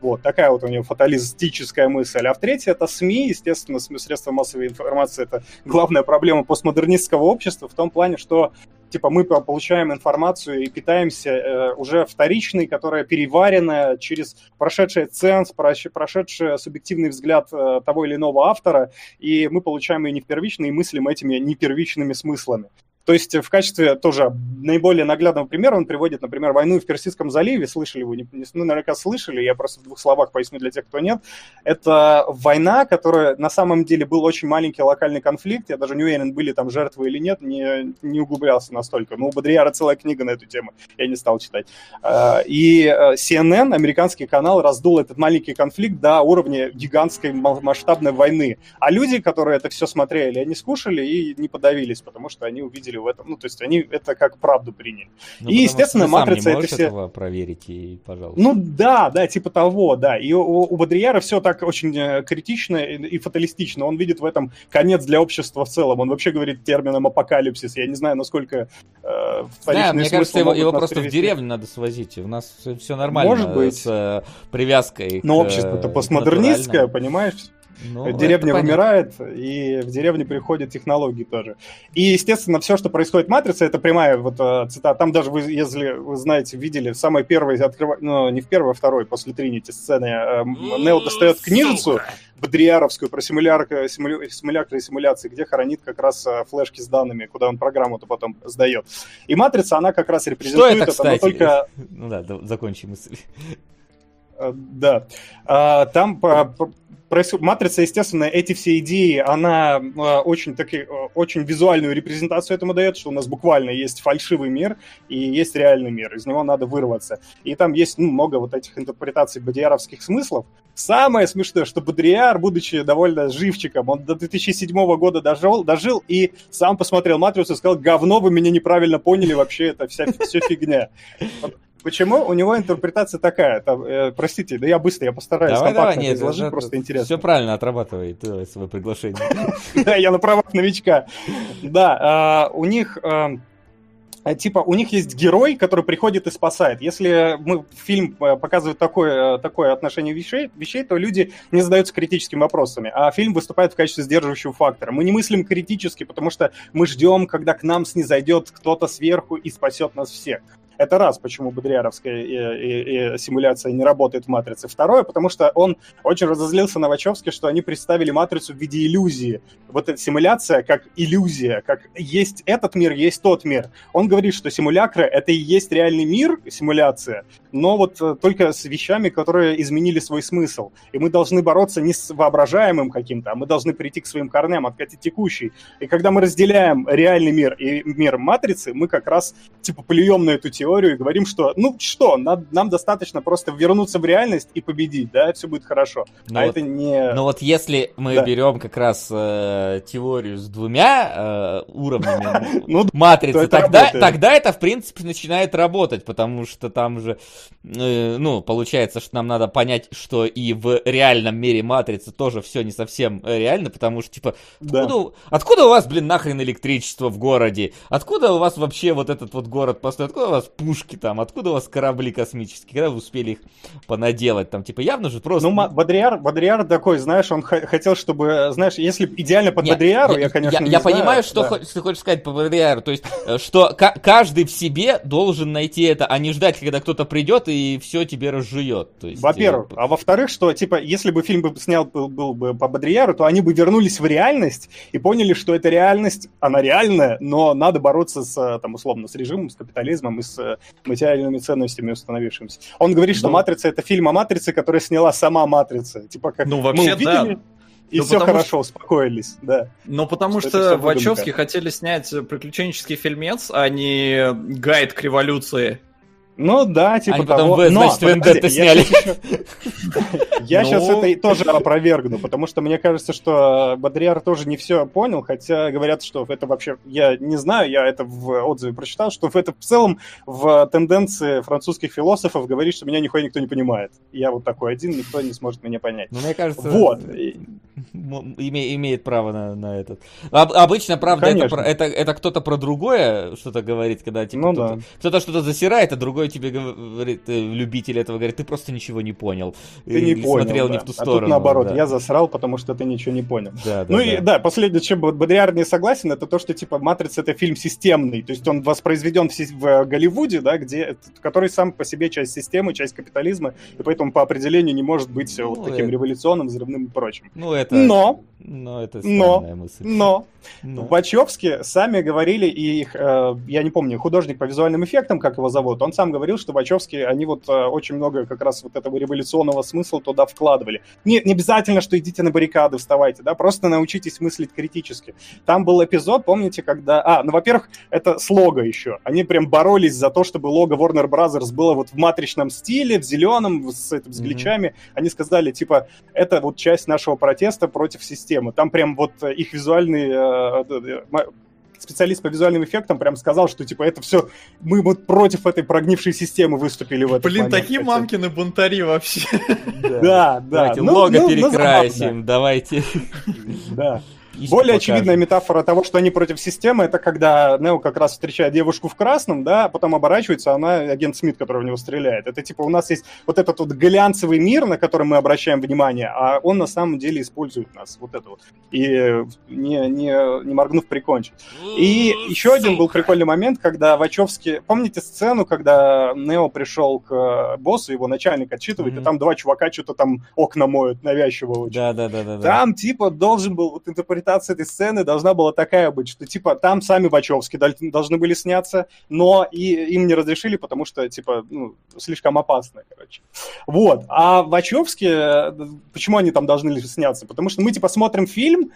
Вот, такая вот у него фаталистическая мысль. А в третье это СМИ, естественно, СМИ, средства массовой информации, это главная проблема постмодернистского общества в том плане, что типа мы по- получаем информацию и питаемся э, уже вторичной, которая переварена через прошедший ценз, прошедший субъективный взгляд э, того или иного автора, и мы получаем ее не первичной и мыслим этими непервичными смыслами. То есть в качестве тоже наиболее наглядного примера он приводит, например, войну в Персидском заливе. Слышали вы? Ну, наверняка слышали, я просто в двух словах поясню для тех, кто нет. Это война, которая на самом деле был очень маленький локальный конфликт. Я даже не уверен, были там жертвы или нет, не, не углублялся настолько. Но у Бодрияра целая книга на эту тему, я не стал читать. А, И э, CNN, американский канал, раздул этот маленький конфликт до уровня гигантской ма- масштабной войны. А люди, которые это все смотрели, они скушали и не подавились, потому что они увидели в этом, ну, то есть они это как правду приняли. Ну, И, естественно, «Матрица» это все- этого проверить, и, пожалуйста. Ну да, да, типа того, да. И у, у Бодрияра все так очень э, критично и, фаталистично. Он видит в этом конец для общества в целом. Он вообще говорит термином апокалипсис. Я не знаю, насколько э, Да, мне кажется, его, его просто в привести. деревню надо свозить. У нас все, нормально Может быть. с э, привязкой. Но к, общество-то э, постмодернистское, понимаешь? Ну, Деревня вымирает, и в деревню приходят технологии тоже. И, естественно, все, что происходит в «Матрице», это прямая вот э, цитата. Там даже вы, если вы знаете, видели, в самой первой, открыва... ну, не в первой, а второй, после Тринити сцены, э, Нео достает книжицу, Бодриаровскую про симулярка, симулю, симулякры и симуляции, где хранит как раз э, флешки с данными, куда он программу-то потом сдает. И «Матрица», она как раз Что репрезентует это, это, но кстати? только <laughs> Ну да, да, закончи мысль. Э, Да. А, Там по- по- происход- матрица, естественно, эти все идеи, она э, очень, таки, очень визуальную репрезентацию этому дает, что у нас буквально есть фальшивый мир и есть реальный мир, из него надо вырваться. И там есть ну, много вот этих интерпретаций бодриаровских смыслов. Самое смешное, что Бодриар, будучи довольно живчиком, он до 2007 года дожил, дожил и сам посмотрел «Матрицу» и сказал, говно, вы меня неправильно поняли, вообще это вся, все фигня. Почему? У него интерпретация такая. Там, э, простите, да я быстро, я постараюсь Давай, компактно давай, нет, изложить, просто интересно. Все правильно отрабатывай давай свое приглашение. <laughs> Да, я на правах новичка. Да, а, у них... а, а, Типа, у них есть герой, который приходит и спасает. Если мы, фильм э, показывает такое, э, такое отношение вещей, вещей, то люди не задаются критическими вопросами, а фильм выступает в качестве сдерживающего фактора. Мы не мыслим критически, потому что мы ждем, когда к нам снизойдет кто-то сверху и спасет нас всех. Это раз, почему бодриаровская э, э, э, симуляция не работает в «Матрице». Второе, потому что он очень разозлился на Вачовски, что они представили «Матрицу» в виде иллюзии. Вот эта симуляция как иллюзия, как есть этот мир, есть тот мир. Он говорит, что симулякры — это и есть реальный мир, симуляция, но вот только с вещами, которые изменили свой смысл. И мы должны бороться не с воображаемым каким-то, а мы должны прийти к своим корням, откатить текущий. И когда мы разделяем реальный мир и мир Матрицы, мы как раз типа плюем на эту теорию и говорим, что ну что, нам, нам достаточно просто вернуться в реальность и победить, да, все будет хорошо. Ну а вот- это не... Но вот если мы Да. берем как раз э, теорию с двумя э, уровнями <laughs> Ну, матрицы, тогда, это, в принципе, начинает работать, потому что там же, э, ну, получается, что нам надо понять, что и в реальном мире матрицы тоже все не совсем э, реально, потому что, типа, да. откуда, откуда у вас, блин, нахрен электричество в городе? Откуда у вас вообще вот этот вот город построен? Откуда у вас пушки там? Откуда у вас корабли космические? Когда вы успели их понаделать? Там, типа, явно же просто... Ну, Бодриар, Бодриар такой, знаешь, он хотел, чтобы, знаешь, если идеально под Не, Бодриару, я, конечно, не я знаю, понимаю, что да. ты хочешь сказать по Бодриару, то есть, э, что ка- каждый в себе должен найти это, а не ждать, когда кто-то придет и все тебе разжует. Во-первых. э, А во-вторых, что, типа, если бы фильм бы снял был, был бы по Бодриару, то они бы вернулись в реальность и поняли, что эта реальность, она реальная, но надо бороться с, э, там, условно, с режимом, с капитализмом и с э, материальными ценностями установившимся. Он говорит, что Ну. «Матрица» — это фильм о «Матрице», который сняла сама «Матрица». Типа, как Ну, мы вообще, да. увидели, и Ну, все хорошо, успокоились, да. Ну, потому Что что. Вачовски хотели снять приключенческий фильмец, а не гайд к революции. Ну да, типа Они потом того. «В», Но, значит, подожди, «Вендетта» я сняли. <laughs> Я Ну. сейчас это и тоже опровергну, потому что мне кажется, что Бодриар тоже не все понял, хотя говорят, что это вообще... Я не знаю, я это в отзыве прочитал, что это в целом в тенденции французских философов говорит, что меня нихуя никто не понимает. Я вот такой один, никто не сможет меня понять. Ну, мне кажется... Вот. Име- имеет право на, на этот. Об- обычно, правда, это, Конечно. это, это кто-то про другое что-то говорит, когда типа, Ну кто-то, да. кто-то что-то засирает, а другой тебе говорит, э, любитель этого говорит, ты просто ничего не понял. Ты не Или понял, смотрел не да. в ту А сторону. тут наоборот, да. я засрал, потому что ты ничего не понял. Да, да, Ну да. и да, последнее, чем вот Бодриар не согласен, это то, что типа Матрица это фильм системный, то есть он воспроизведен в, в э, Голливуде, да, где, который сам по себе часть системы, часть капитализма, и поэтому по определению не может быть э, вот Ну, таким это- революционным, взрывным и прочим. Ну, это... Но, Но это Но- мысль. но Но. Вачовски сами говорили, и их, э, я не помню, художник по визуальным эффектам, как его зовут, он сам говорил, что Вачовски, они вот э, очень много как раз вот этого революционного смысла туда вкладывали. Не, не обязательно, что идите на баррикады, вставайте, да, просто научитесь мыслить критически. Там был эпизод, помните, когда... А, ну, во-первых, это с лого еще. Они прям боролись за то, чтобы лого Warner Brothers было вот в матричном стиле, в зеленом, с, этим, с гличами. Они сказали, типа, это вот часть нашего протеста против системы. Там прям вот э, их визуальный э, э, специалист по визуальным эффектам прям сказал, что типа это все мы вот против этой прогнившей системы выступили в этот Блин, момент. такие Хотя- мамкины бунтари вообще. Да, да. Давайте Ну, лого ну, ну, перекрасим, давайте. Да. Более покажем. очевидная метафора того, что они против системы, это когда Нео как раз встречает девушку в красном, да, а потом оборачивается, а она агент Смит, который в него стреляет. Это типа у нас есть вот этот вот глянцевый мир, на который мы обращаем внимание, а он на самом деле использует нас. Вот это вот. И не, не, не моргнув прикончит. И еще один был прикольный момент, когда Вачовски... Помните сцену, когда Нео пришел к э, боссу, его начальник отчитывает, Мгм. и там два чувака что-то там окна моют навязчиво очень. Да, да, да, да. Там, типа, должен был, вот интерпретация этой сцены должна была такая быть, что, типа, там сами Вачовски дол- должны были сняться, но и им не разрешили, потому что, типа, ну, слишком опасно, короче. Вот. А Вачовски, э, почему они там должны сняться? Потому что мы, типа, смотрим фильм,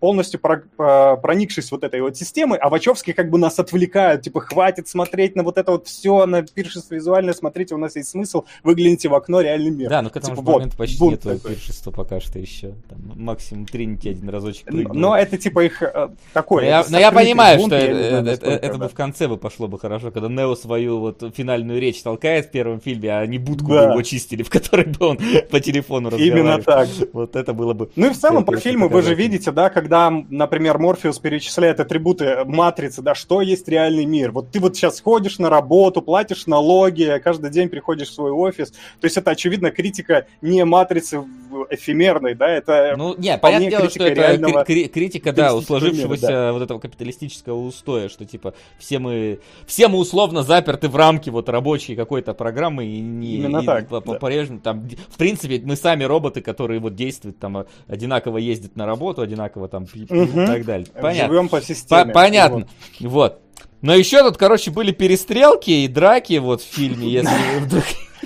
полностью про- э, проникшись вот этой вот системой, а Вачовски как бы нас отвлекают, типа, хватит смотреть на вот это вот все, на пиршество визуальное, смотрите, у нас есть смысл, выгляните в окно, реальный мир. Да, ну к этому Типа, же вот, моменту почти такой. пиршества пока что еще. Там максимум Тринити один разочек прыгнул. Но это типа их э, Но такой. я, это но я понимаю, бунт, что я это, знаю, это- это бы да. в конце бы пошло бы хорошо, когда Нео свою вот финальную речь толкает в первом фильме, а не будку Да. бы его чистили, <laughs> в которой бы он по телефону Именно разговаривал. так. Вот это было бы... Ну и в целом по фильму вы же видите, да, когда, например, Морфеус перечисляет атрибуты матрицы, да, что есть реальный мир. Вот ты вот сейчас ходишь на работу, платишь налоги, каждый день приходишь в свой офис. То есть это, очевидно, критика не матрицы эфемерной, да, это Ну, не, понятное дело, что критика это реального кри- кри- критика, да, у сложившегося мира, вот этого капиталистического устоя, что, типа, все мы, все мы условно заперты в рамки вот рабочей какой-то программы и не... Именно и так, по- да. по-прежнему там, в принципе, мы сами роботы, которые вот действуют там, одинаково ездят на работу, одинаково там пи- пи- и так далее. Понятно. живем по По- системе. понятно. Вот. Но еще тут, короче, были перестрелки и драки вот в фильме, если вдруг.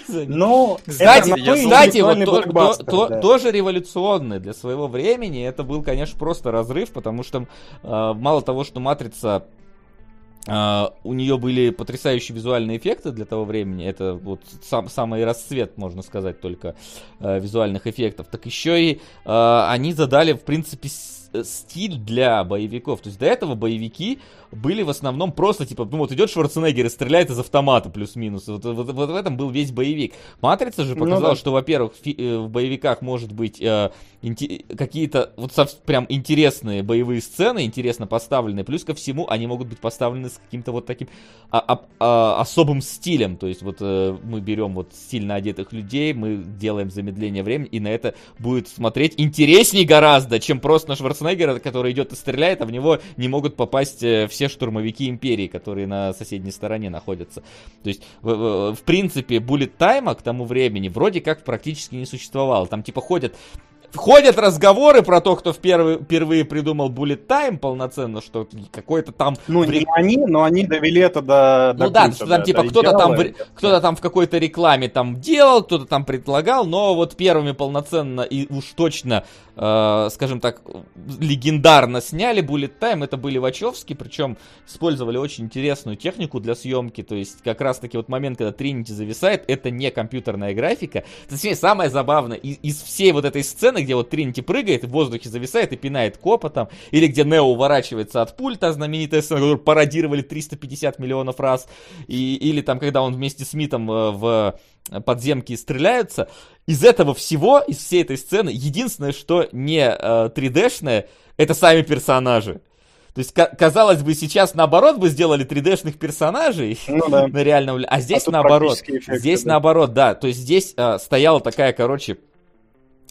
Ну, Кстати, это то кстати, вот то- блокбастер, то- да. тоже революционный для своего времени. Это был, конечно, просто разрыв, потому что э, мало того, что матрица э, у нее были потрясающие визуальные эффекты для того времени. Это вот сам, самый расцвет, можно сказать, только э, визуальных эффектов. Так еще и э, они задали, в принципе, стиль для боевиков. То есть до этого боевики были в основном просто, типа, ну вот идет Шварценеггер и стреляет из автомата плюс-минус. Вот, вот- вот в этом был весь боевик. Матрица же Ну показала, да. что, во-первых, э, в боевиках может быть э, какие-то вот прям интересные боевые сцены, интересно поставленные. Плюс ко всему они могут быть поставлены с каким-то вот таким а- а- а- особым стилем. То есть вот э, мы берем вот стильно одетых людей, мы делаем замедление времени, и на это будет смотреть интересней гораздо, чем просто на Шварценеггера, который идет и стреляет, а в него не могут попасть э, все штурмовики Империи, которые на соседней стороне находятся. То есть, в, в- принципе, буллет тайма к тому времени вроде как практически не существовало. Там типа ходят Ходят разговоры про то, кто в первый, впервые придумал Bullet Time полноценно, что какой-то там... Ну, не они, но они довели это до, до ну да, что там типа кто-то там, кто-то там в какой-то рекламе там делал, кто-то там предлагал, но вот первыми полноценно и уж точно, э, скажем так, легендарно сняли Bullet Time, это были Вачовски, причем использовали очень интересную технику для съемки, то есть как раз таки вот момент, когда Тринити зависает, это не компьютерная графика, точнее самое забавное, из, из всей вот этой сцены сцены, где вот Тринити прыгает, в воздухе зависает и пинает копа там, или где Нео уворачивается от пульта, знаменитая сцена, которую пародировали 350 миллионов раз, и, или там, когда он вместе с Митом э, в подземки стреляются. Из этого всего, из всей этой сцены, единственное, что не э, 3D-шное, это сами персонажи. То есть, казалось бы, сейчас наоборот бы сделали 3D-шных персонажей ну, да. <laughs> на реальном... А здесь а наоборот. Эффекты, здесь да. наоборот, да. То есть здесь э, стояла такая, короче,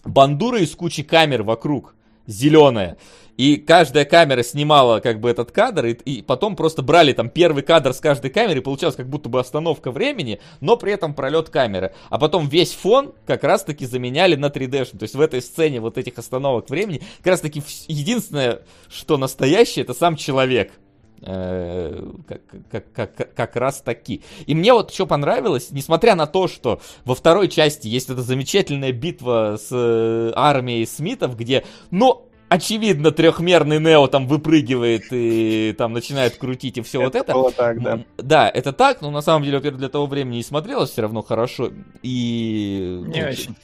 бандура из кучи камер вокруг, зеленая. И каждая камера снимала как бы этот кадр, и, и потом просто брали там первый кадр с каждой камеры, и получалось как будто бы остановка времени, но при этом пролет камеры. А потом весь фон как раз-таки заменяли на 3D. То есть в этой сцене вот этих остановок времени как раз-таки единственное, что настоящее, это сам человек как, как, как, как раз таки. И мне вот что понравилось, несмотря на то, что во второй части есть эта замечательная битва с э, армией Смитов, где, ну, очевидно, трехмерный Нео там выпрыгивает и там начинает крутить и все это вот это. Было так, да. Да, это так, но на самом деле, во-первых, для того времени и смотрелось все равно хорошо. И... Не очень.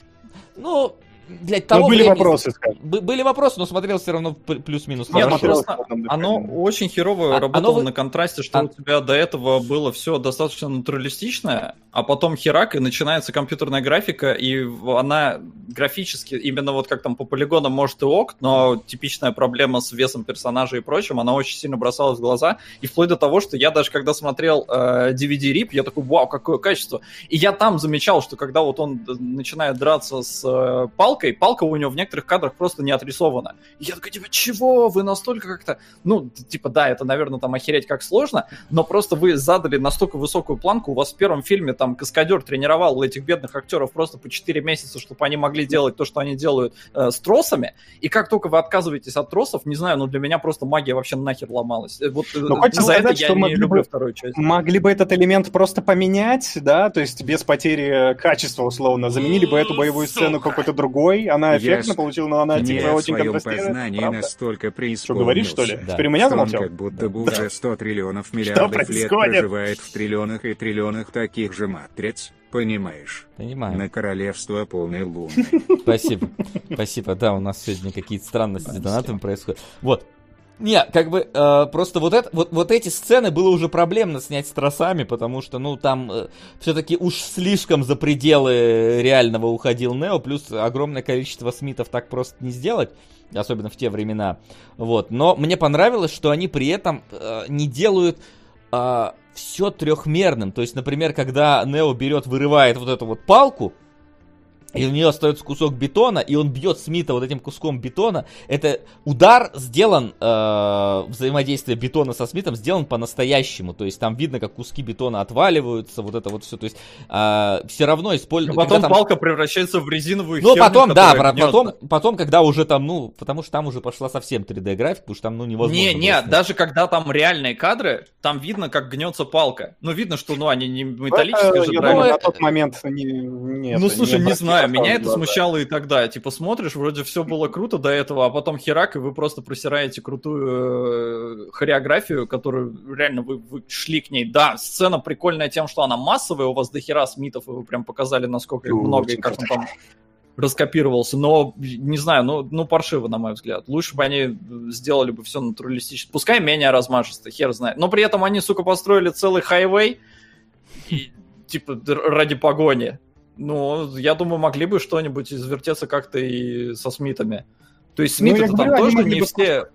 Ну, для того но были времени... вопросы, скажем. Были вопросы, но смотрел все равно плюс-минус Нет, просто оно очень херово А- работало оно вы- на контрасте, что А- у тебя до этого было все достаточно натуралистичное, а потом херак, и начинается компьютерная графика, и она графически, именно вот как там по полигонам может и ок, но типичная проблема с весом персонажей и прочим, она очень сильно бросалась в глаза, и вплоть до того, что я даже когда смотрел э, DVD-рип, я такой, вау, какое качество. И я там замечал, что когда вот он д- начинает драться с э, палкой, палка у него в некоторых кадрах просто не отрисована. И я такой, типа, чего? Вы настолько как-то... Ну, типа, да, это, наверное, там охереть как сложно, но просто вы задали настолько высокую планку. У вас в первом фильме там каскадер тренировал этих бедных актеров просто по 4 месяца, чтобы они могли делать то, что они делают э, с тросами. И как только вы отказываетесь от тросов, не знаю, но для меня просто магия вообще нахер ломалась. Э, Вот э, Ну, хочется за это сказать, я что не могли люблю бы- вторую часть. Могли бы этот элемент просто поменять, да, то есть без потери качества, условно. Заменили бы эту боевую сцену какой-то другой, она Я эффектно получила, но она Не типа очень контрастирует. правда? настолько Что, говоришь, что ли? Да. Теперь меня замолчал? как будто бы уже 100 триллионов миллиардов лет проживает в триллионах и триллионах таких же матриц, понимаешь? Понимаю. На королевство полной луны. <laughs> Спасибо. Спасибо. Да, у нас сегодня какие-то странности с донатами происходят. Вот. Не, как бы э, просто вот, это, вот, вот эти сцены было уже проблемно снять с тросами, потому что, ну, там э, все-таки уж слишком за пределы реального уходил Нео, плюс огромное количество Смитов так просто не сделать, особенно в те времена. Вот. Но мне понравилось, что они при этом э, не делают все трехмерным. То есть, например, когда Нео берет, вырывает вот эту вот палку, и у нее остается кусок бетона, и он бьет Смита вот этим куском бетона. Это удар сделан, э, взаимодействие бетона со Смитом сделан по-настоящему. То есть там видно, как куски бетона отваливаются, вот это вот все. То есть все равно А используют... потом палка превращается в резиновую Ну, херню, потом, да, про- потом, потом, когда уже там, ну, потому что там уже пошла совсем 3D графика, потому что там, ну, невозможно. Не, не, снять. даже когда там реальные кадры, там видно, как гнется палка. Ну, видно, что, ну, они не металлические Это, же, думаю, на тот момент не, нет, ну, слушай, не обратили знаю, меня это смущало и тогда. Типа, смотришь, вроде все было круто до этого, а потом херак, и вы просто просираете крутую э, хореографию, которую реально вы, вы шли к ней. Да, сцена прикольная тем, что она массовая, у вас до хера смитов, и вы прям показали, насколько их много, и как он там раскопировался, но, не знаю, ну, ну, паршиво, на мой взгляд. Лучше бы они сделали бы все натуралистично. Пускай менее размашисто, хер знает. Но при этом они, сука, построили целый хайвей, и, типа, ради погони. Ну, я думаю, могли бы что-нибудь извертеться как-то и со Смитами. То есть Ну, Смиты там говорю, они тоже не все...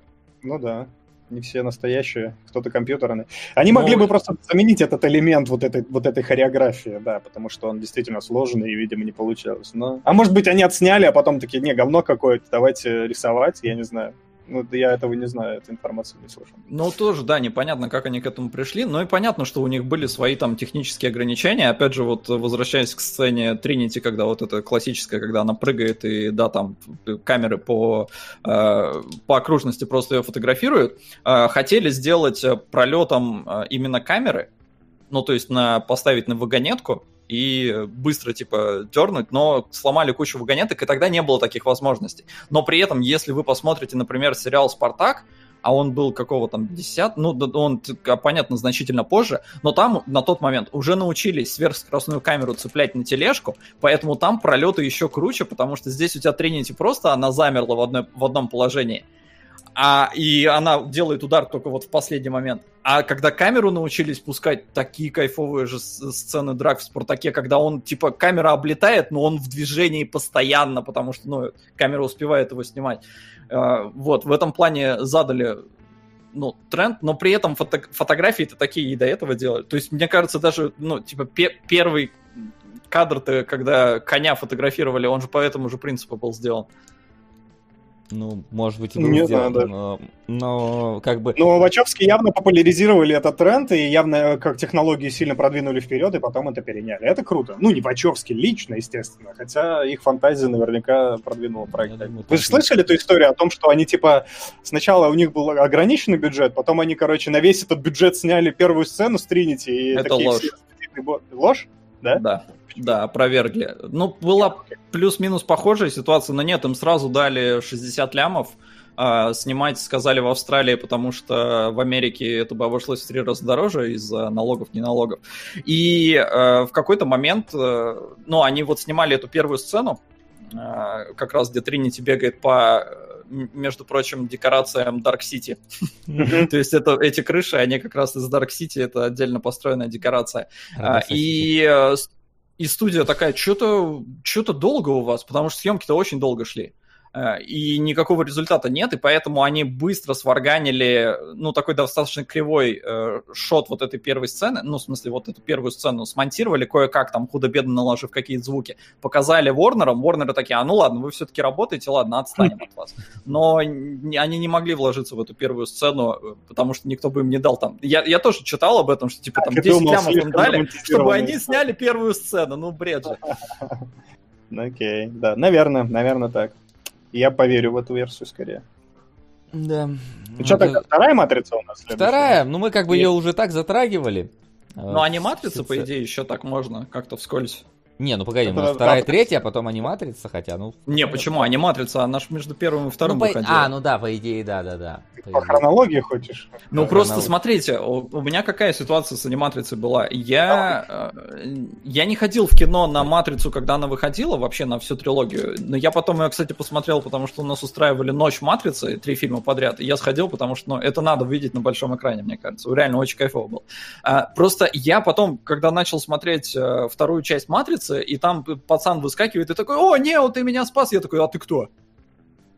Ну да, не все настоящие, кто-то компьютерный. Они Ну, могли бы просто заменить этот элемент вот этой, вот этой хореографии, да, потому что он действительно сложный и, видимо, не получалось. Но... А может быть, они отсняли, а потом такие, не, говно какое-то, давайте рисовать, я не знаю. Ну, я этого не знаю, эту информацию не слышал. Ну, тоже, да, непонятно, как они к этому пришли, но и понятно, что у них были свои там технические ограничения. Опять же, вот возвращаясь к сцене Тринити, когда вот это классическая, когда она прыгает и, да, там камеры по, э, по окружности просто ее фотографируют, э, хотели сделать э, пролетом э, именно камеры, ну, то есть на, поставить на вагонетку, и быстро, типа, дернуть, но сломали кучу вагонеток, и тогда не было таких возможностей. Но при этом, если вы посмотрите, например, сериал «Спартак», а он был какого там 10, ну, он, а, понятно, значительно позже, но там на тот момент уже научились сверхскоростную камеру цеплять на тележку, поэтому там пролеты еще круче, потому что здесь у тебя Тринити просто, она замерла в, одной, в одном положении, а, и она делает удар только вот в последний момент. А когда камеру научились пускать, такие кайфовые же сцены драк в Спартаке, когда он, типа, камера облетает, но он в движении постоянно, потому что, ну, камера успевает его снимать. А, Вот, в этом плане задали ну, тренд, но при этом фото- фотографии-то такие и до этого делали. То есть, мне кажется, даже, ну, типа, пе- первый кадр-то, когда коня фотографировали, он же по этому же принципу был сделан. Ну, может быть, и был Не сделан, знаю, да. но, но как бы... Но Вачовски явно популяризировали этот тренд и явно как технологии сильно продвинули вперед, и потом это переняли. Это круто. Ну, не Вачовски лично, естественно, хотя их фантазия наверняка продвинула проект. Я думаю, Вы же слышали эту историю о том, что они, типа, сначала у них был ограниченный бюджет, потом они, короче, на весь этот бюджет сняли первую сцену с Тринити. И Это такие ложь. все бо- Ложь? Да? Да, да, опровергли. Ну, была плюс-минус похожая ситуация, но нет, им сразу дали 60 лямов. а, снимать сказали в Австралии, потому что в Америке это бы обошлось в три раза дороже из-за налогов, не налогов. И э, в какой-то момент, э, ну, они вот снимали эту первую сцену, э, как раз где Тринити бегает по, между прочим, декорациям Dark City. То есть это, эти крыши, они как раз из Dark City, это отдельно построенная декорация. А. И, э, и студия такая, что-то что долго у вас, потому что съемки-то очень долго шли. Э, И никакого результата нет, и поэтому они быстро сварганили, ну, такой достаточно кривой э, шот вот этой первой сцены, ну, в смысле, вот эту первую сцену смонтировали кое-как, там, худо-бедно наложив какие-то звуки, показали Ворнерам, Ворнеры такие, а ну ладно, вы все-таки работаете, ладно, отстанем от вас. Но они не могли вложиться в эту первую сцену, э, потому что никто бы им не дал там. Я, я тоже читал об этом, что типа там Так и 10 думал, лямов им дали, чтобы они сняли первую сцену. Ну, бред же. <laughs> Окей, да, наверное, наверное так. Я поверю в эту версию скорее. Да. Ну что, Это- тогда вторая матрица у нас? следующая? Вторая, ну мы как бы Нет. ее уже так затрагивали. Ну, аниматрица, по Всё- идее, еще так можно, как-то вскользь. Не, ну погоди, Это нас вторая, третья, а потом аниматрица, хотя, ну... Не, почему? Аниматрица, она ж между первым и вторым ну, по- выходила. А, ну да, по идее, да-да-да. По По хронологии хочешь? Ну, Да, просто смотрите, у, у меня какая ситуация с аниматрицей была. Я, э, я не ходил в кино на матрицу, когда она выходила, вообще на всю трилогию. Но я потом ее, кстати, посмотрел, потому что у нас устраивали ночь матрицы, три фильма подряд. И я сходил, потому что ну, это надо видеть на большом экране, мне кажется. Реально очень кайфово было. А, просто я потом, когда начал смотреть э, вторую часть матрицы, и там пацан выскакивает и такой: О, Нео, ты меня спас! Я такой, а ты кто?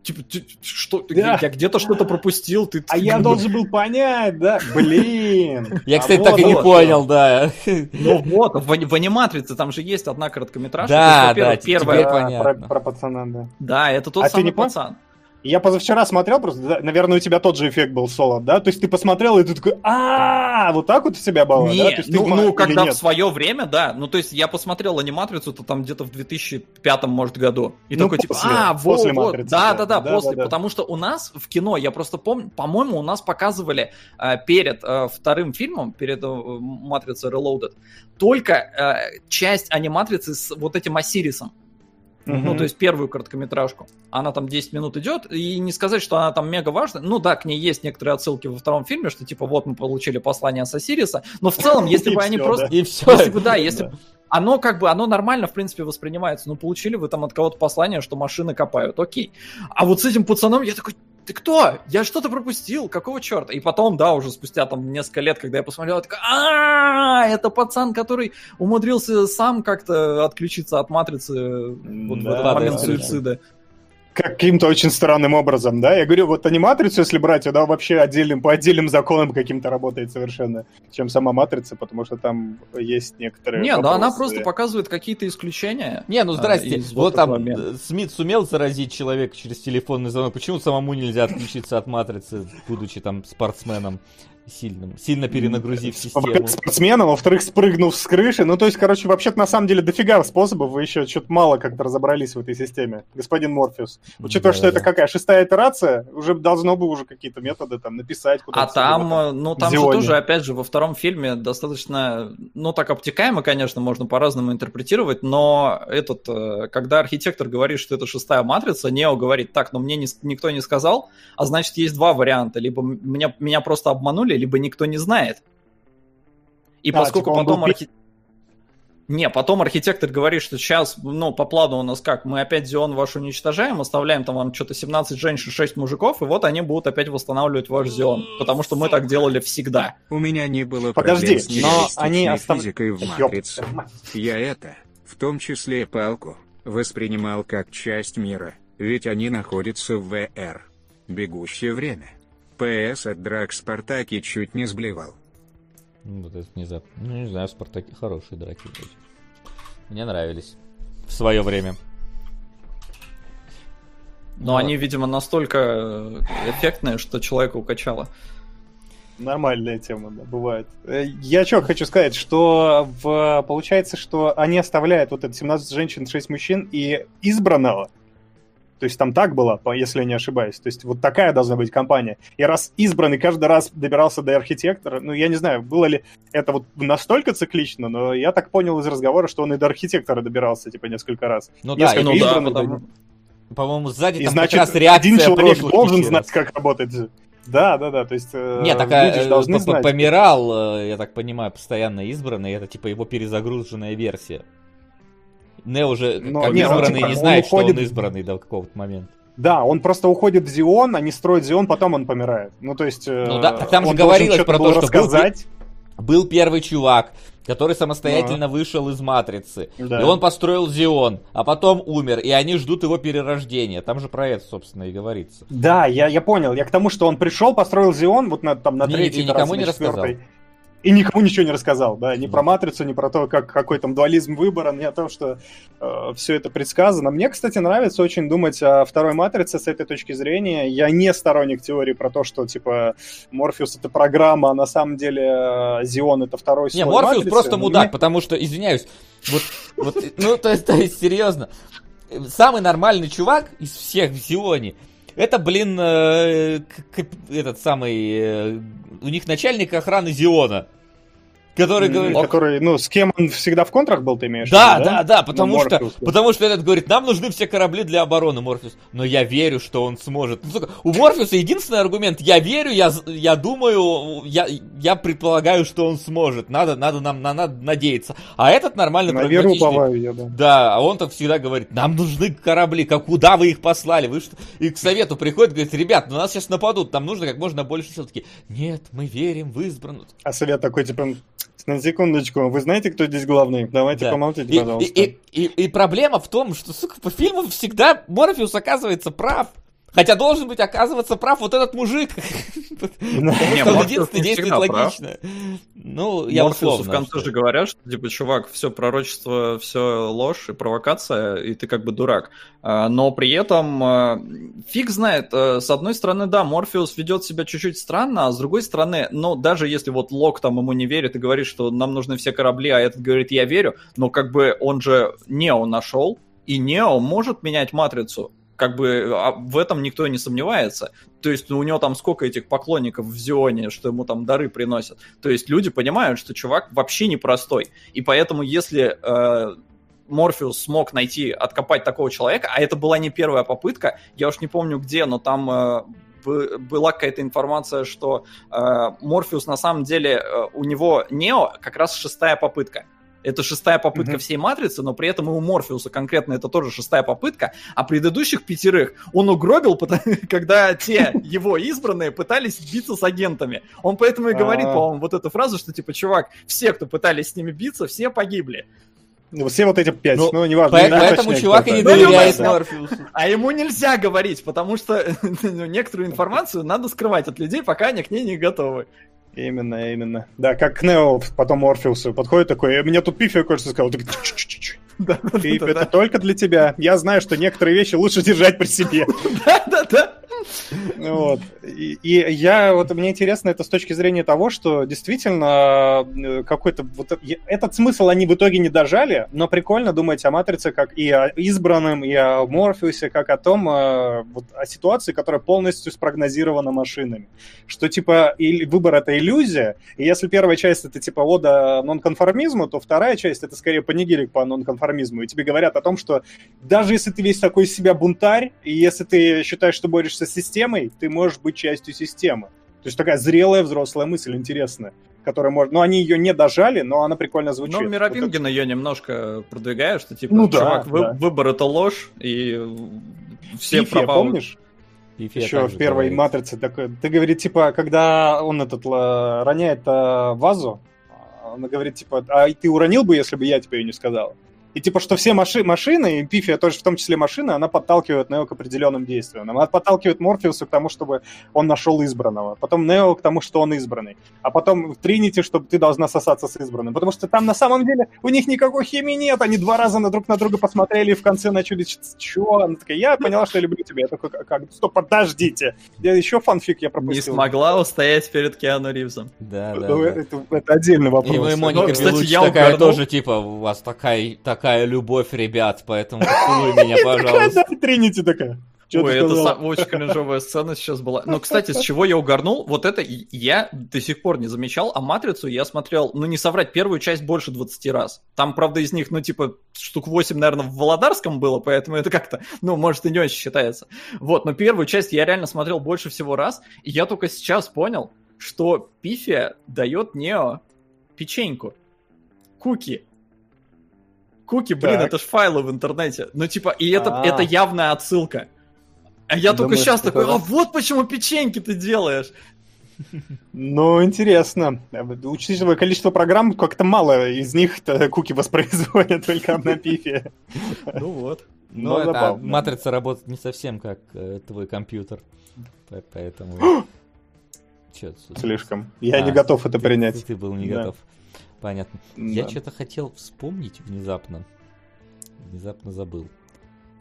Типа, ты- что? ты- Да. Я где-то что-то пропустил. Ты, А ты- я должен был понять, да? Блин. <laughs> Я, А кстати, вот так и не понял, да. Ну вот, в, в аниматрице там же есть одна короткометражка. Да, да, первая. Про, про пацана, да. Да, это тот А самый не пацан. Я позавчера смотрел просто, наверное, у тебя тот же эффект был соло, да? То есть ты посмотрел, и ты такой, а вот так вот у тебя было, да? То есть ну, ну, когда в свое время, да. Ну, то есть я посмотрел аниматрицу, то там где-то в 2005, может, году. И Ну, такой, типа, а, вот, после вот. Да, да. да, после. Потому что у нас в кино, я просто помню, по-моему, у нас показывали э, перед э, вторым фильмом, перед э, «Матрицей Reloaded», только часть аниматрицы с вот этим Осирисом. Мгм. Ну, то есть первую короткометражку. Она там 10 минут идет, и не сказать, что она там мега важна. Ну да, к ней есть некоторые отсылки во втором фильме, что типа вот мы получили послание с Осириса, но в целом, если бы они просто... да. И все. Если бы, да, если Оно как бы, оно нормально, в принципе, воспринимается. Ну, получили вы там от кого-то послание, что машины копают, окей. А вот с этим пацаном я такой, ты кто? Я что-то пропустил, какого черта? И потом, да, уже спустя там несколько лет, когда я посмотрел, я такой, а это пацан, который умудрился сам как-то отключиться от матрицы вот в этот момент да. суицида. Каким-то очень странным образом, да? Я говорю, вот аниматрицу, если брать, она вообще отдельным, по отдельным законам каким-то работает совершенно, чем сама матрица, потому что там есть некоторые Не, да она вопросы. просто показывает какие-то исключения. Не, ну А, здрасте. из вот там этого момента. э, Смит сумел заразить человека через телефонный звонок. Почему самому нельзя отключиться от матрицы, будучи там спортсменом? Сильным, сильно перенагрузив систему. Спортсменом, во-вторых, спрыгнув с крыши. Ну, то есть, короче, вообще-то на самом деле дофига способов, вы еще что-то мало как-то разобрались в этой системе, господин Морфеус. Учитывая, что это Да-да-да. какая, шестая итерация, уже должно бы уже какие-то методы там написать А куда-то. там, э, ну там же тоже, опять же, во втором фильме достаточно, ну так обтекаемо, конечно, можно по-разному интерпретировать, но этот, э, когда архитектор говорит, что это шестая матрица, Нео говорит, так, но мне не никто не сказал, а значит есть два варианта, либо меня, меня просто обманули, либо никто не знает. И А, поскольку типа потом был архи- Не, потом архитектор говорит, что сейчас, ну, по плану у нас как, мы опять Зион ваш уничтожаем, оставляем там вам что-то 17 женщин, 6 мужиков, и вот они будут опять восстанавливать ваш Зион, потому что мы так делали всегда. У меня не было Подожди, проблем с но они остав- физикой в «Матрице». Я это, в том числе палку, воспринимал как часть мира, ведь они находятся в ВР. Бегущее время. ПС от драк Спартаки чуть не сблевал. Ну, Вот это внезапно. Ну, не знаю, в Спартаке хорошие драки были. Мне нравились. В свое время. Но Ну, они, видимо, настолько э, эффектные, что человека укачало. Нормальная тема, да, бывает. Э, Я что хочу сказать, что в, получается, что они оставляют вот это 17 женщин, 6 мужчин и избранного. То есть там так было, если я не ошибаюсь. То есть вот такая должна быть компания. И раз избранный каждый раз добирался до архитектора, ну я не знаю, было ли это вот настолько циклично, но я так понял из разговора, что он и до архитектора добирался, типа, несколько раз. Ну да, Ну да, потому- по-моему, сзади И там значит, как раз реакция один человек должен пяти знать, как работает. Да, да, да, то есть э, Нет, такая люди э, должны знать. помирал, э, я так понимаю, постоянно избранный, это типа его перезагруженная версия. Не уже Но как не, он, избранный типа, не он знает, что уходит- он избранный до какого-то момента. Да, он просто уходит в Зион, они строят Зион, потом он помирает. Ну, то есть... э, Ну да, так там же он говорилось про был то, что был рассказать. Был первый чувак, который самостоятельно вышел из Матрицы. Да. И он построил Зион, а потом умер, и они ждут его перерождения. Там же про это, собственно, и говорится. Да, я, я понял. Я к тому, что он пришел, построил Зион, вот на, там, на третьей и никому не рассказал. И никому ничего не рассказал, да, ни про Матрицу, ни про то, как, какой там дуализм выбора, ни о том, что все это предсказано. Мне, кстати, нравится очень думать о второй Матрице с этой точки зрения. Я не сторонник теории про то, что, типа, Морфеус — это программа, а на самом деле э, Зион — это второй Не, слой Морфеус Матрицы. просто мудак, мне- потому что, извиняюсь, вот, вот, ну, то есть, то есть, серьезно, самый нормальный чувак из всех в Зионе, это, блин, э, этот самый, э, у них начальник охраны Зиона, который говорит, Который, ну, с кем он всегда в контрах был, ты имеешь в Да, виду, да, да, потому Ну, что, Морфеус, да. потому что этот говорит, нам нужны все корабли для обороны, Морфеус. Но я верю, что он сможет. Ну, сука, У Морфеуса единственный аргумент, я верю, я, я думаю, я, я предполагаю, что он сможет. Надо, надо нам, на- надо надеяться. А этот нормально На веру уповаю я, да. Да, а он так всегда говорит, нам нужны корабли, как куда вы их послали, вы что? И к совету приходит, говорит, ребят, ну нас сейчас нападут, нам нужно как можно больше сил. Такие, нет, мы верим в избранную. А совет такой, типа, на секундочку, вы знаете, кто здесь главный? Давайте Да. помолчите, И, пожалуйста. и- и- и проблема в том, что, сука, по фильму всегда Морфеус оказывается прав. Хотя должен быть оказываться прав вот этот мужик. <laughs> Потому что он единственный действует логично. Ну, я условно. в конце же говорят, что типа, чувак, все пророчество, все ложь и провокация, и ты как бы дурак. А, Но при этом а, фиг знает. а, С одной стороны, да, Морфеус ведет себя чуть-чуть странно, а с другой стороны, ну, даже если вот Лок там ему не верит и говорит, что нам нужны все корабли, а этот говорит, я верю, но как бы он же Нео нашел, и Нео может менять матрицу. Как бы а в этом никто не сомневается. То есть ну, у него там сколько этих поклонников в Зионе, что ему там дары приносят. То есть люди понимают, что чувак вообще непростой. И поэтому если э, Морфеус смог найти, откопать такого человека, а это была не первая попытка, я уж не помню где, но там э, бы- была какая-то информация, что э, Морфеус на самом деле, э, у него Нео как раз шестая попытка. Это шестая попытка Мгм. всей матрицы, но при этом и у Морфеуса конкретно это тоже шестая попытка, а предыдущих пятерых он угробил, <laughs> когда те <laughs> его избранные пытались биться с агентами. Он поэтому и говорит, А. по-моему, вот эту фразу, что типа, чувак, все, кто пытались с ними биться, все погибли. Ну, Все вот эти пять, Ну, ну, неважно. По- не Поэтому чувак и не. Ну, доверяет да. Морфеусу. А ему нельзя говорить, потому что <laughs> ну, некоторую информацию надо скрывать от людей, пока они к ней не готовы. Именно, именно. Да, как к Нео потом Морфеусу подходит такой, «Э, мне тут пифия, кажется, сказал. <laughs> Да, это только для тебя. Я знаю, что некоторые вещи лучше держать при себе. <laughs> да, да, да. Вот. И, и я, вот мне интересно это с точки зрения того, что действительно э, какой-то вот э- этот смысл они в итоге не дожали, но прикольно думать о Матрице как и о избранном, и о Морфеусе, как о том, э, вот, о ситуации, которая полностью спрогнозирована машинами. Что типа и выбор это иллюзия, и если первая часть это типа ода нонконформизму, то вторая часть это скорее панигирик по нонконформизму. И тебе говорят о том, что даже если ты весь такой из себя бунтарь, и если ты считаешь, что борешься с системой, ты можешь быть частью системы. То есть такая зрелая взрослая мысль, интересная, которая может... Ну, они ее не дожали, но она прикольно звучит. Ну, Вот Мировингин ее немножко продвигает, что типа, Ну да, чувак, вы- да. выбор это ложь, и все Пифия, пропал. помнишь? Фифе Еще в первой говорит. матрице такой. Ты говорит, типа, когда он этот ла- роняет а, вазу, она говорит, типа, а ты уронил бы, если бы я тебе ее не сказал? И типа, что все маши- машины, и Пифия тоже в том числе машина, она подталкивает Нео к определенным действиям. Она подталкивает Морфеуса к тому, чтобы он нашел избранного. Потом Нео к тому, что он избранный. А потом в Тринити, чтобы ты должна сосаться с избранным. Потому что там на самом деле у них никакой химии нет. Они два раза на друг на друга посмотрели и в конце начали, что? Она такая, я поняла, что я люблю тебя. Я такой, как? как? Стоп, подождите. Я еще фанфик я Не пропустил. смогла устоять перед Киану Ривзом. Да, да, Ну, да. Это, это отдельный вопрос. И мы, Моника Ну, кстати, я такая угорнул. тоже, типа, у вас такая, такая любовь, ребят, поэтому поцелуй меня, пожалуйста. Тринити такая. Ой, это очень кринжовая сцена сейчас была. Но, кстати, с чего я угорнул, вот это я до сих пор не замечал, а «Матрицу» я смотрел, ну не соврать, первую часть больше 20 раз. Там, правда, из них, ну типа, штук 8, наверное, в Володарском было, поэтому это как-то, ну, может, и не очень считается. Вот, но первую часть я реально смотрел больше всего раз, и я только сейчас понял, что Пифия дает Нео печеньку. Куки. Куки, блин, Так. это ж файлы в интернете. Ну, типа, и это, А. это явная отсылка. А я Ты только думаешь, сейчас такой, а вот почему печеньки ты делаешь. Ну, интересно. Учитывая количество программ, как-то мало из них куки воспроизводят <laughs> только на пифе. Ну вот. Ну, Ну, это, а матрица работает не совсем как э, твой компьютер. По- Поэтому... <gasps> Чё тут? Слишком. Я А, не готов это ты- Ты, принять. ты был не Да. готов. Понятно. Я Да. что-то хотел вспомнить внезапно. Внезапно забыл.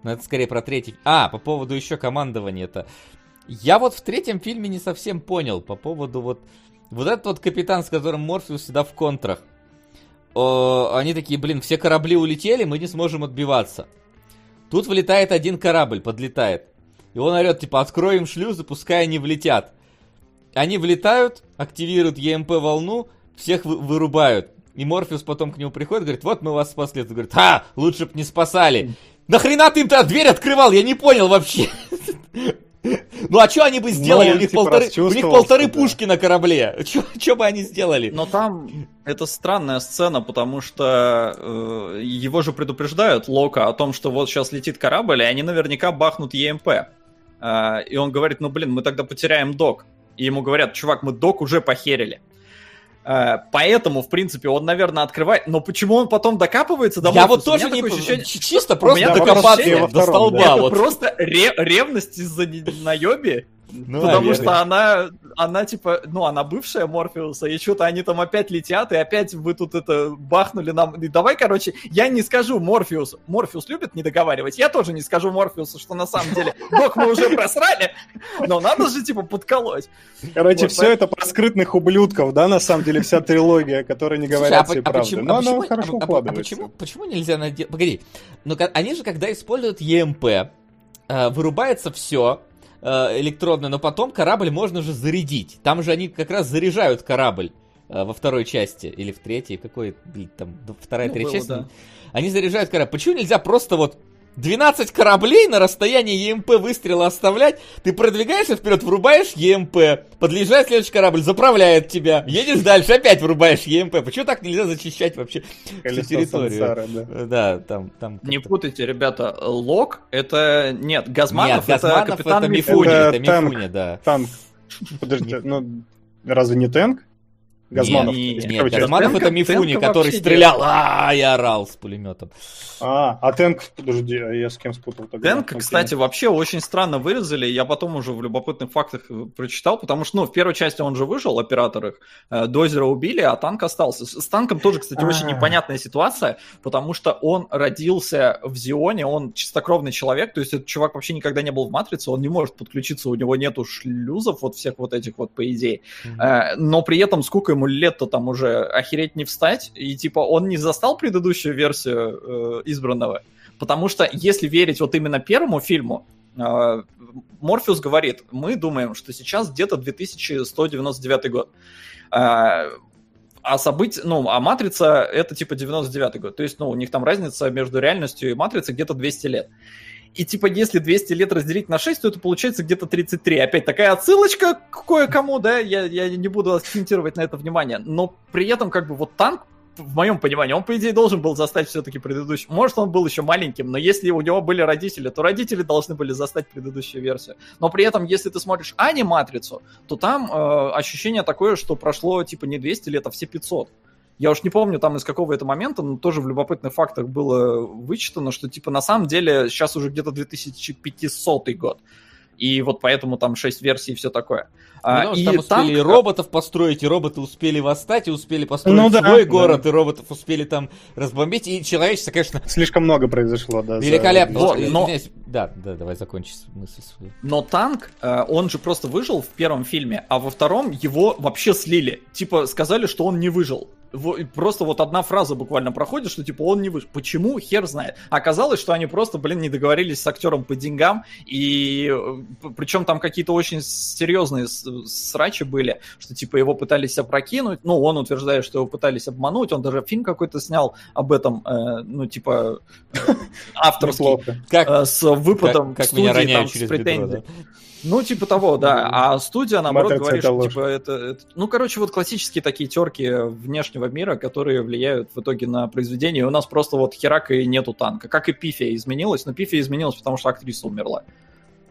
Но это скорее про третий. А, по поводу еще командования-то. Я вот в третьем фильме не совсем понял по поводу вот... Вот этот вот капитан, с которым Морфеус всегда в контрах. О, они такие, блин, все корабли улетели, мы не сможем отбиваться. Тут влетает один корабль, подлетает. И он орет, типа, откроем шлюзы, пускай они влетят. Они влетают, активируют ЕМП-волну, всех вы- вырубают. И Морфеус потом к нему приходит, говорит, вот мы вас спасли. Он говорит, а, лучше б не спасали. Нахрена ты им-то дверь открывал? Я не понял вообще. <laughs> Ну а что они бы сделали? Ну, у, них типа, полторы, у них полторы да. пушки на корабле. <laughs> Что бы они сделали? Но там это странная сцена, потому что э, его же предупреждают, Лока, о том, что вот сейчас летит корабль, и они наверняка бахнут ЕМП. А, и он говорит, ну блин, мы тогда потеряем док. И ему говорят, чувак, мы док уже похерили. Поэтому, в принципе, он, наверное, открывает. Но почему он потом докапывается до Я вот тоже не ощущение- чисто просто докопаться до столба. Это вот. просто ре- ревность из-за наеби. Ну, потому наверное. что она, она типа, ну, она бывшая Морфеуса, и что-то они там опять летят, и опять вы тут это бахнули нам. И давай, короче, я не скажу Морфеусу. Морфеус любит не договаривать. Я тоже не скажу Морфеусу, что на самом деле <laughs> док мы уже просрали, но надо же, типа, подколоть. Короче, Вот, все это про скрытных ублюдков, да, на самом деле, вся трилогия, которая не Слушай, говорят а, всей по- а правды. почему, Но а она почему- хорошо а- а- а почему, почему нельзя наделать... Погоди, ну они же, когда используют ЕМП, э, вырубается все электронное, но потом корабль можно же зарядить. Там же они как раз заряжают корабль э, во второй части, или в третьей, какой, блин, там, вторая, Ну, третья было, часть. да. Они заряжают корабль. Почему нельзя просто вот 12 кораблей на расстоянии ЕМП выстрела оставлять, ты продвигаешься вперед, врубаешь ЕМП, подъезжает следующий корабль, заправляет тебя, едешь дальше, опять врубаешь ЕМП. Почему так нельзя зачищать вообще всю территорию? сансары, да. Да, там, там. Не путайте, ребята, Лок это... Нет, Газманов, Нет, Газманов это капитан это Мифуни. Это это танк. Мифуни, да. Танк. Подожди, ну, разве не танк? Газманов. Нет. Газманов это Мифуни, который стрелял а, и орал с пулеметом. А, а Тенк, подожди, а я с кем спутал тогда? Тенк, кстати, вообще очень странно вырезали. Я потом уже в любопытных фактах э, прочитал, потому что, ну, в первой части он же выжил, оператор их. э, Дозера убили, а танк остался. С с танком тоже, кстати, очень А. непонятная ситуация, потому что он родился в Зионе, он чистокровный человек, то есть этот чувак вообще никогда не был в Матрице, он не может подключиться, у него нету шлюзов вот всех вот этих вот, по идее. Э, Но при этом сколько ему лет-то там уже охереть не встать, и типа он не застал предыдущую версию э, избранного. Потому что, если верить вот именно первому фильму, э, Морфеус говорит, мы думаем, что сейчас где-то 2199 год. Э, А события, ну, а Матрица это типа 99 год. То есть, ну, у них там разница между реальностью и Матрицей где-то 200 лет. И типа, если 200 лет разделить на 6, то это получается где-то 33. Опять такая отсылочка к кое-кому, да, я, я не буду акцентировать на это внимание. Но при этом, как бы, вот танк, в моем понимании, он, по идее, должен был застать все-таки предыдущий. Может, он был еще маленьким, но если у него были родители, то родители должны были застать предыдущую версию. Но при этом, если ты смотришь аниматрицу, то там э, ощущение такое, что прошло, типа, не 200 лет, а все 500. Я уж не помню там из какого это момента, но тоже в любопытных фактах было вычитано, что типа на самом деле сейчас уже где-то 2500 год. И вот поэтому там 6 версий и все такое. А, что и там успели танк- и роботов построить, и роботы успели восстать, и успели построить Ну да, свой да. город, и роботов успели там разбомбить, и человечество, конечно, <laughs> Слишком много произошло, да. за- великолепно. Вот, Я но-. Да, да, давай закончи мысль свою. Но танк, э, он же просто выжил в первом фильме, а во втором его вообще слили. Типа сказали, что он не выжил. Просто вот одна фраза буквально проходит, что типа он не выжил. Почему? Хер знает. Оказалось, что они просто, блин, не договорились с актером по деньгам, и причем там какие-то очень серьезные срачи были, что типа его пытались опрокинуть, ну, он утверждает, что его пытались обмануть, он даже фильм какой-то снял об этом, э, ну, типа, <laughs> авторский, э, с выпадом как, как меня роняют через да? Ну, типа того, да. А студия, наоборот, Матрица говорит, что, типа, это, это- Ну, короче, вот классические такие терки внешнего мира, которые влияют в итоге на произведение. И у нас просто вот херака и нету танка. Как и Пифия изменилась, но Пифия изменилась, потому что актриса умерла.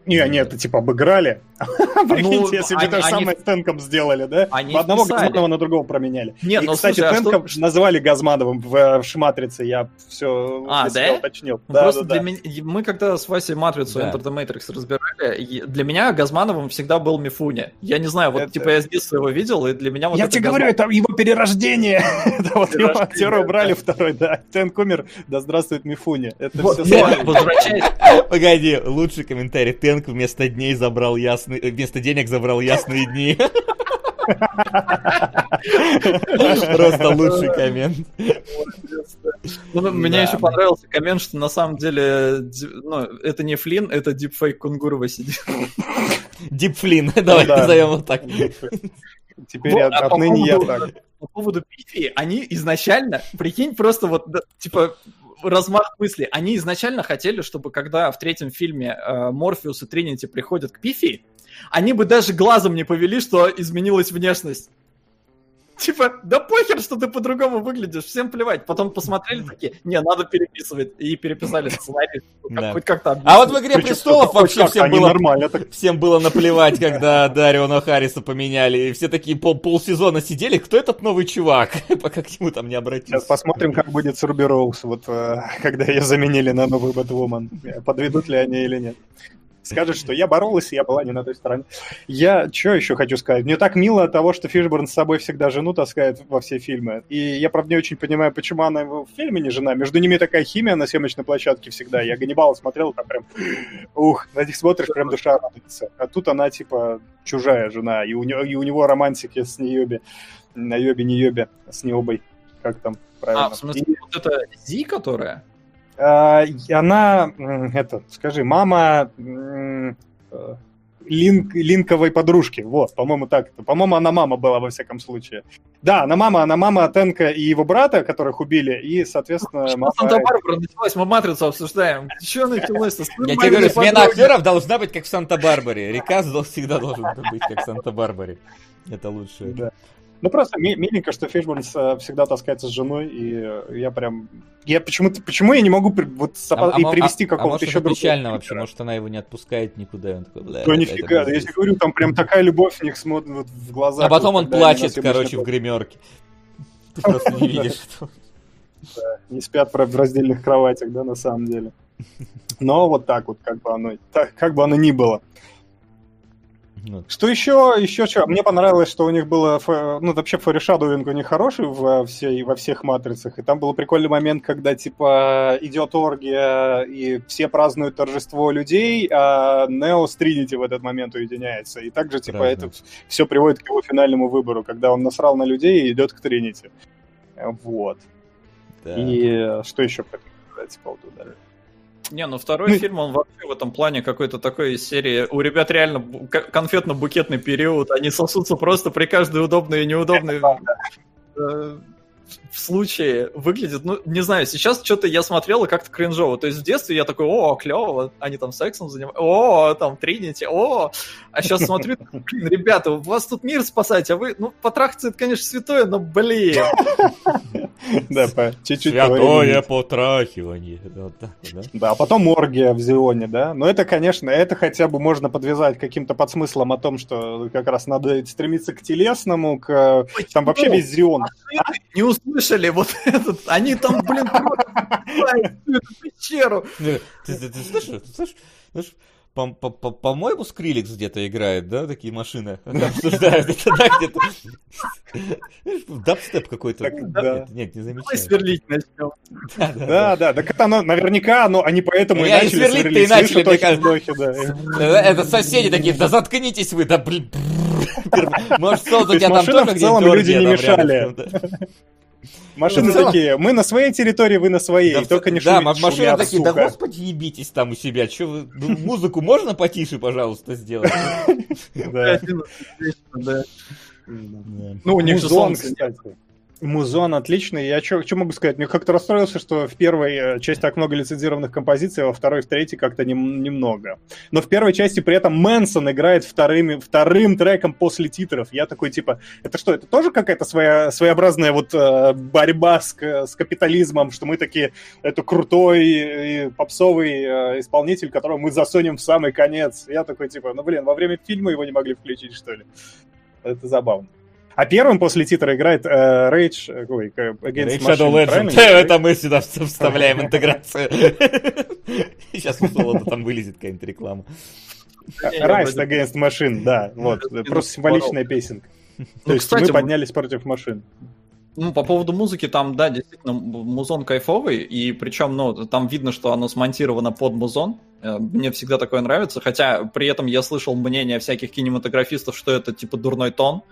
Не, они это типа обыграли. <laughs> Прикиньте, если бы то же самое с Тенком сделали, да? Они одного. Газманова на другого променяли. Не, И, ну, кстати, а Тенка что- назвали Газмановым в, э, в Шматрице, я все А, уточнил. Ну, Да, просто для меня, мы когда с Васей Матрицу. Enter the Matrix разбирали, для меня Газмановым всегда был Мифуни. Я не знаю, вот типа я с детства его видел, и для меня вот Я тебе говорю, это его перерождение. <laughs> Это вот его актера убрали второй, да. Тенк умер, да здравствует Мифуни. Это все Погоди, лучший комментарий. Тенк вместо дней забрал ясный... э, Вместо денег забрал ясные дни. Просто лучший коммент. Ну, Мне Да. еще понравился коммент, что на самом деле ну, это не Флин, это дипфейк Кунгурова сидит. Дипфлин, <laughs> давай да. назовем его так. Теперь Вот, а по отныне я так. По поводу Пифи, они изначально, прикинь, просто вот, типа, размах мысли. Они изначально хотели, чтобы когда в третьем фильме э, Морфеус и Тринити приходят к Пифи, они бы даже глазом не повели, что изменилась внешность. Типа, да похер, что ты по-другому выглядишь, всем плевать. Потом посмотрели такие, не, надо переписывать. И переписали сценарий, хоть как-то А вот в. «Игре престолов» вообще всем было нормально так. Всем было наплевать, <laughs> когда Дариона Харриса поменяли. И все такие пол полсезона сидели, кто этот новый чувак, <laughs> пока к нему там не обратились. Сейчас посмотрим, как будет с Руби Роуз, вот, э, когда ее заменили на новую Бэтвумен. Подведут ли они или нет. Скажет, что я боролась, и я была не на той стороне. Я что еще хочу сказать? Мне так мило от того, что Фишборн с собой всегда жену таскает во все фильмы. И я, правда, не очень понимаю, почему она его в фильме не жена. Между ними такая химия на съемочной площадке всегда. Я Ганнибала смотрел, там прям, ух, на них смотришь, прям душа радуется. А тут она, типа, чужая жена, и у, него, и у него романтики с Нейоби. На Йобе, не Йобе, с Необой. Как там правильно? А, в смысле, И- вот это Зи, которая? А, она, это, скажи, мама э, Линк, Линковой подружки. Вот, по-моему, так. это. По-моему, она мама была во всяком случае. Да, она мама, она мама Тенка и его брата, которых убили, и, соответственно, Что мама... Санта-Барбара началась, мы Матрицу обсуждаем. Что началось-то? Я тебе говорю, смена актеров должна быть как в Санта-Барбаре. Рикас дол- всегда должен быть как в Санта-Барбаре. Это лучше. Да. Ну, просто ми- миленько, что Фишбурнс э, всегда таскается с женой, и я прям... Я почему-то... Почему я не могу при- вот сопо- А- а и привести а- а какого-то может, еще это другого печально вообще, может, она его не отпускает никуда, и он такой, бля, какая-то нифига, я здесь. тебе говорю, там прям такая любовь в них смотрит вот в глазах. А потом он плачет, короче, в гримерке. <laughs> Ты просто не <laughs> видишь этого. не спят в раздельных кроватях, да, на самом деле. <laughs> Но вот так вот, как бы оно, так, как бы оно ни было. Что еще, еще что? Мне понравилось, что у них было, ну, вообще форешадовинг у них хороший во, всей, во всех матрицах, и там был прикольный момент, когда, типа, идет оргия, и все празднуют торжество людей, а Нео с Тринити в этот момент уединяется. И также, типа, это Празднуют. все приводит к его финальному выбору, когда он насрал на людей и идет к Тринити. Вот. да. И что еще про это сказать по поводу? Не, ну второй Ну, фильм, он вообще в этом плане какой-то такой из серии. У ребят реально конфетно-букетный период. Они сосутся просто при каждой удобной и неудобной в случае выглядит, ну, не знаю, сейчас что-то я смотрел и как-то кринжово. То есть в детстве я такой, о, клево, они там сексом занимаются, о, там Тринити, о. А сейчас смотрю, блин, ребята, у вас тут мир спасать, а вы, ну, потрахаться это, конечно, святое, но, блин. Да, по чуть-чуть Святое потрахивание. Да, а потом оргия в Зионе, да. Но это, конечно, это хотя бы можно подвязать каким-то подсмыслом о том, что как раз надо стремиться к телесному, к... Там вообще Почему? весь Зион. Не услышали вот <laughs> этот, они там, блин, всю эту пещеру. Ты, ты, ты слышишь? Ты слышишь? Слышишь? По- по- по- По-моему, Скриликс где-то играет, да, такие машины? <laughs> Обсуждают это, да, где-то. Дабстеп какой-то. Нет, не Давай замечаю. сверлить начнем. Да, да, Да, так это оно, наверняка оно, они поэтому и и начали сверлить. начали, Слышат мне кажется. да. Это соседи такие, да заткнитесь вы, да блин. Может, То у тебя там тоже в целом люди не мешали. Да. Машины в целом- такие, мы на своей территории, вы на своей, Да, и только не да, шуми- ма- машины шумят, такие, да сука. господи, ебитесь там у себя. Че вы, ну, музыку можно потише, пожалуйста, сделать? <laughs> Да. Да. Да. Ну, у них же солнце. кстати. Музон отличный. Я что могу сказать? Мне как-то расстроился, что в первой э, части так много лицензированных композиций, а во второй, в третьей как-то нем- немного. Но в первой части при этом Мэнсон играет вторыми, вторым треком после титров. Я такой, типа, это что, это тоже какая-то своя, своеобразная вот э, борьба с, с капитализмом, что мы такие, это крутой и попсовый э, исполнитель, которого мы засунем в самый конец. Я такой, типа, ну, блин, во время фильма его не могли включить, что ли? Это забавно. А первым после титра играет э, Rage, э, ой, Against Shadow Machine, правильно? Legend. Это мы сюда вставляем интеграцию. <laughs> Сейчас у Солода там вылезет какая-нибудь реклама. Rise Against Machine, да, вот. Просто символичная песенка. То есть мы поднялись против машин. Ну, по поводу музыки, там, да, действительно, музон кайфовый, и причем, ну, там видно, что оно смонтировано под музон. Э, Мне всегда такое нравится, хотя при этом я слышал мнение всяких кинематографистов, что это типа дурной тон,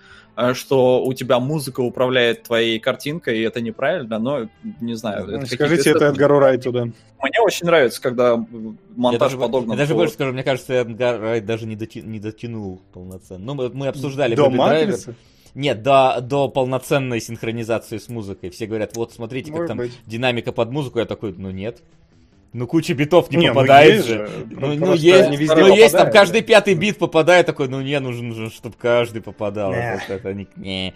что у тебя музыка управляет твоей картинкой, и это неправильно, но не знаю. это какие-то Скажите это Эдгару Райту, да. Мне очень нравится, когда Я монтаж подогнан. я даже больше скажу, мне кажется, Эдгар Райт даже не, доти- не дотянул полноценно. Ну, мы, мы обсуждали До. Матрицы? Нет, до, до полноценной синхронизации с музыкой. Все говорят, вот смотрите, как Может там быть. динамика под музыку. Я такой, ну нет. Ну куча битов не, Не, ну попадает есть же. же. Ну, ну, есть, не везде ну, есть там попадает, каждый пятый бит попадает, такой, ну не, нужно, чтобы каждый попадал. Не. Вот это не, не.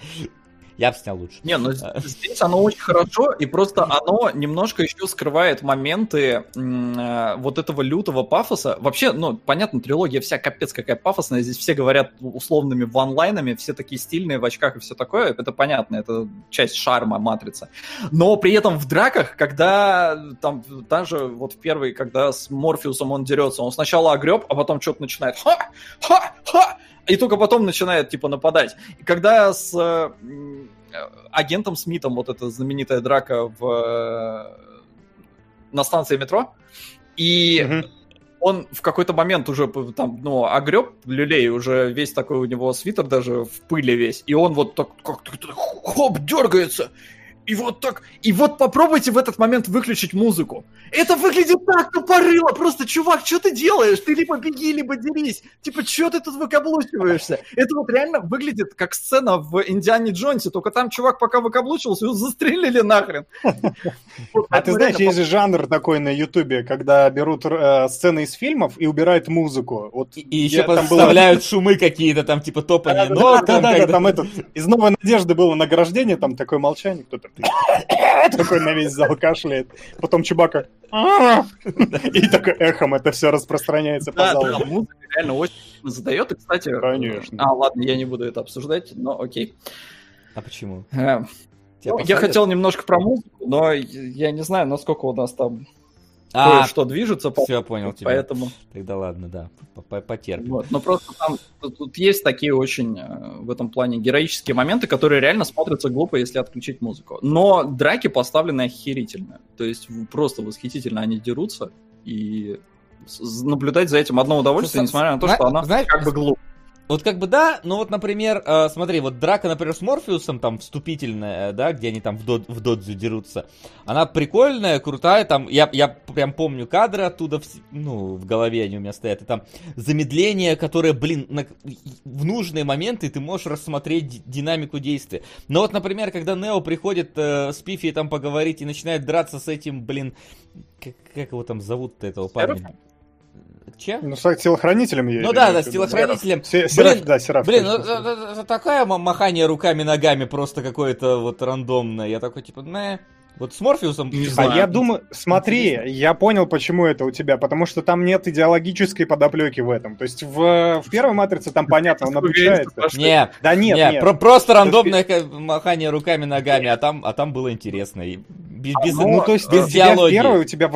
Я бы снял лучше. Не, ну А. <laughs> здесь оно очень хорошо, и просто оно немножко еще скрывает моменты э, вот этого лютого пафоса. Вообще, ну, понятно, трилогия вся капец какая пафосная, здесь все говорят условными ванлайнами, все такие стильные в очках и все такое, это понятно, это часть шарма Матрицы. Но при этом в драках, когда там даже вот в первой, когда с Морфеусом он дерется, он сначала огреб, а потом что-то начинает ха, ха, ха, и только потом начинает, типа, нападать. И когда с э, агентом Смитом вот эта знаменитая драка в, э, на станции метро, и Мгм. он в какой-то момент уже там, ну, огреб люлей, уже весь такой у него свитер даже в пыли весь, и он вот так как-то хоп, дергается, и вот так, и вот попробуйте в этот момент выключить музыку. Это выглядит так тупорыло, просто, чувак, что ты делаешь? Ты либо беги, либо дерись. Типа, что ты тут выкаблучиваешься? Это вот реально выглядит как сцена в Индиане Джонсе, только там чувак пока выкаблучивался, его застрелили нахрен. <laughs> А ты знаешь, есть же жанр такой на Ютубе, когда берут э, сцены из фильмов и убирают музыку. Вот И, еще подставляют <laughs> шумы какие-то, там типа топание Да, ног. да, там да, да, когда- там этот, из «Новой надежды» было награждение, там такое молчание, кто-то такой на весь зал кашляет, потом Чубака и такое эхом это все распространяется по Да, залу. да, музыка реально очень задает. И, кстати, Конечно. а, ладно, я не буду это обсуждать, но окей. А почему? Э, я хотел немножко про музыку, но я не знаю, насколько у нас там А, кое-что движется, по- все, понял тебя. поэтому... Тогда ладно, да, по- по- потерпим. Вот. Но просто там тут, есть такие очень э, в этом плане героические моменты, которые реально смотрятся глупо, если отключить музыку. Но драки поставлены охерительно. То есть просто восхитительно они дерутся. И наблюдать за этим одно удовольствие, несмотря на то, что она знаешь, как бы глупо. Вот как бы да, но вот, например, э, смотри, вот драка, например, с Морфеусом, там, вступительная, э, да, где они там в, дод- в додзю дерутся, она прикольная, крутая, там, я, я прям помню кадры оттуда, в, ну, в голове они у меня стоят, и там замедление, которое, блин, на- в нужные моменты ты можешь рассмотреть ди- динамику действия. Но вот, например, когда Нео приходит э, с Пифи там поговорить и начинает драться с этим, блин, как, как его там зовут-то, этого парня? Че? Ну, с телохранителем я Ну да, да, с телохранителем. Блин, да, Сераф. Блин, ну это, это- это такая ма- махание руками-ногами просто какое-то вот рандомное. Я такой, типа, не. Вот с Морфеусом... Не А знаю. я думаю, смотри, Интересно. я понял, почему это у тебя, потому что там нет идеологической подоплеки в этом. То есть в, в первой матрице там понятно, он <laughs> обучается. Не, Да нет, не, нет. про- просто рандомное махание руками-ногами, а там, а там было интересно. И без, без- Ну, то есть без диалогии. первой у тебя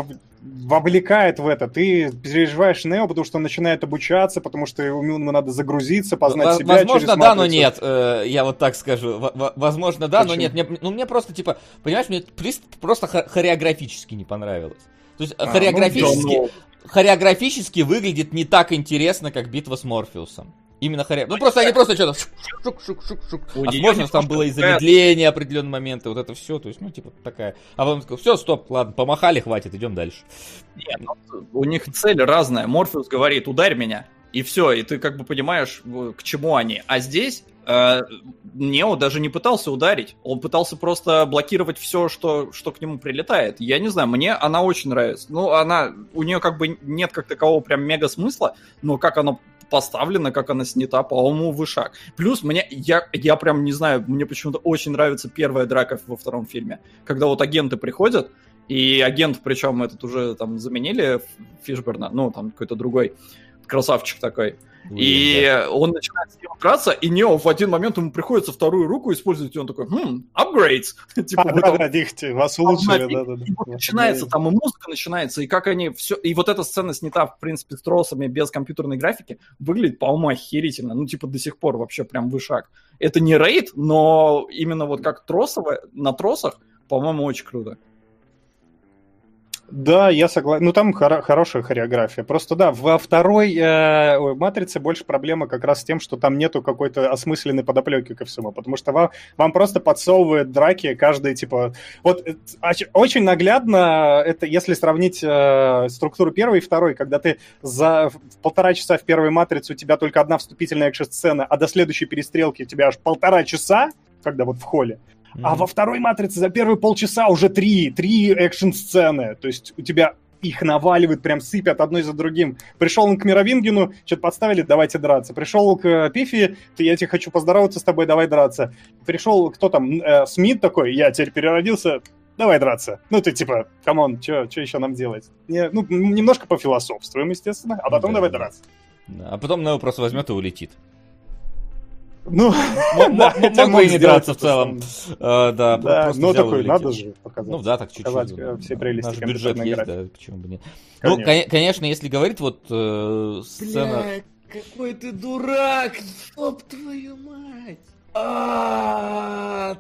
вовлекает в это. Ты переживаешь Нео, потому что он начинает обучаться, потому что ему, надо загрузиться, познать Во- себя Возможно, да, но матрицу. нет. э, я вот так скажу. Во- Возможно, да, но Почему? нет. Мне, ну, мне просто, типа, понимаешь, мне просто хо- хореографически не понравилось. То есть А, ну, хореографически, да, ну. хореографически выглядит не так интересно, как битва с Морфеусом. Именно хоре... Ну просто они просто что-то шук-шук-шук-шук. А с неё Морфеусом там было и замедление определенные моменты, вот это все, то есть, ну, типа, такая. А потом такой, все, стоп, ладно, помахали, хватит, идем дальше. Нет, ну, у них цель разная. Морфеус говорит, ударь меня, и все, и ты как бы понимаешь, к чему они. А здесь э, Нео даже не пытался ударить, он пытался просто блокировать все, что, что к нему прилетает. Я не знаю, мне она очень нравится. Ну, она, у нее как бы нет как такового прям мега смысла, но как оно поставлено, как она снята, по-моему, вышаг. Плюс мне, я, я прям не знаю, мне почему-то очень нравится первая драка во втором фильме, когда вот агенты приходят, и агент, причем этот уже там заменили Фишберна, ну, там какой-то другой красавчик такой. И он начинает с ним драться, и Нео в один момент ему приходится вторую руку использовать, и он такой, хм, upgrades. <laughs> Типа, А, да, да, вас улучшили, да, да, да. и вот начинается, там и музыка начинается, и как они все... И вот эта сцена снята, в принципе, с тросами, без компьютерной графики, выглядит, по-моему, охерительно. Ну, типа, до сих пор вообще прям вышаг. Это не рейд, но именно вот как тросовая, на тросах, по-моему, очень круто. Да, я согласен. Ну, там хоро- хорошая хореография. Просто, да, во второй э, ой, «Матрице» больше проблема как раз с тем, что там нету какой-то осмысленной подоплеки ко всему. Потому что вам, вам просто подсовывают драки каждый, типа... Вот э, оч- очень наглядно это, если сравнить э, структуру первой и второй, когда ты за полтора часа в первой «Матрице» у тебя только одна вступительная экшн-сцена, а до следующей перестрелки у тебя аж полтора часа, когда вот в холле, а во второй матрице за первые полчаса уже три, три экшн-сцены. То есть у тебя их наваливают, прям сыпят одной за другим. Пришел он к Меровингену, что-то подставили, давайте драться. Пришел к э, Пифии, я тебе хочу поздороваться с тобой, давай драться. Пришел, кто там, э, Смит такой, я теперь переродился, давай драться. Ну ты типа, come on, что еще нам делать? Не, ну, немножко пофилософствуем, естественно, а потом Да, давай да. драться. А потом Нео просто возьмет и улетит. Ну, М- <laughs> м- да, Мог хотя бы мог и не драться в целом. А, Да, Да, просто ну такой, надо же показать. Ну да, так чуть-чуть. э, все прелести Наш бюджет есть, да, почему бы нет. Ну, Конечно. кон- конечно, если говорить вот э, сцена... Бля, какой ты дурак, ёб твою мать. А.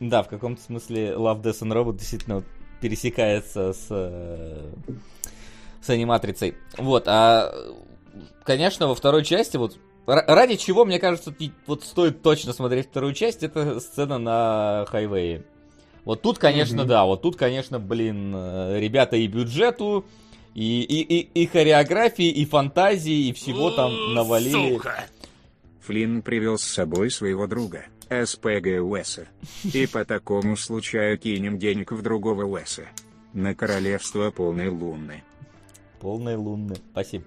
Да, в каком-то смысле Love, Death and Robot действительно пересекается с, э, с аниматрицей. Вот, а, конечно, во второй части вот ра- ради чего, мне кажется, вот стоит точно смотреть вторую часть, это сцена на хайвее. Вот тут, конечно, Мгм. да, вот тут, конечно, блин, э, ребята и бюджету, и, и, и, и хореографии, и фантазии, и всего там навалили. Флинн привел с собой своего друга, СПГ Уэса. И по такому случаю кинем денег в другого Уэса. На королевство полной луны. Полные лунные. Спасибо.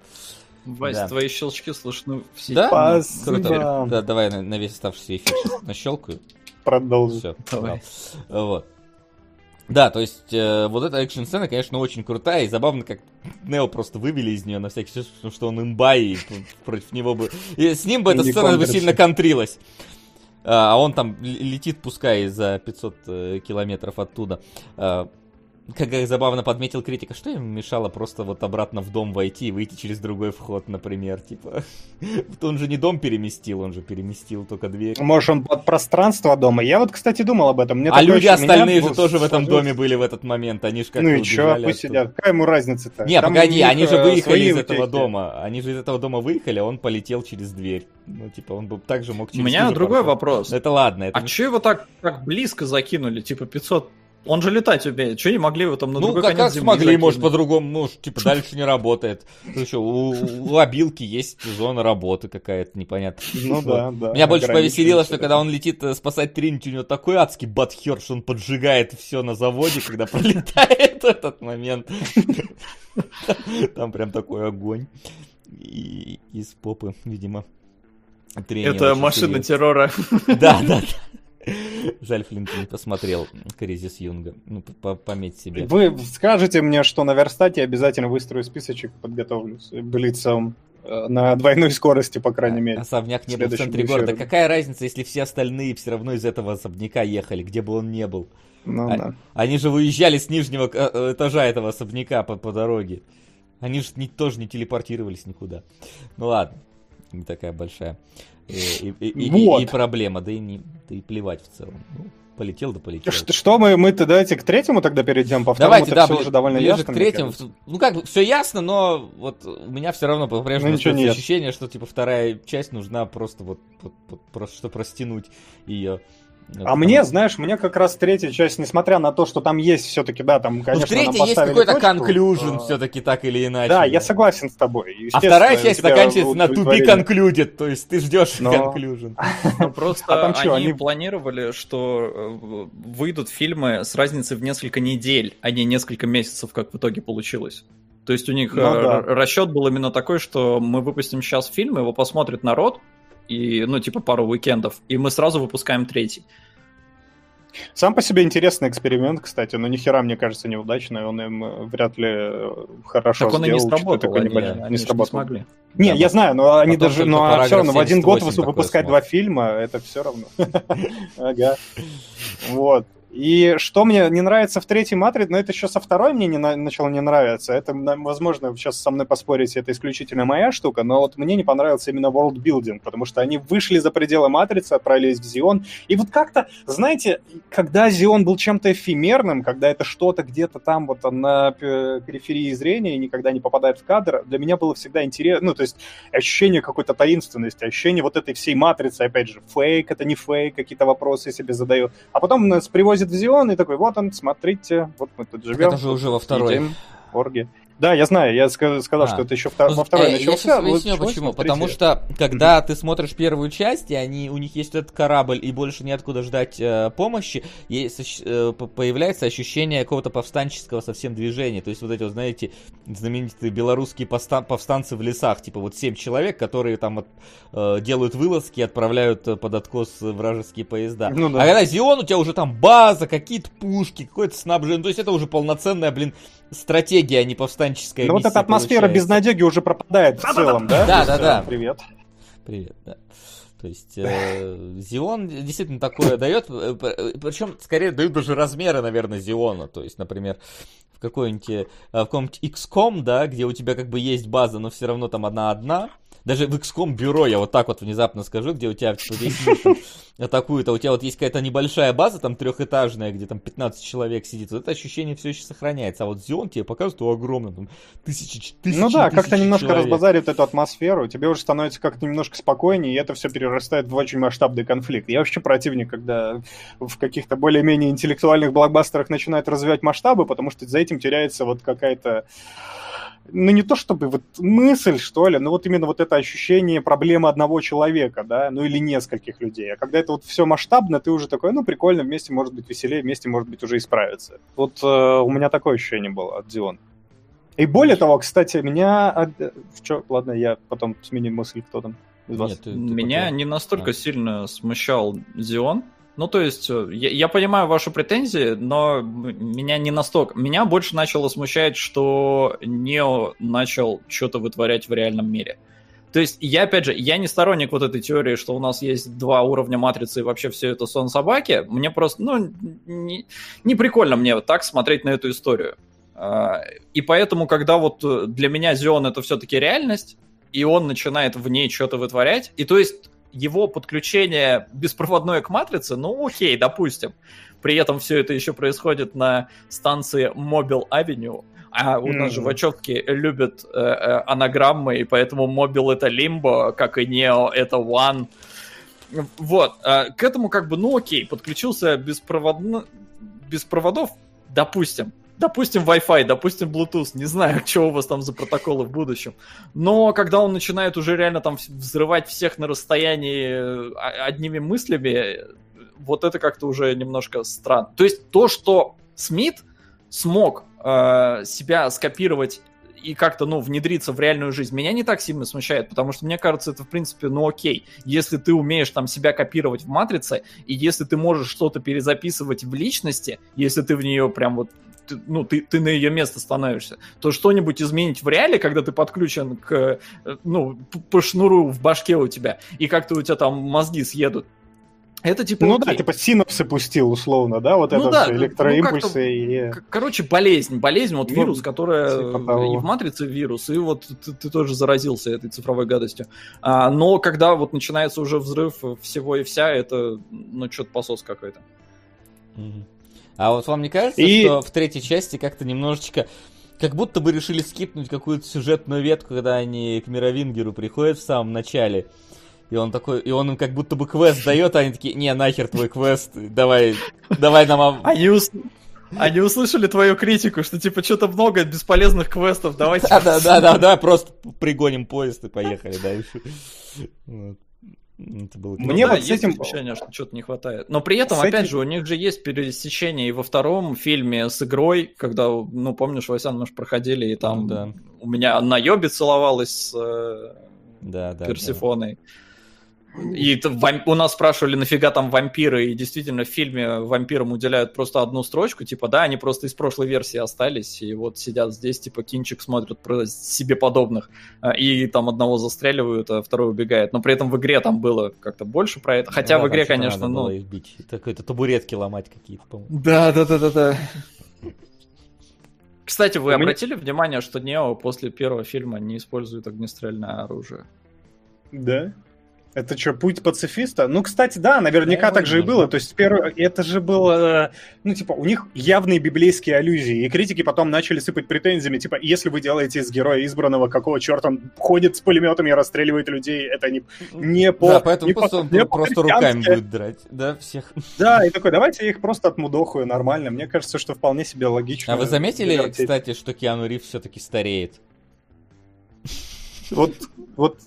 Вась, Да. твои щелчки слышны все. Да? Спасибо. Круто. Да, давай на, на весь оставшийся эфир сейчас нащелкаю. Продолжи. Все, <laughs> Давай. Вот. Да, то есть э, вот эта экшн-сцена, конечно, очень крутая, и забавно, как Нео просто вывели из нее на всякий случай, потому что он имба, и против него бы... И с ним бы эта сцена бы сильно контрилась. А а он там летит, пускай за 500 э, километров оттуда. Как я забавно подметил критика, что им мешало просто вот обратно в дом войти и выйти через другой вход, например, типа... <laughs> Он же не дом переместил, он же переместил только дверь. Может, он под пространство дома? Я вот, кстати, думал об этом. Мне А люди остальные меня же тоже в этом доме были в этот момент. Они же как-то Ну и чё, пусть оттуда. сидят. Какая ему разница-то? Не, Там у погоди, они же э, выехали из этого дома. Они же из этого дома выехали, а он полетел через дверь. Ну, типа, он бы также мог У через меня ту же другой вопрос. Это ладно, это А не- че его так, так близко закинули? Типа 500... Он же летать умеет. Че не могли его там на Ну, другой как, конец как земли смогли, закинуть? может, по-другому, ну, типа, дальше не работает. Ну, что, у, у обилки есть зона работы какая-то непонятная. Ну да, да. Меня больше повеселило, что когда он летит э, спасать Тринити, у него такой адский батхер, что он поджигает все на заводе, когда пролетает <laughs> этот момент. Там прям такой огонь. И из попы, видимо. трение Это машина террора. Да, да, да. <laughs> Жаль, Флинт не посмотрел Кризис Юнга. Ну, по- пометь себе. Вы скажете мне, что на верстате обязательно выстрою списочек, подготовлю с блицом э, на двойной скорости, по крайней мере. Особняк не был в центре города. эфиром. Какая разница, если все остальные все равно из этого особняка ехали, где бы он ни был? Ну А- да. Они же выезжали с нижнего э, э, этажа этого особняка по, по дороге. Они же не, тоже не телепортировались никуда. Ну ладно, не такая большая и, и- и- и- Вот. и проблема, да и, не, да и плевать в целом. Ну, полетел да полетел. Что, что мы, мы-то давайте к третьему тогда перейдем, по второму Давайте, да, все бли- уже довольно ближе ясно. к третьему. Ну как, все ясно, но вот у меня все равно по-прежнему Ну, ощущение, что типа вторая часть нужна просто вот, вот- вот просто чтобы растянуть ее. А мне, знаешь, мне как раз третья часть, несмотря на то, что там есть все-таки, да, там, ну, в конечно, нам третьей есть какой-то точку, конклюжн а, все-таки так или иначе. Да, я согласен с тобой. А вторая часть заканчивается на to be удовлетворили. concluded, то есть ты ждешь Но- conclusion. Ну, Просто <laughs> А там чё, они они- планировали, что э, выйдут фильмы с разницей в несколько недель, а не несколько месяцев, как в итоге получилось. То есть у них Ну э, да. расчет был именно такой, что мы выпустим сейчас фильм, его посмотрит народ, и, ну, типа пару уикендов, и мы сразу выпускаем третий. Сам по себе интересный эксперимент, кстати, но нихера, мне кажется, неудачный. Он им э, вряд ли э, хорошо так он и не сделал, сработал, они, они не ж не сработал. смогли. Не, Да, я знаю, но они потом даже, но все равно в один год 78 такой выпускать смотрят. два фильма, это все равно. <laughs> Ага. Вот. И что мне не нравится в третьей матрице, но это еще со второй мне не на- начало не нравиться. Это, возможно, сейчас со мной поспорите, это исключительно моя штука, но вот мне не понравился именно world-building, потому что они вышли за пределы матрицы, отправились в Зион. И вот как-то, знаете, когда Зион был чем-то эфемерным, когда это что-то где-то там вот на пе- периферии зрения и никогда не попадает в кадр, для меня было всегда интересно, ну, то есть ощущение какой-то таинственности, ощущение вот этой всей матрицы, опять же, фейк, это не фейк, какие-то вопросы себе задаю. А потом нас привозят в Зион и такой, вот он, смотрите, вот мы тут живем. это же уже во второй. едим, орги. Да, я знаю, я ска- сказал, А. что это еще втор- Ну, во второй э, Я начался. сейчас вот объясню чего почему. Потому что, когда ты смотришь первую часть, и они, у них есть этот корабль, и больше неоткуда ждать э, помощи, есть, э, появляется ощущение какого-то повстанческого совсем движения. То есть вот эти, вот, знаете, знаменитые белорусские повста- повстанцы в лесах, типа вот семь человек, которые там от- э, делают вылазки отправляют э, под откос вражеские поезда. Ну да. А когда Зион, у тебя уже там база, какие-то пушки, какое-то снабжение. То есть это уже полноценная, блин, стратегия, а не повстанческая Ну вот эта атмосфера получается. безнадеги уже пропадает в целом, да? Да, да, да. э, Привет. Привет, да. То есть э, Зион действительно такое дает, причем скорее дают даже размеры, наверное, Зиона. То есть, например, в какой-нибудь э, в каком-нибудь XCOM, да, где у тебя как бы есть база, но все равно там одна одна. Даже в XCOM бюро, я вот так вот внезапно скажу, где у тебя типа, весь мир там <laughs> атакует, а у тебя вот есть какая-то небольшая база, там трехэтажная, где там 15 человек сидит, вот это ощущение все еще сохраняется. А вот Зион тебе показывает, о, огромно, там тысячи, тысячи Ну да, как-то немножко человек. разбазаривает эту атмосферу, тебе уже становится как-то немножко спокойнее, и это все перерастает в очень масштабный конфликт. Я вообще противник, когда в каких-то более-менее интеллектуальных блокбастерах начинают развивать масштабы, потому что за этим теряется вот какая-то ну, не то чтобы вот мысль, что ли, но вот именно вот это ощущение проблемы одного человека, да, ну или нескольких людей. А когда это вот все масштабно, ты уже такой, ну, прикольно, вместе может быть веселее, вместе может быть уже и справиться. Вот э, у меня такое ощущение было от Дион. И более того, кстати, меня... от- Чё, ладно, я потом сменю мысль, кто там из вас. Нет, ты- ты Меня пока- не настолько А. сильно смущал Зион. Ну, то есть, э, я, я понимаю ваши претензии, но меня не настолько... Меня больше начало смущать, что Нео начал что-то вытворять в реальном мире. То есть, я, опять же, я не сторонник вот этой теории, что у нас есть два уровня матрицы и вообще все это сон собаки. Мне просто, ну, не, не прикольно мне вот так смотреть на эту историю. А, И поэтому, когда вот э, для меня Зион это все-таки реальность, и он начинает в ней что-то вытворять, и то есть его подключение беспроводное к матрице, ну окей, допустим. При этом все это еще происходит на станции Mobile Avenue, а у нас же. Вачовки любят э, э, анаграммы, и поэтому Mobile это Limbo, как и Neo это One. Вот, э, к этому как бы, ну окей, подключился беспроводно... без проводов, допустим. Допустим, Wi-Fi, допустим, Bluetooth, не знаю, <laughs> что у вас там за протоколы в будущем. Но когда он начинает уже реально там взрывать всех на расстоянии э, одними мыслями, вот это как-то уже немножко странно. То есть то, что Смит смог э, себя скопировать и как-то, ну, внедриться в реальную жизнь, меня не так сильно смущает, потому что мне кажется, это, в принципе, ну, окей. Если ты умеешь там себя копировать в матрице, и если ты можешь что-то перезаписывать в личности, если ты в нее прям вот ты- ну, ты, ты на ее место становишься, то что-нибудь изменить в реале, когда ты подключен к, э, ну, по шнуру в башке у тебя, и как-то у тебя там мозги съедут, это типа Ну да, окей. типа синапсы пустил условно, да, вот Ну это да, все, ну, электроимпульсы как-то и... Короче, болезнь, болезнь, вот Ну, вирус, которая типа того. и в матрице вирус, и вот ты, ты тоже заразился этой цифровой гадостью. А, но когда вот начинается уже взрыв всего и вся, это, ну, что-то посос какой-то. Мгм. А вот вам не кажется, И- что в третьей части как-то немножечко... Как будто бы решили скипнуть какую-то сюжетную ветку, когда они к Мировингеру приходят в самом начале. И он такой, и он им как будто бы квест дает, а они такие, не, нахер твой квест, давай, давай нам... Они, ус- они услышали твою критику, что типа что-то много бесполезных квестов, давайте... Да, да, да, да, да, просто пригоним поезд и поехали дальше. Вот. Это было Мне Ну да, вот с есть этим- ощущение, что что-то не хватает. Но при этом, С опять этим- же, у них же есть пересечение и во втором фильме с игрой, когда, ну, помнишь, Васян, мы же проходили, и там Ну да. у меня на Йобе целовалась с э, Да, да. да. И у нас спрашивали, нафига там вампиры, и действительно в фильме вампирам уделяют просто одну строчку, типа, да, они просто из прошлой версии остались, и вот сидят здесь, типа, кинчик смотрят про себе подобных, а, и там одного застреливают, а второй убегает. Но при этом в игре там было как-то больше про это. Хотя Да, в игре, конечно, надо ну... было их бить. Какой-то табуретки ломать какие-то, по-моему. Да, да, да, да, да. Кстати, вы обратили внимание, что Нео после первого фильма не использует огнестрельное оружие? Да? Это что, путь пацифиста? Ну, кстати, да, наверняка Да, так же и было. То есть, первое, это же было, ну, типа, у них явные библейские аллюзии, и критики потом начали сыпать претензиями, типа, если вы делаете из героя избранного, какого черта он ходит с пулеметами и расстреливает людей, это не, не по... Да, поэтому не просто по- он не просто по-христиански. руками будет драть. Да, всех. Да, и такой, давайте я их просто отмудохаю нормально. Мне кажется, что вполне себе логично. А вы заметили, вертеть. кстати, что Киану Ривз все-таки стареет? Вот, вот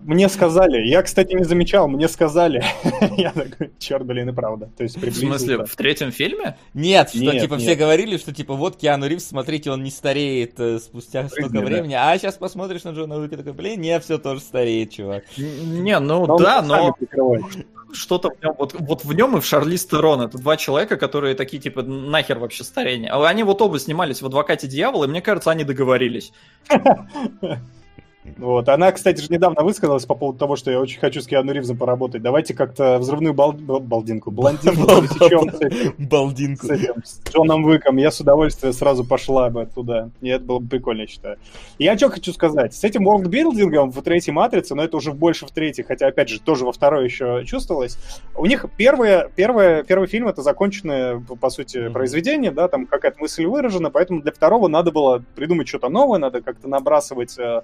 мне сказали, я, кстати, не замечал, мне сказали. <laughs> Я такой, черт, блин, и правда. То есть В смысле, в третьем фильме? Нет, что Нет, типа нет. все говорили, что типа вот Киану Ривз, смотрите, он не стареет э, спустя столько Жизни, да. времени, а сейчас посмотришь на Джона Уика, такой, блин, не, все тоже стареет, чувак. Не, ну Он да, но что-то в нем, вот, вот в нем и в Шарлиз Терон. Это два человека, которые такие, типа, нахер вообще старение. А Они вот оба снимались в «Адвокате дьявола», и мне кажется, они договорились. <laughs> Вот. Она, кстати же, недавно высказалась по поводу того, что я очень хочу с Киану Ривзом поработать. Давайте как-то взрывную бал... бал- балдинку, блондинку <laughs> пересечем Балдинку. с Джоном Уиком. Я с удовольствием сразу пошла бы туда. И это было бы прикольно, я считаю. Я что хочу сказать. С этим ворлдбилдингом в третьей «Матрице», но это уже больше в третьей, хотя, опять же, тоже во второй еще чувствовалось. У них первое, первое, первый фильм — это законченное, по сути, произведение, да, там какая-то мысль выражена, поэтому для второго надо было придумать что-то новое, надо как-то набрасывать э,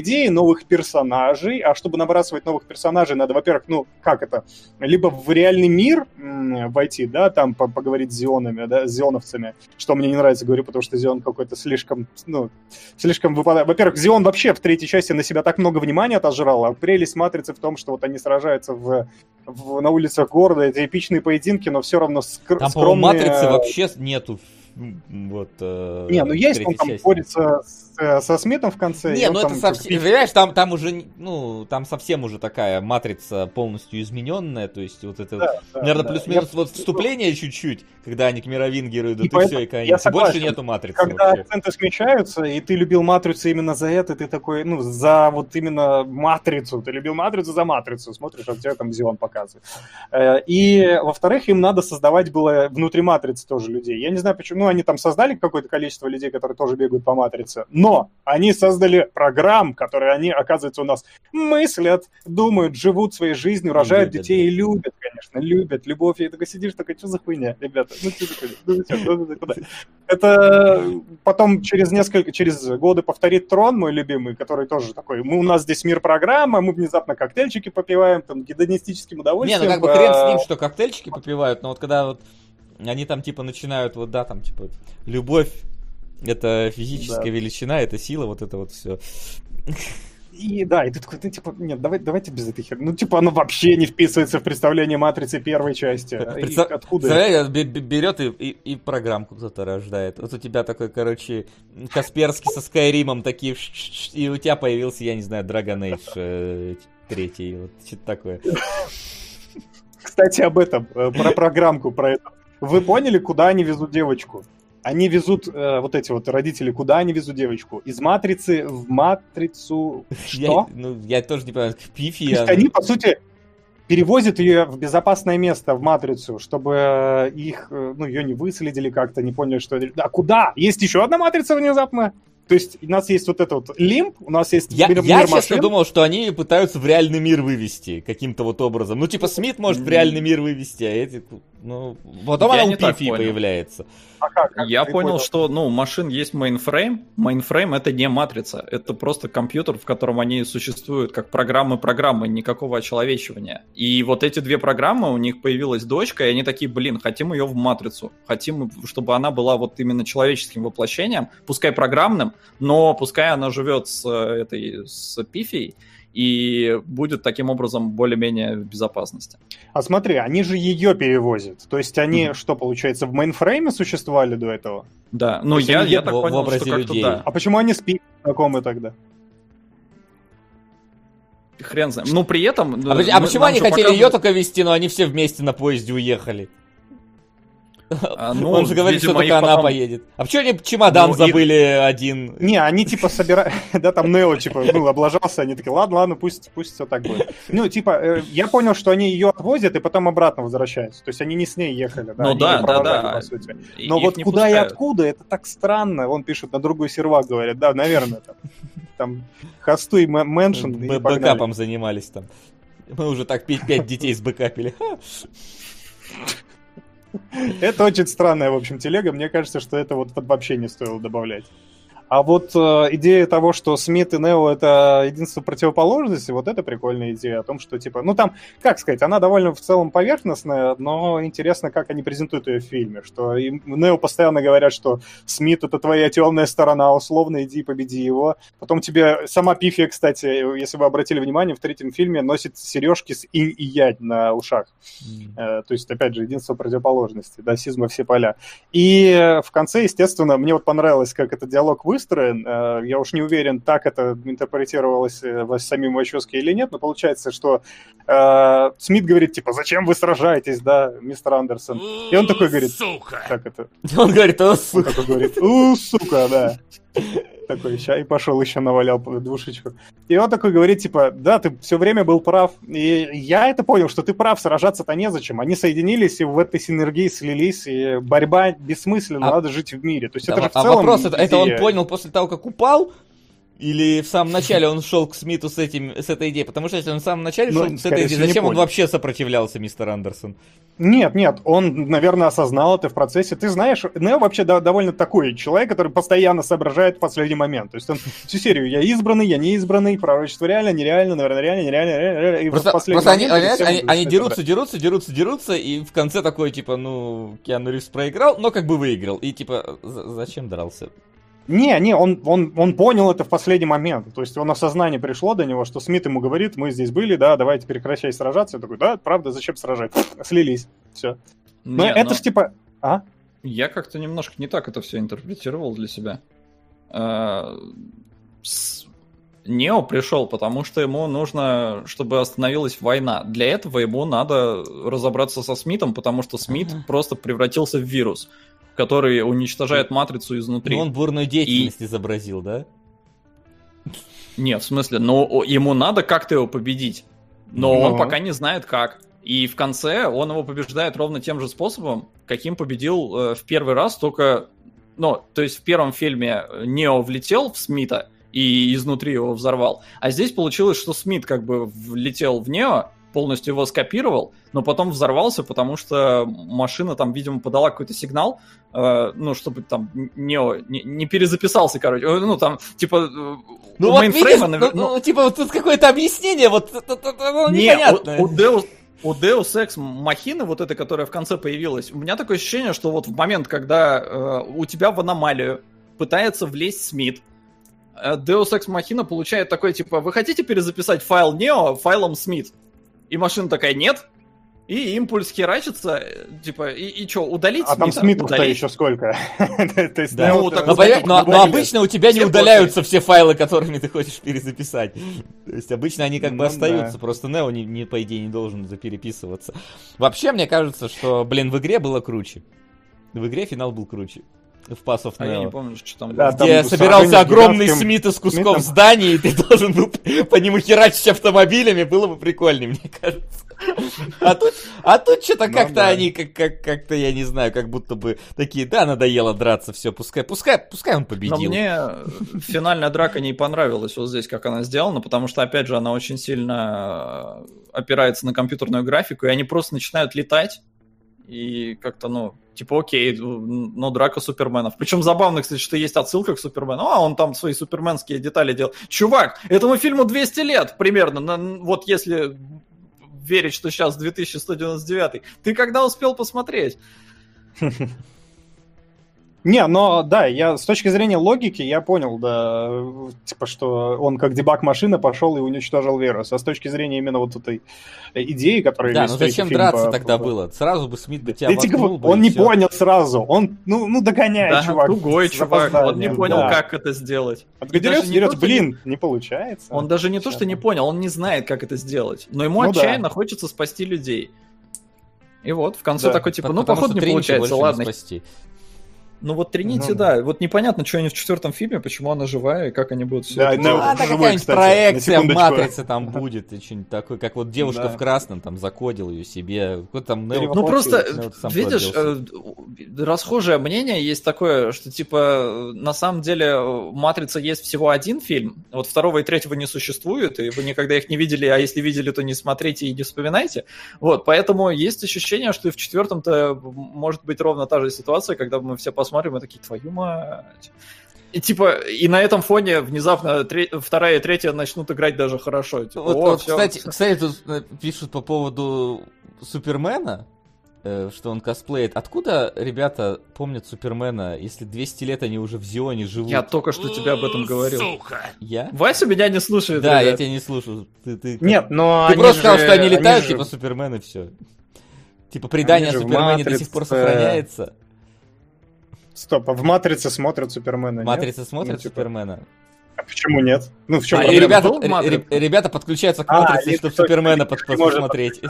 идеи, новых персонажей. А чтобы набрасывать новых персонажей, надо, во-первых, ну, как это? Либо в реальный мир войти, да, там по- поговорить с зионами, да, с зионовцами, что мне не нравится, говорю, потому что Зион какой-то слишком, ну, слишком выпадает. Во-первых, Зион вообще в третьей части на себя так много внимания отожрал, а прелесть Матрицы в том, что вот они сражаются в, в- на улицах города, это эпичные поединки, но все равно скр- Там, скромные... матрицы вообще нету. Вот, э, Не, ну есть, он там части. борется с, со Смитом в конце. Не, ну это совсем, понимаешь, там, там уже, ну, там совсем уже такая матрица полностью измененная, то есть вот это, Да, да, наверное, да. плюс-минус Я- вот вступление чуть-чуть, когда они к мировингеру идут, И и, все, и конец. больше нету матрицы Когда вообще. акценты смещаются, и ты любил матрицу именно за это, ты такой, ну, за вот именно матрицу. Ты любил матрицу за матрицу. Смотришь, а тебе там Зион показывает. Э, И, во-вторых, им надо создавать было внутри матрицы тоже людей. Я не знаю, почему. Ну, они там создали какое-то количество людей, которые тоже бегают по матрице. Но они создали программ, которые они, оказывается, у нас мыслят, думают, живут своей жизнью, рожают Любят, детей и любят, конечно, любят. Любовь. И такой сидишь, такой, что за хуйня, ребята? Ну, что за хуйня? Ну, зачем? Ну, ну, куда? Это потом через несколько, через годы повторит Трон, мой любимый, который тоже такой, мы, у нас здесь мир программа, мы внезапно коктейльчики попиваем, там, гедонистическим Не, удовольствием. ну как бы хрен с а, ним, что коктейльчики попивают, но вот когда вот они там типа начинают, вот да, там типа любовь, это физическая Да. величина, это сила, вот это вот все. И да, и ты такой, ну, типа, нет, давай, давайте без этой херни. Ну, типа, оно вообще не вписывается в представление матрицы первой части. И Представ- откуда? Представляешь, бе- бе- берет и, и, и программку кто-то рождает. Вот у тебя такой, короче, Касперский со Скайримом такие, и у тебя появился, я не знаю, Dragon Age э, третий, вот что-то такое. Кстати, об этом, э, про программку, про это. Вы поняли, куда они везут девочку? Они везут, э, вот эти вот родители, куда они везут девочку? Из матрицы в матрицу <laughs> что? Я, ну, я тоже не понимаю, к Пифи. То есть они, по сути, перевозят ее в безопасное место, в матрицу, чтобы э, их, э, ну, ее не выследили как-то, не поняли, что... А куда? Есть еще одна матрица внезапно? То есть у нас есть вот этот вот лимб, у нас есть Я, мир, я мир честно машин. думал, что они пытаются в реальный мир вывести каким-то вот образом. Ну, типа, Смит может в реальный мир вывести, а эти... Ну, потом Я она у Пифии понял. появляется. А как? Как Я ты понял, что, ну, у машин есть мейнфрейм. Мейнфрейм это не матрица, это просто компьютер, в котором они существуют как программы-программы, никакого очеловечивания. И вот эти две программы, у них появилась дочка, и они такие, блин, хотим ее в матрицу. Хотим, чтобы она была вот именно человеческим воплощением, пускай программным, но пускай она живет с э, этой, с Пифией, и будет таким образом более-менее в безопасности. А смотри, они же ее перевозят. То есть они, Мгм. что получается, в мейнфрейме существовали до этого? Да, ну я, я так в понял, образе что как-то людей. да. А почему они с знакомы тогда? Хрен знает. Ну, при этом... А, ну, поч- а почему они хотели показывают- ее только вести, но они все вместе на поезде уехали? А, <laughs> ну, Он же говорит, что только их она потом- поедет. А почему они чемодан Ну, их- забыли один? Не, они типа собирают, <laughs> да, там Нео, типа, <laughs> ну, облажался, они такие, ладно, ладно, пусть, пусть все так будет. Ну, типа, э, я понял, что они ее отвозят и потом обратно возвращаются. То есть они не с ней ехали, да, Ну да, да, да. по сути. И Но их вот куда и откуда, это так странно. Он пишет на другой сервак, говорят, да, наверное, там, там хосту и мэ- меншн, и Б- погнали. Бэкапом занимались там. Мы уже так пять детей сбэкапили. Это очень странная, в общем, телега. Мне кажется, что это вот вообще не стоило добавлять. А вот э, идея того, что Смит и Нео это единство противоположности, вот это прикольная идея о том, что типа, ну там, как сказать, она довольно в целом поверхностная, но интересно, как они презентуют ее в фильме, что им, Нео постоянно говорят, что Смит это твоя темная сторона, условно иди победи его. Потом тебе сама Пифия, кстати, если вы обратили внимание, в третьем фильме носит сережки с инь и ядь на ушах. Э, То есть, опять же, единство противоположности, да, сизма все поля. И э, в конце, естественно, мне вот понравилось, как этот диалог выстроен. Э, Я уж не уверен, так это интерпретировалось э, самим Вачовски или нет, но получается, что э, Смит говорит, типа, зачем вы сражаетесь, да, мистер Андерсон? И он такой говорит, Сука! как это? Он говорит, о, Он сука. такой говорит, у, сука, да. Такой, ща и пошел еще навалял двушечку. И он такой говорит, типа, да, ты все время был прав. И я это понял, что ты прав, сражаться-то незачем. Они соединились и в этой синергии слились, и борьба бессмысленна, А- надо жить в мире. То есть Да, это же в а целом вопрос, это, это он понял после того, как упал? Или в самом начале он шел к Смиту с, этим, с этой идеей? Потому что если он в самом начале Ну, шел с скорее этой идеей, зачем он вообще сопротивлялся, мистер Андерсон? Нет, нет, он, наверное, осознал это в процессе. Ты знаешь, Нео вообще да- довольно такой человек, который постоянно соображает в последний момент. То есть он всю серию «я избранный, я не избранный», «пророчество реально, нереально, наверное, реально, нереально, реально, реально». И Просто, просто они, момент они, они- они начинает дерутся, дерутся, дерутся, дерутся, и в конце такой, типа, ну, Киану Ривз проиграл, но как бы выиграл. И типа, за- зачем дрался? Не, не, он, он, он понял это в последний момент. То есть он осознание пришло до него, что Смит ему говорит, мы здесь были, да, давайте прекращай сражаться. Я такой, да, правда, зачем сражать? Слились, все. Но Не, это но ж типа... А? Я как-то немножко не так это все интерпретировал для себя. А, Нео пришел, потому что ему нужно, чтобы остановилась война. Для этого ему надо разобраться со Смитом, потому что Смит просто превратился в вирус, который уничтожает матрицу изнутри. Ну, он бурную деятельность изобразил, да? Нет, в смысле, но ему надо как-то его победить. Но Ну. он пока не знает как. И в конце он его побеждает ровно тем же способом, каким победил э, в первый раз, только... Ну, то есть в первом фильме Нео влетел в Смита и изнутри его взорвал. А здесь получилось, что Смит как бы влетел в Нео, полностью его скопировал, но потом взорвался, потому что машина там, видимо, подала какой-то сигнал, э, ну, чтобы там Нео не, не перезаписался, короче. Э, Ну, там, типа, э, Ну у вот мейнфрейма, видишь, навер- ну, ну, типа вот тут какое-то объяснение, вот ну, не, непонятное. у, у Deus, у Deus Ex Machina, вот эта, которая в конце появилась, у меня такое ощущение, что вот в момент, когда э, у тебя в аномалию пытается влезть Смит, э, Deus Ex Machina получает такой, типа, вы хотите перезаписать файл Нео файлом Смит? И машина такая, нет. И импульс херачится, э, типа, и, и что, удалить А там? Смитов-то еще сколько? <laughs> То есть Да. Ну, так Но, удалить, понимаешь, но- но удалить. обычно у тебя не удаляются все файлы, которыми ты хочешь перезаписать. То есть обычно они как бы Ну остаются, да. просто Нео, не, не, по идее, не должен запереписываться. Вообще, мне кажется, что, блин, в игре было круче. В игре финал был круче. В Pass of А я не Neo. помню, что там Да, было. там Где сражение собирался огромный гигантским Смит из кусков Смитом. зданий, и ты должен был по нему херачить автомобилями, было бы прикольнее, мне кажется. А тут, а тут что-то Ну как-то да. они, как, как, как-то, я не знаю, как будто бы такие, да, надоело драться, все, пускай, пускай, пускай он Но победил. мне э, финальная драка не понравилась вот здесь, как она сделана, потому что, опять же, она очень сильно э, опирается на компьютерную графику, и они просто начинают летать, и как-то, ну, типа, окей, ну, драка суперменов. Причем забавно, кстати, что есть отсылка к супермену. А, он там свои суперменские детали делал. Чувак, этому фильму 200 лет примерно, вот если верить, что сейчас 2199. Ты когда успел посмотреть? <laughs> Не, но да, я с точки зрения логики я понял, да, типа, что он как дебаг машины пошел и уничтожил вирус. А с точки зрения именно вот этой идеи, которая Да, ну зачем драться по- тогда было? Сразу бы Смит бы тебя Да говорю, бы, он не всё. понял сразу. Он, ну, ну догоняет, Да, чувак. тугой с чувак, он не понял, да. как это сделать. Он И даже дерется, не дерется, то, что не- блин, не получается. Он даже не то, что не понял, он не знает, как это сделать. Но ему Ну да. отчаянно хочется спасти людей. И вот, в конце Да. такой, типа, ну, походу не получается, больше не ладно. спасти. Ну, вот Тринити, Ну. да. Вот непонятно, что они в четвертом фильме, почему она живая, и как они будут все Да, это да, делать. Живой, какая-нибудь проекция матрице там будет, и что-нибудь такое, как вот девушка Да. в красном там закодил ее себе. Какой там Нео- Ну просто, Ну, вот сам видишь, э, расхожее мнение есть такое, что типа на самом деле Матрица есть всего один фильм, вот второго и третьего не существует, и вы никогда их не видели, а если видели, то не смотрите и не вспоминайте. Вот, поэтому есть ощущение, что и в четвертом-то может быть ровно та же ситуация, когда мы все посмотрим и такие, твою мать. И типа, и на этом фоне внезапно тре- вторая и третья начнут играть даже хорошо. Типа, Вот, «О, вот, всё, кстати, кстати, тут э, пишут по поводу Супермена, э, что он косплеит. Откуда ребята помнят Супермена, если 200 лет они уже в Зионе живут? Я только что тебе об этом говорил. Я? Вася меня не слушает. Да, я ребят. тебя не слушаю. Ты, ты, Нет, но ты они просто сказал, же- что они летают, же- типа Супермен и все. Типа предание о Они Супермене до сих пор сохраняется. Стоп, а в «Матрице» смотрят Супермена, нет? Матрица смотрит Ну, типа, Супермена. А почему нет? Ну, в чем А, ребята, ребята подключаются к А, матрице, или чтобы точно, Супермена посмотреть.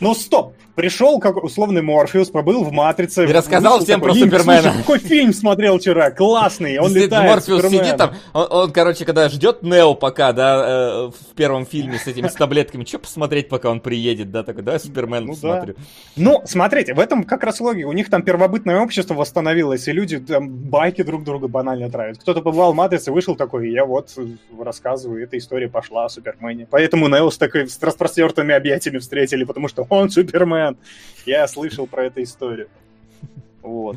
Ну стоп, пришел как условный Морфеус, побыл в Матрице. И рассказал всем такой, про «Линк, Супермена». слушай, какой фильм смотрел вчера, классный, он Действительно, летает, Морфеус Супермен». сидит там, он, он, короче, когда ждет Нео пока, да, э, в первом фильме с этими с таблетками, что посмотреть, пока он приедет, да, такой, давай Супермен Ну да. посмотрю. Ну, смотрите, в этом как раз логика. У них там первобытное общество восстановилось, и люди там байки друг друга банально травят. Кто-то побывал в Матрице, вышел такой, я вот э, рассказываю, эта история пошла о Супермене. Поэтому Нео с такой с распростертыми объятиями встретили, потому что он Супермен. Я слышал про эту историю. Вот.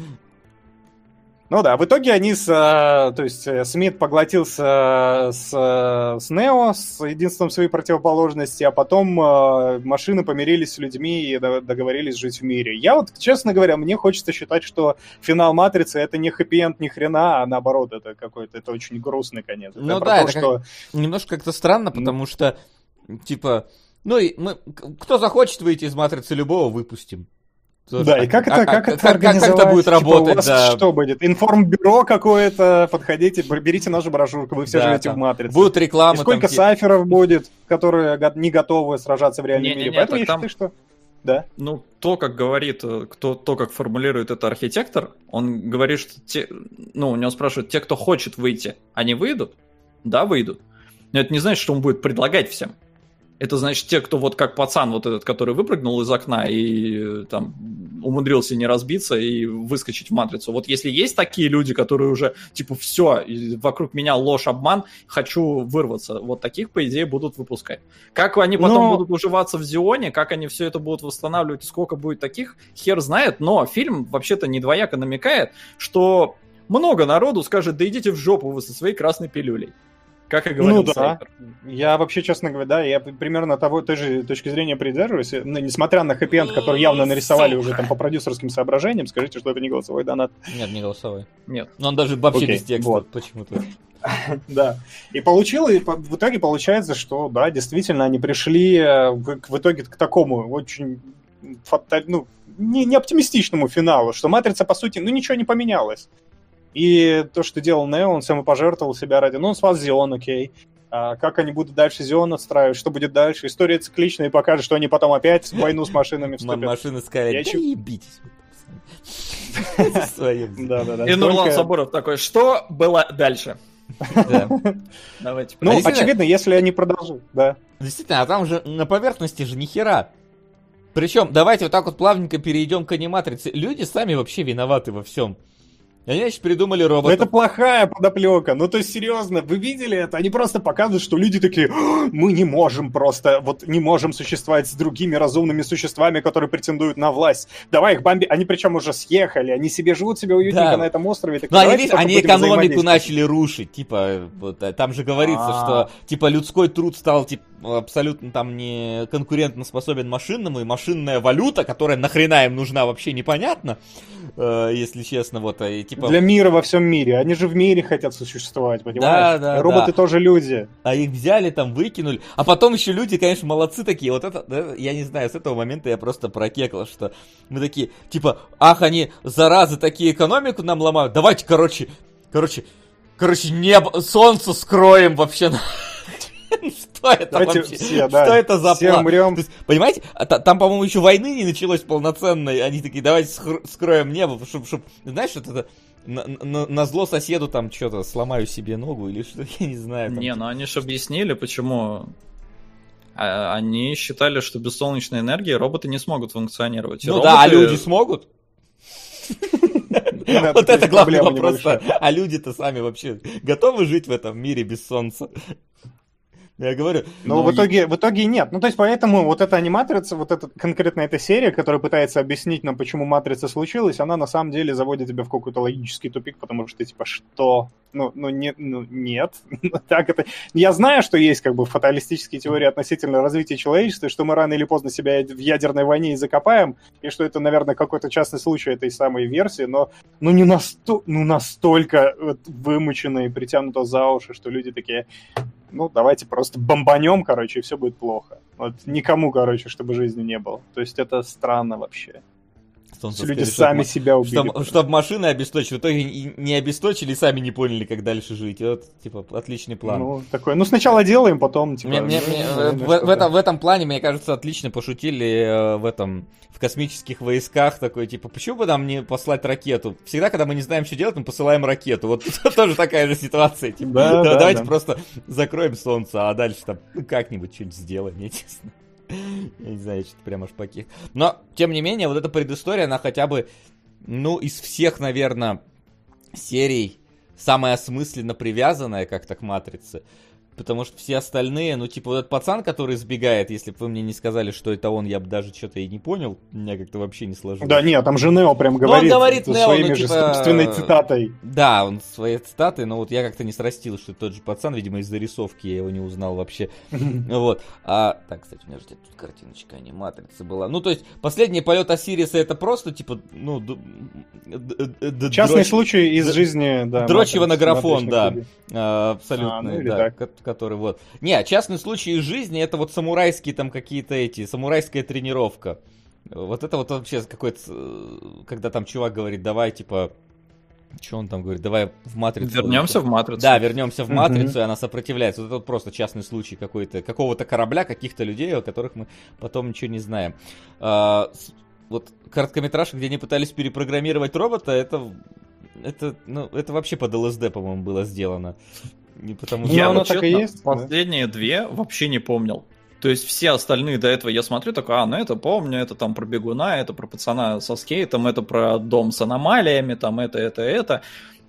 Ну да, в итоге они с... э, То есть э, Смит поглотился с, э, с Нео, с единственным своей противоположности, а потом машины помирились с людьми и до- договорились жить в мире. Я вот, честно говоря, мне хочется считать, что финал Матрицы — это не хэппи-энд ни хрена, а наоборот, это какой-то... Это очень грустный конец. Это Ну про да, то, это как- что... Немножко как-то странно, потому что, типа, ну и мы, кто захочет выйти из Матрицы любого, выпустим. Тоже Да, и как это, А- а- как это как- как это будет Типа, работать, у вас да. что будет? Информбюро какое-то, подходите, берите нашу брошюрку, вы все Да, живете там в Матрице. Будут И рекламы. сколько там, типа- сайферов будет, которые не готовы сражаться в реальном Не-не-не, мире? Поэтому так я там- что... Да. Ну, то, как говорит, э, кто, то, как формулирует это архитектор, он говорит, что те, ну, у него спрашивают, те, кто хочет выйти, они выйдут? Да, выйдут. Но это не значит, что он будет предлагать всем. Это значит, те, кто вот как пацан вот этот, который выпрыгнул из окна и э, там умудрился не разбиться и выскочить в матрицу. Вот если есть такие люди, которые уже типа все, вокруг меня ложь, обман, хочу вырваться, вот таких, по идее, будут выпускать. Как они потом Но- будут уживаться в Зионе, как они все это будут восстанавливать, сколько будет таких, хер знает, но фильм вообще-то не двояко намекает, что много народу скажет, да идите в жопу вы со своей красной пилюлей. Как и говорил Ну да. Я вообще, честно говоря, да, я примерно того, той же точки зрения придерживаюсь. Ну, несмотря на хэппи который явно нарисовали уже там по продюсерским соображениям, скажите, что это не голосовой донат. Нет, не голосовой. Нет. Но он даже вообще Окей, без текста вот. почему-то. <laughs> Да. И получил, и в итоге получается, что, да, действительно, они пришли э, в, в итоге к такому очень фаталь- ну, не, не оптимистичному финалу, что Матрица, по сути, ну, ничего не поменялось. И то, что делал Нео, он самопожертвовал себя ради... Ну, он спас Зион, окей. А как они будут дальше Зион отстраивать, что будет дальше? История цикличная и покажет, что они потом опять в войну с машинами вступят. Машины сказали, Я да ебитесь. вы там сами». Своим. Да-да-да. И Нурлан Сабуров такой, что было дальше? Да. Давайте. Ну, очевидно, если они продолжат, да. Действительно, а там же на поверхности же ни хера. Причем, давайте вот так вот плавненько перейдем к аниматрице. Люди сами вообще виноваты во всем. Они, значит, придумали робота. это плохая подоплека. Ну, то есть, серьезно, вы видели это? Они просто показывают, что люди такие, «А, мы не можем просто, вот не можем существовать с другими разумными существами, которые претендуют на власть. Давай их бомби... Они причем уже съехали, они себе живут себе уютненько Да. на этом острове. Так Ну, они, они экономику начали рушить, типа, э, там же говорится, А. что, типа, людской труд стал, типа, абсолютно там не конкурентно способен машинному, и машинная валюта, которая нахрена им нужна, вообще непонятно, если честно, вот, и, типа, Для мира во всем мире. Они же в мире хотят существовать, понимаешь? Да, да, Роботы да. тоже люди. а их взяли там, выкинули, а потом еще люди, конечно, молодцы такие, вот это, да, я не знаю, с этого момента я просто прокекал, что мы такие, типа, ах, они, заразы, такие экономику нам ломают, давайте, короче, короче, короче, небо, солнце скроем вообще, <laughs> что это Давайте вообще? все, да, Что это за все план? умрем. Есть, понимаете, а та- там, по-моему, еще войны не началось полноценной. Они такие, давайте скроем небо, чтобы, чтоб, знаешь, вот это на, на- на зло соседу там что-то сломаю себе ногу или что, я не знаю. там. Не, ну они же объяснили, почему. А, Они считали, что без солнечной энергии роботы не смогут функционировать. И ну да, а роботы- люди смогут? Вот это главный вопрос. А люди-то сами вообще готовы жить в этом мире без солнца? Я говорю, Но Ну, в итоге, в итоге нет. Ну, то есть, поэтому вот эта аниматрица, вот эта конкретно эта серия, которая пытается объяснить нам, почему матрица случилась, она на самом деле заводит тебя в какой-то логический тупик, потому что, типа, что? Ну, ну, не, ну нет. <laughs> так это... Я знаю, что есть как бы фаталистические теории относительно развития человечества, что мы рано или поздно себя в ядерной войне и закопаем, и что это, наверное, какой-то частный случай этой самой версии, но ну, не насто... ну, настолько вот, вымучено и притянуто за уши, что люди такие, ну, давайте просто бомбанем, короче, и все будет плохо. Вот никому, короче, чтобы жизни не было. То есть это странно вообще. Солнце Люди скажет, сами чтоб- себя убили. Чтоб, чтоб машины обесточили, в итоге и не обесточили, и сами не поняли, как дальше жить. И Вот, типа, отличный план. Ну, такой, ну сначала делаем, потом, типа... Мне- мне- ну, мне, э, в, в этом, в этом плане, мне кажется, отлично пошутили э, в этом в космических войсках такой, типа, почему бы нам не послать ракету? Всегда, когда мы не знаем, что делать, мы посылаем ракету. Вот <laughs> тоже такая же ситуация. Типа, Да, да, да, давайте да. просто закроем солнце, а дальше там как-нибудь что-нибудь сделаем, я честно. Я <laughs> не знаю, что-то прям аж поких. Но, тем не менее, вот эта предыстория, она хотя бы, ну, из всех, наверное, серий самая осмысленно привязанная как-то к Матрице. Потому что все остальные, ну, типа, вот этот пацан, который сбегает, если бы вы мне не сказали, что это он, я бы даже что-то и не понял. Меня как-то вообще не сложилось. Да нет, там же Нео прям он говорит, говорит со Нео, своими ну, же типа, собственной цитатой. Да, он своей цитаты, но вот я как-то не срастил, что тот же пацан, видимо, из зарисовки я его не узнал вообще. <laughs> Вот. А, так, кстати, у меня же где-то тут картиночка аниматрицы была. Ну, то есть, последний полет Осириса это просто, типа, ну... Частный случай из жизни, да. дрочь его на графон, да. абсолютно, А, ну да, который вот. Не, частный случай из жизни это вот самурайские там какие-то эти, самурайская тренировка. Вот это вот вообще какой-то, э, когда там чувак говорит, давай, типа, что он там говорит, давай в матрицу. Вернемся в матрицу. Да, вернемся в матрицу, и она сопротивляется. Вот это вот просто частный случай какой-то, какого-то корабля, каких-то людей, о которых мы потом ничего не знаем. А, вот короткометражка, где они пытались перепрограммировать робота, это, это, ну, это вообще под ЛСД, по-моему, было сделано. Не потому что... Ну, Я оно вот так и есть, да. последние две вообще не помнил. То есть все остальные до этого я смотрю, такой, а, ну это помню, это там про бегуна, это про пацана со скейтом, это про дом с аномалиями, там это, это, это.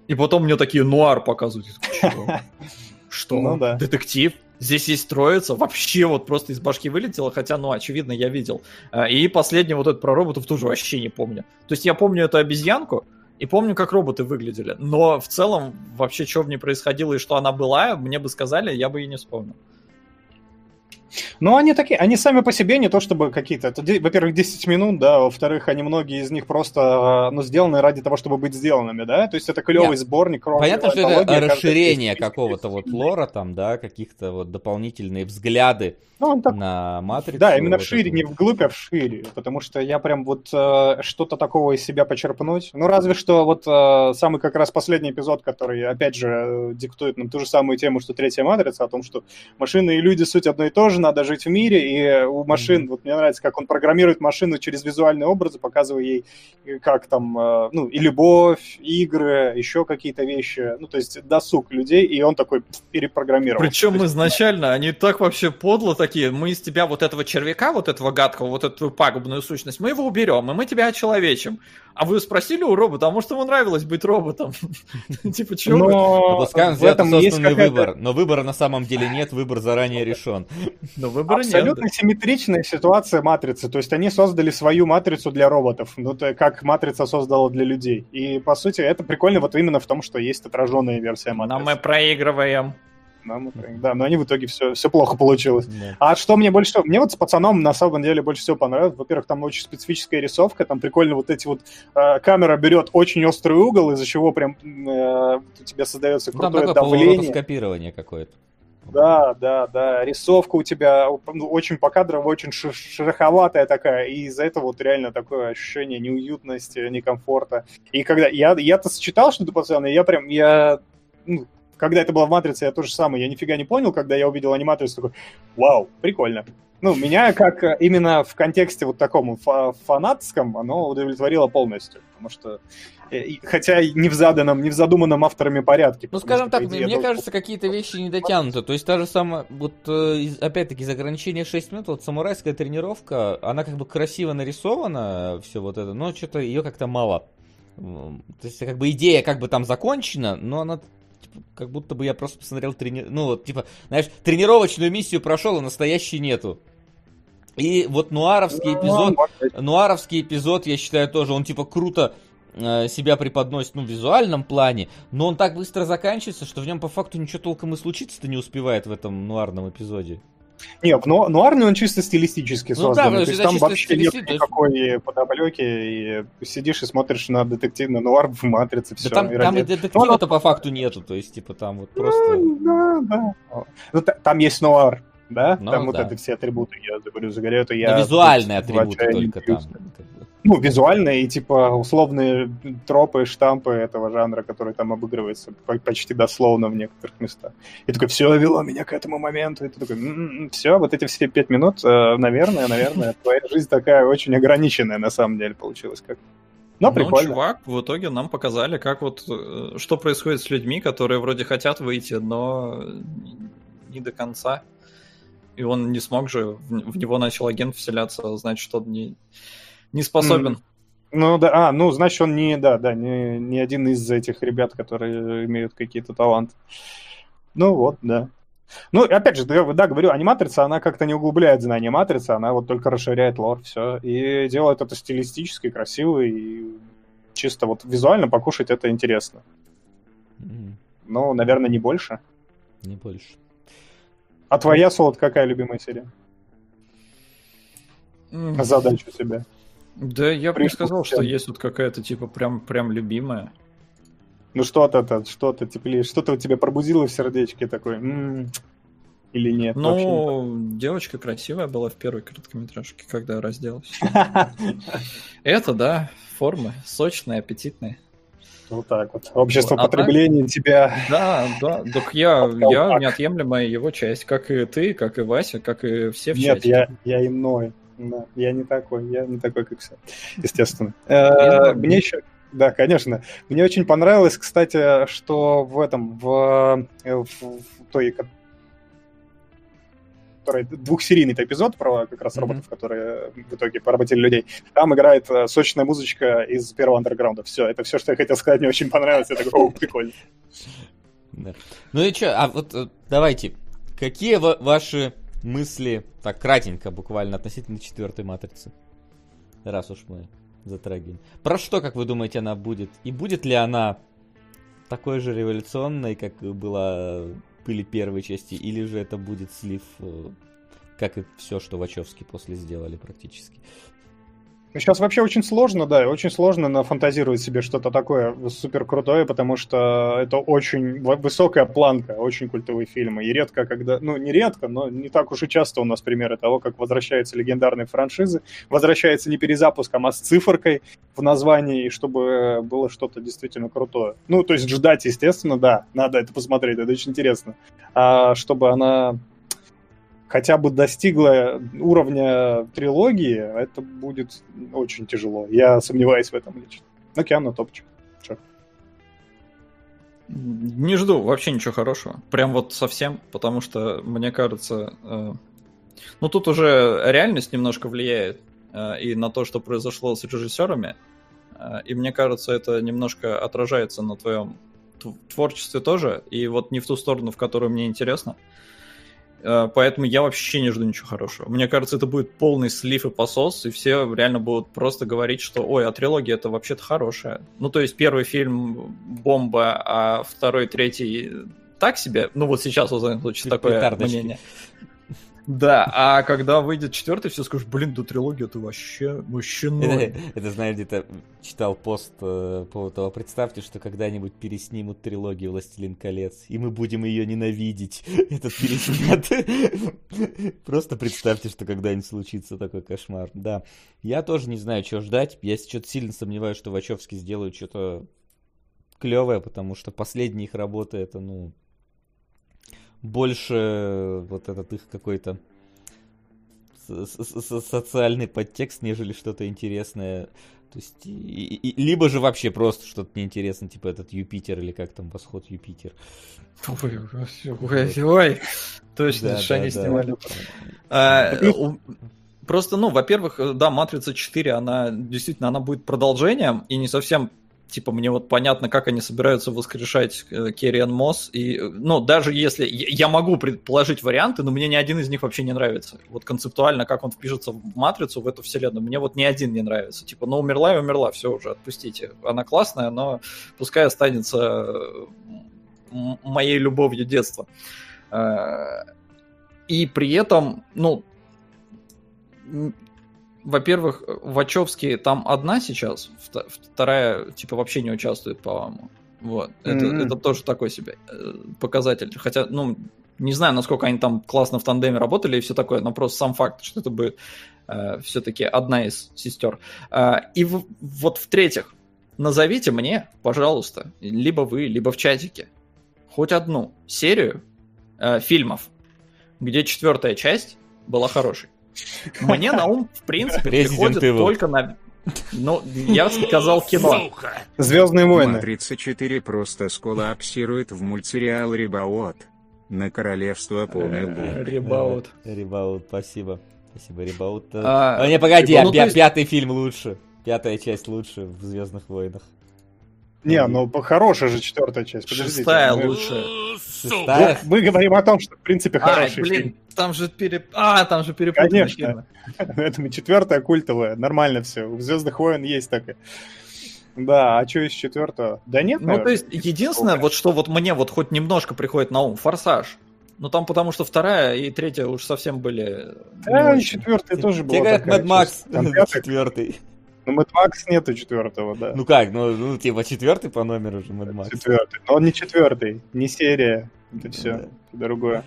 И потом мне такие нуар показывают. Я такой, «Чё? <laughs> Что? Ну да. Детектив? Здесь есть троица, вообще вот просто из башки вылетело, хотя, ну, очевидно, я видел. А, И последний вот этот про роботов тоже вообще не помню. То есть я помню эту обезьянку, и помню, как роботы выглядели. Но в целом, вообще, что в ней происходило и что она была, мне бы сказали, я бы и не вспомнил. Ну, они такие, они сами по себе не то чтобы какие-то, это, во-первых, 10 минут, да, во-вторых, они многие из них просто, э, ну, сделаны ради того, чтобы быть сделанными, да, то есть это клевый Нет. сборник. Понятно, что это расширение 10 какого-то вот 10 лора там, да, каких-то вот дополнительные взгляды Ну, он так на матрицу. Да, именно вот вшире, это не вглубь, а вшире, потому что я прям вот э, что-то такого из себя почерпнуть. Ну, разве что вот э, самый как раз последний эпизод, который, опять же, э, диктует нам ту же самую тему, что третья матрица, о том, что машины и люди суть одно и то же, надо жить в мире, и у машин, вот мне нравится, как он программирует машину через визуальные образы, показывая ей, э, как там, э, ну, и любовь, игры, еще какие-то вещи, ну, то есть досуг людей, и он такой перепрограммировал. Причем есть, изначально они так вообще подло такие, мы из тебя вот этого червяка, вот этого гадкого, вот эту пагубную сущность, мы его уберем, и мы тебя очеловечим. А вы спросили у робота, а может ему нравилось быть роботом? <laughs> Типа, чего? вы? Но Пускай он сделает какая-то выбор, но выбора на самом деле нет, выбор заранее решен. Но выбора нет. Абсолютно симметричная ситуация матрицы. То есть они создали свою матрицу для роботов, ну, то, как матрица создала для людей. И, по сути, это прикольно вот именно в том, что есть отраженная версия Но матрицы. мы проигрываем. Да, мы- Да, но они в итоге все, все плохо получилось. Да. А что мне больше всего... Мне вот с пацаном на самом деле больше всего понравилось. Во-первых, там очень специфическая рисовка, там прикольно вот эти вот... э, камера берет очень острый угол, из-за чего прям э, у тебя создается Ну, Там крутое такое давление. поворотоскопирование какое-то. Да, да, да. Рисовка у тебя ну, очень покадровая, очень шероховатая такая, и из-за этого вот реально такое ощущение неуютности, некомфорта. И когда я, я-то сочетал что-то и я прям, я, ну, когда это было в «Матрице», я то же самое, я нифига не понял, когда я увидел аниматрицу, такой, вау, прикольно. Ну, меня как э, именно в контексте вот таком фа- фанатском оно удовлетворило полностью, потому что э, хотя не в заданном, не в задуманном авторами порядке. Ну, скажем что, так, идее, мне кажется, какие-то вещи не дотянуты. То есть та же самая, вот э, опять-таки из ограничения 6 минут, вот самурайская тренировка, она как бы красиво нарисована, все вот это, но что-то ее как-то мало. То есть как бы идея как бы там закончена, но она как будто бы я просто посмотрел трени... ну вот типа, знаешь, тренировочную миссию прошел, а настоящей нету. И вот нуаровский эпизод, Нуаровский эпизод, я считаю, тоже, он типа круто э, себя преподносит, ну, в визуальном плане, но он так быстро заканчивается, что в нем по факту ничего толком и случиться-то не успевает в этом нуарном эпизоде. Не, ну, нуарный он чисто стилистически Ну создан. да, то есть там вообще нет есть- никакой подоплеки, и сидишь и смотришь на детективный нуар в матрице, все. Да там, там и детектива-то по факту нету, то есть, типа, там вот просто... Да, да. Ну, та- там есть нуар, да? Ну, там вот да. это все атрибуты, я говорю, загорю, это я... Да, визуальные атрибуты только там. Ну, визуальные и, типа, условные тропы, штампы этого жанра, который там обыгрывается по- почти дословно в некоторых местах. И такой, все вело меня к этому моменту. И ты такой, все, вот эти все пять минут, э, наверное, наверное, твоя жизнь такая очень ограниченная на самом деле получилась как. Но Ну, прикольно. чувак, в итоге нам показали, как вот, э, что происходит с людьми, которые вроде хотят выйти, но не до конца. И он не смог же, в в него начал агент вселяться, значит, он не, не способен. Ну да, а, ну значит он не, да, да, не, не один из этих ребят, которые имеют какие-то таланты. Ну вот, да. Ну, опять же, да, да, говорю, аниматрица, она как-то не углубляет знания матрицы, она вот только расширяет лор, все. И делает это стилистически, красиво, и чисто вот визуально покушать это интересно. М, Ну, наверное, не больше. Не больше. А твоя, Солод, какая любимая серия? М, Задачу себе. Да, я бы не сказал, что есть вот какая-то, типа, прям, прям любимая. Ну что-то, то что-то, типа, что-то у тебя пробудило в сердечке такой, «М, или нет? вообще не Ну, девочка красивая была в первой короткометражке, когда разделась. так. <laughs> Это, да, формы сочные, аппетитные. Вот так вот. Общество А так- потребления тебя... Да, да, так я, <laughs> я неотъемлемая его часть, как и ты, как и Вася, как и все в Нет, я, я иной. Да, я не такой, я не такой, как все, <laughs> естественно. Э, Мне еще... Да, конечно. Мне очень понравилось, кстати, что в этом, в, э, в, в той, ко- который двухсерийный эпизод про как раз Мгм. роботов, которые в итоге поработили людей. Там играет э, сочная музычка из первого андерграунда. Все, это все, что я хотел сказать. Мне очень понравилось. Я такой, о, прикольно. <laughs> Да. Ну и что, а вот давайте, какие ва- ваши мысли, так кратенько буквально, относительно четвертой матрицы? Раз уж мы затрагиваем. Про что, как вы думаете, она будет? И будет ли она такой же революционной, как была, были первые части, или же это будет слив, э, как и все, что Вачовски после сделали практически? Сейчас вообще очень сложно, да, очень сложно нафантазировать себе что-то такое супер крутое, потому что это очень высокая планка, очень культовые фильмы. И редко, когда, ну не редко, но не так уж и часто у нас примеры того, как возвращаются легендарные франшизы. Возвращается не перезапуском, а с циферкой в названии, чтобы было что-то действительно крутое. Ну, то есть ждать, естественно, да, надо это посмотреть, это очень интересно. А чтобы она хотя бы достигла уровня трилогии, это будет очень тяжело. Я сомневаюсь в этом лично. Ну, Киану топчик. Чё? Не жду вообще ничего хорошего. Прям вот совсем, потому что, мне кажется, э, ну тут уже реальность немножко влияет э, и на то, что произошло с режиссерами. Э, и мне кажется, это немножко отражается на твоем тв- творчестве тоже, и вот не в ту сторону, в которую мне интересно. Э, Поэтому я вообще не жду ничего хорошего. Мне кажется, это будет полный слив и посос, и все реально будут просто говорить, что ой, а трилогия это вообще-то хорошая. Ну, то есть первый фильм бомба, а второй, третий так себе. Ну, вот сейчас, вот, случае, такое Петардочки. мнение. Да, а когда выйдет четвертый, все скажут, блин, да трилогия это вообще, ноль. <laughs> это, знаешь, где-то читал пост э, по поводу того, представьте, что когда-нибудь переснимут трилогию «Властелин колец», и мы будем ее ненавидеть, <laughs> этот переснят. <laughs> Просто представьте, что когда-нибудь случится такой кошмар. Да, я тоже не знаю, чего ждать. Я что-то сильно сомневаюсь, что Вачовски сделают что-то клевое, потому что последние их работы это, ну, больше вот этот их какой-то со- со- со- социальный подтекст, нежели что-то интересное. То есть, и- и- либо же вообще просто что-то неинтересное, типа этот Юпитер или как там, восход Юпитер. Ой, ой, ой. Точно, Да, что да, они да. снимали. А, у- Просто, ну, во-первых, э, да, Матрица 4, она действительно, она будет продолжением, и не совсем, типа, мне вот понятно, как они собираются воскрешать э, Керриан Мосс, и, э, ну, даже если, я могу предположить варианты, но мне ни один из них вообще не нравится. Вот концептуально, как он впишется в Матрицу, в эту вселенную, мне вот ни один не нравится. Типа, ну, умерла и умерла, все уже, отпустите. Она классная, но пускай останется э, моей любовью детства. Э, И при этом, ну, во-первых, Вачовски там одна сейчас, вторая, типа, вообще не участвует, по-моему. Вот. Это, Мгм. это тоже такой себе э, показатель. Хотя, ну, не знаю, насколько они там классно в тандеме работали и все такое, но просто сам факт, что это будет все-таки одна из сестер. А, и в- вот в-третьих, назовите мне, пожалуйста, либо вы, либо в чатике, хоть одну серию э, фильмов, где четвертая часть была хорошей. Мне на ум, в принципе, Resident приходит Evil. только на... Ну, я сказал кино. Звездные войны. Матрица 4 просто сколлапсирует в мультсериал Рибаот. На королевство полный лун. Ребаут. Ребаут, спасибо. Спасибо, Ребаут. А, А, не, погоди, а ну, то пя- есть- пятый фильм лучше. Пятая часть лучше в Звездных войнах. Не, ну хорошая же четвертая часть. Подождите. Шестая Мы- лучше. Шестая. Вот Мы говорим о том, что в принципе А, хороший блин, фильм. там же пере... А, там же перепутаны Конечно. фильмы. Поэтому <laughs> четвертая культовая. Нормально все. У Звездных войн есть такая. Да, а что из четвертого? Да нет, Ну, то наверное. есть, единственное, вот что вот мне вот хоть немножко приходит на ум, Форсаж. Ну, там потому что вторая и третья уж совсем были... Да, и четвертая тоже была Тебе говорят, Мэд Макс <laughs> четвертый. Ну, Мэд Макс нету четвертого, да. Ну как, ну, ну, типа четвертый по номеру же Мэд Макс. Четвертый. Но он не четвертый, не серия. Это все другое.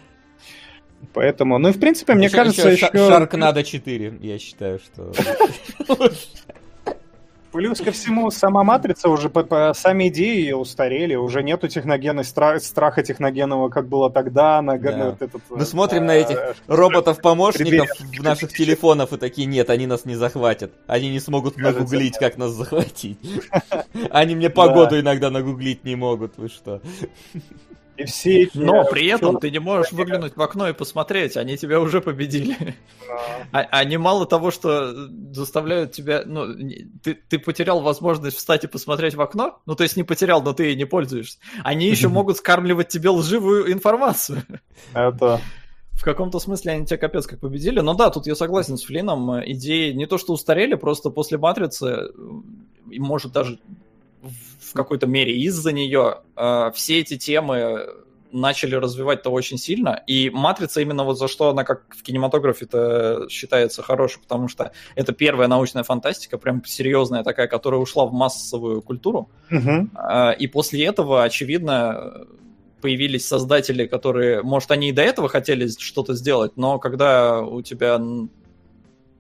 Поэтому, ну и в принципе, мне Ещё- кажется, ещё еще... Ша- Шаркнадо 4, я считаю, что... <laughs> Плюс ко всему, сама матрица уже по, по- сами идеи ее устарели, уже нету техногенной стра- страха техногенного, как было тогда. На, Да. на вот этот, Мы смотрим э, на этих роботов-помощников Предварительно. в наших телефонах и такие, нет, они нас не захватят. Они не смогут Кажется, нагуглить, нет. как нас захватить. <laughs> Они мне погоду иногда нагуглить не могут, вы что? И все эти, Но при этом ты не можешь выглянуть в окно и посмотреть, они тебя уже победили. А- Они мало того, что заставляют тебя... Ну, ты, ты потерял возможность встать и посмотреть в окно, ну, то есть не потерял, но ты ей не пользуешься. Они еще могут скармливать тебе лживую информацию. Это... В каком-то смысле они тебя капец как победили. Но да, тут я согласен с Флином. Идеи не то что устарели, просто после Матрицы, и может даже в какой-то мере из-за нее, э, все эти темы начали развивать-то очень сильно. И Матрица именно вот за что она как в кинематографе-то считается хорошей, потому что это первая научная фантастика, прям серьезная такая, которая ушла в массовую культуру. А, И после этого, очевидно, появились создатели, которые, может, они и до этого хотели что-то сделать, но когда у тебя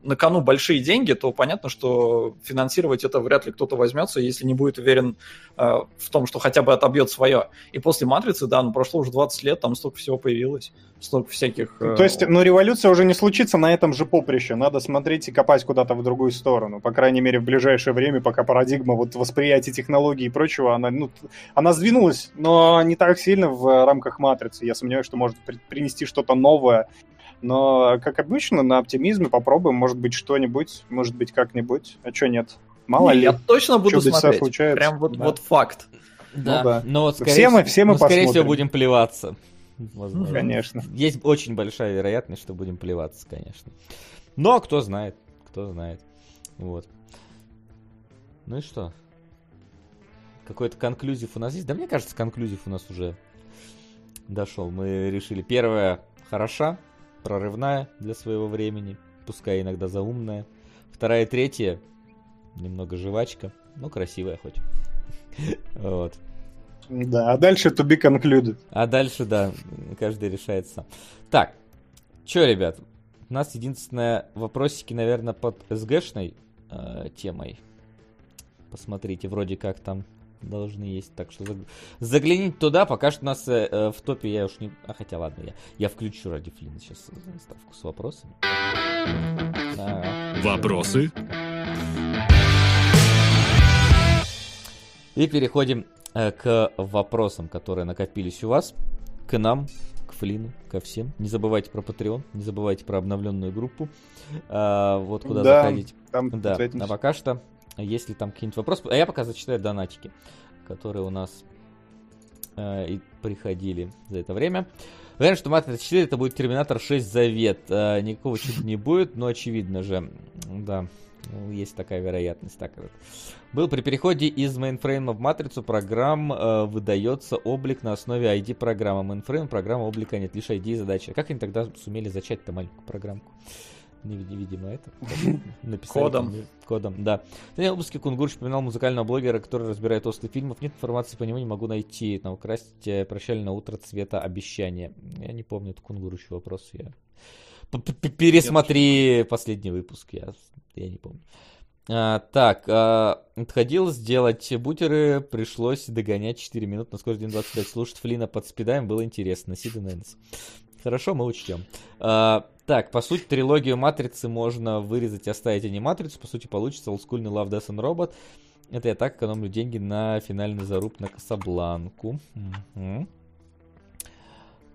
на кону большие деньги, то понятно, что финансировать это вряд ли кто-то возьмется, если не будет уверен э, в том, что хотя бы отобьет свое. И после «Матрицы», да, ну прошло уже 20 лет, там столько всего появилось, столько всяких... э, То есть, ну, революция уже не случится на этом же поприще. Надо смотреть и копать куда-то в другую сторону. По крайней мере, в ближайшее время, пока парадигма вот восприятия технологий и прочего, она, ну, она сдвинулась, но не так сильно в рамках матрицы. Я сомневаюсь, что может при- принести что-то новое. Но, как обычно, на оптимизме попробуем. Может быть, что-нибудь, может быть, как-нибудь. А что нет? Мало не, ли. Я точно буду смотреть. случаются. Прям вот, Да. вот факт. Да, да. но вот Все скорее, мы- всего- все мы ну, скорее всего посмотрим. будем плеваться. Возможно. Конечно. Есть очень большая вероятность, что будем плеваться, конечно. Но кто знает, кто знает. Вот. Ну и что? Какой-то конклюзив у нас есть? Да мне кажется, конклюзив у нас уже дошел. Мы решили, первая хороша, прорывная для своего времени, пускай иногда заумная. Вторая и третья немного жвачка, но красивая хоть. <laughs> Вот. Да, а дальше to be concluded. А дальше, да, каждый решает сам. Так, чё, ребят, у нас единственное вопросики, наверное, под СГшной э, темой. Посмотрите, вроде как там должны есть, так что заг- загляните туда, пока что у нас э, э, в топе я уж не... А хотя ладно, я, я включу ради Флина сейчас заставку с вопросами. Ага. Вопросы? И переходим э, к вопросам, которые накопились у вас, к нам, к Флину, ко всем. Не забывайте про Patreon, не забывайте про обновленную группу. А, вот куда Да, заходить. Там Да, а пока что, если там какие-нибудь вопросы... А я пока зачитаю донатики, которые у нас э, и приходили за это время. Уверен, что Матрица 4 это будет Терминатор 6 Завет. Э, никакого чуда не будет, но очевидно же, да, есть такая вероятность. Так вот. Был при переходе из мейнфрейма в матрицу программ э, выдается облик на основе ID программы. Мейнфрейм программа облика нет, лишь ID и задача. Как они тогда сумели зачать-то маленькую программку? Види- видимо, это. <laughs> Написали Кодом. там, Кодом, да. В следующем выпуске Кунгурч упоминал музыкального блогера, который разбирает осты фильмов. Нет информации по нему, не могу найти. Там украсть э, прощальное утро цвета обещания. Я не помню, это Кунгурычу вопрос. Я пересмотри последний выпуск, я, я не помню. А, так, а, отходил сделать бутеры, пришлось догонять 4 минуты на скорость 1.25. Слушать Флина под спидаем было интересно. Сида Нэнс. Хорошо, мы учтем. А, так, по сути, трилогию Матрицы можно вырезать и оставить аниматрицу. По сути, получится олдскульный Love, Death and Robot. Это я так экономлю деньги на финальный заруб на Касабланку. Мгм.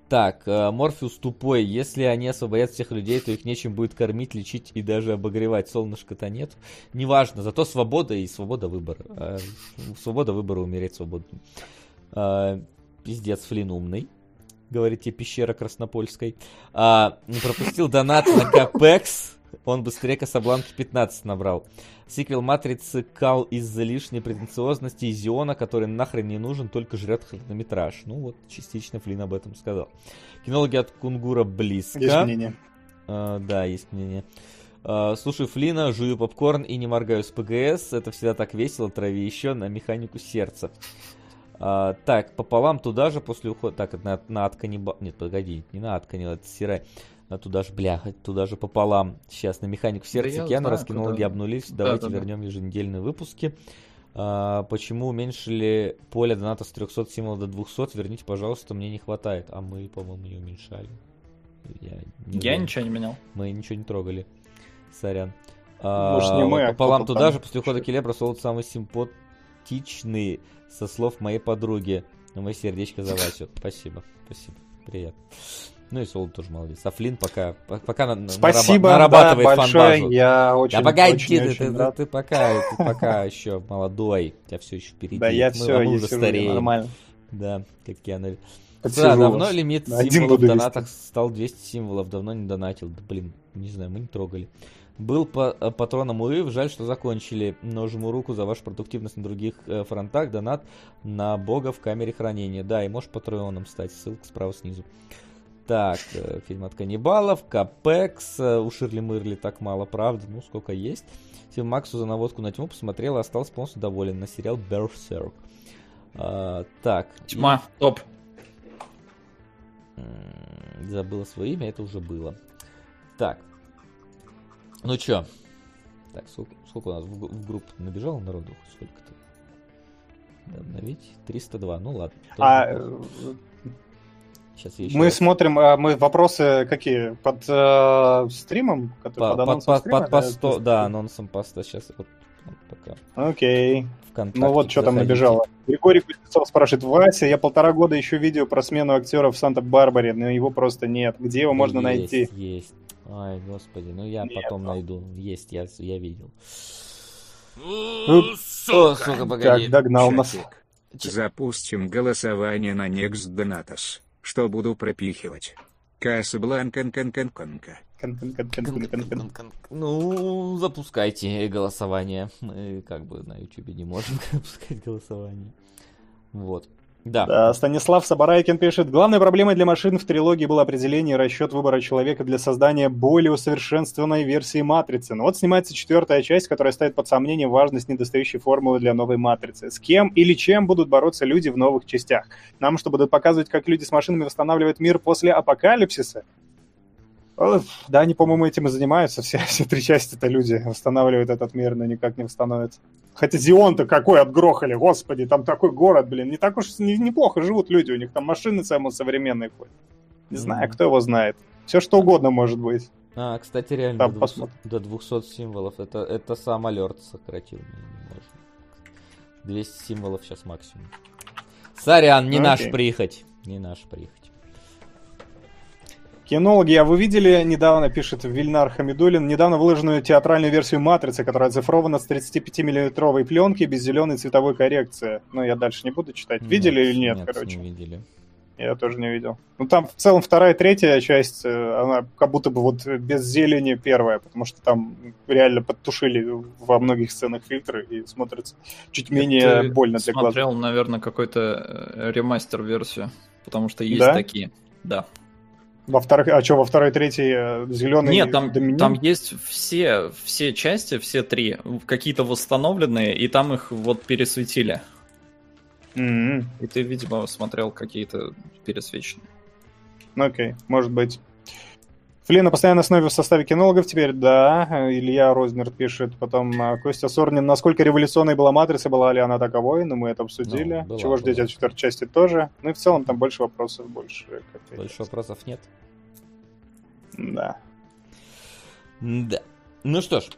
Так, э, Морфеус тупой. Если они освободят всех людей, то их нечем будет кормить, лечить и даже обогревать. Солнышка-то нет. Неважно, зато свобода и свобода выбора. Э, Свобода выбора умереть свободным. Э, Пиздец, Флин умный. Говорит тебе пещера Краснопольской. А, пропустил донат на Капекс. Он быстрее Касабланки 15 набрал. Сиквел Матрицы кал из-за лишней претенциозности и Зиона, который нахрен не нужен, только жрет хронометраж. Ну вот, частично Флин об этом сказал. Кинологи от Кунгура близко. Есть мнение. А, да, есть мнение. А, слушаю Флина, жую попкорн и не моргаю с ПГС. Это всегда так весело, трави еще на механику сердца. А, так, пополам туда же после ухода... Так, на, на Атканиба... Нет, погоди, не на Атканибал, это Сирай. А туда же, бля, туда же пополам. Сейчас на механику сердца я Киану знаю, раскинулоги куда. обнулились. Да, Давайте да, да. вернем еженедельные выпуски. А, почему уменьшили поле доната с 300 символов до 200? Верните, пожалуйста, мне не хватает. А мы, по-моему, не уменьшали. Я, не Я ничего не менял. Мы ничего не трогали. Сорян. Может, не мы, а пополам кто-то туда там же после ухода. Келебра солод самый симпатичный со слов моей подруги. Ну, мое сердечко за Васю. <laughs> Спасибо, спасибо. Приятно. Ну и Солод тоже молодец. А Флинн пока, по- пока Спасибо, нараба- да, нарабатывает большое. фан-базу. Я очень, Да погоди, очень, ты, очень ты- рад. ты пока, ты пока <laughs> еще молодой, у тебя все еще впереди. Да, я Мы- все, а мы я уже сижу, стареем. нормально. Да, как Киану. Да, давно лимит Один символов в вести. донатах стал 200 символов, давно не донатил. Да, блин, не знаю, мы не трогали. Был по э, патроном УИВ, жаль, что закончили, но жму руку за вашу продуктивность на других э, фронтах. Донат на бога в камере хранения. Да, и можешь патроном стать, ссылка справа снизу. Так, э, фильм от каннибалов, Капекс, у Ширли Мырли так мало, правда, ну сколько есть. Фильм Максу за наводку на тьму посмотрел и остался полностью доволен на сериал Berserk. А, так, Тьма, топ. М, Забыла свое имя, это уже было. Так. Ну чё? Так, сколько, сколько у нас в, в группу набежало народу? Сколько-то? Обновить? 302, ну ладно. А, Сейчас я еще мы раз- смотрим, а, мы вопросы какие? Под э, стримом? Который, по- под анонсом под- стрима? под посто- Э, да, анонсом поста. Сейчас вот вот пока Окей. ВКонтакте Ну вот что там набежало. Григорий Кузнецов спрашивает, Вася, я полтора года ищу видео про смену актера в Санта-Барбаре, но его просто нет. Где его Да можно есть, найти? Есть. Ай, господи, ну я Нет, потом ну. найду. Есть, я, я видел. Ну, О, сука, погоди. Как догнал нас. Запустим голосование на Next Donatus. Что буду пропихивать? Касабланканканканка. Кон-кон-кон-кон-кон-кон. Ну, запускайте голосование. Мы как бы на YouTube не можем запускать голосование. Вот. Да. Да, Станислав Сабарайкин пишет, главной проблемой для машин в трилогии было определение и расчет выбора человека для создания более усовершенствованной версии Матрицы. Но вот снимается четвертая часть, которая ставит под сомнение важность недостающей формулы для новой Матрицы. С кем или чем будут бороться люди в новых частях? Нам что, будут показывать, как люди с машинами восстанавливают мир после апокалипсиса? О, Да, они, по-моему, этим и занимаются. Все, все три части это люди восстанавливают этот мир, но никак не восстановятся. Хотя Зион-то какой отгрохали, господи, там такой город, блин. Не так уж не- неплохо живут люди, у них там машины самые современные ходят. Не знаю, кто его знает. Все что угодно может быть. А, кстати, реально Там до 200, посмотрим. до 200 символов. Это, это сам алерт сократил. Можем. 200 символов сейчас максимум. Сорян, не Ну, наш прихоть. Не наш прихоть. Кинологи, а вы видели недавно, пишет Вильнар Хамидулин, недавно выложенную театральную версию «Матрицы», которая оцифрована с 35-миллиметровой пленки без зеленой цветовой коррекции. Ну, я дальше не буду читать. Видели или нет, короче? не видели. Я тоже не видел. Ну, там в целом вторая, третья часть, э, она как будто бы вот без зелени первая, потому что там реально подтушили во многих сценах фильтры и смотрится чуть менее Ты больно для глаз. смотрел, наверное, какой-то э, ремастер-версию, потому что есть Да? такие. Да. Во вторых, а что, во второй, третьей зеленый Нет, там, там есть все, все части, все три, какие-то восстановленные, и там их вот пересветили. И ты, видимо, смотрел какие-то пересвеченные. Ну, окей, может быть. Флин на постоянной основе в составе кинологов теперь, да. Илья Рознер пишет. Потом а, Костя Сорнин. Насколько революционной была Матрица, была ли она таковой? Ну, мы это обсудили. Ну, была, Чего ждете была. от четвертой части тоже. Ну и в целом там больше вопросов, больше. Больше вопросов нет. Да. Да. Ну что ж,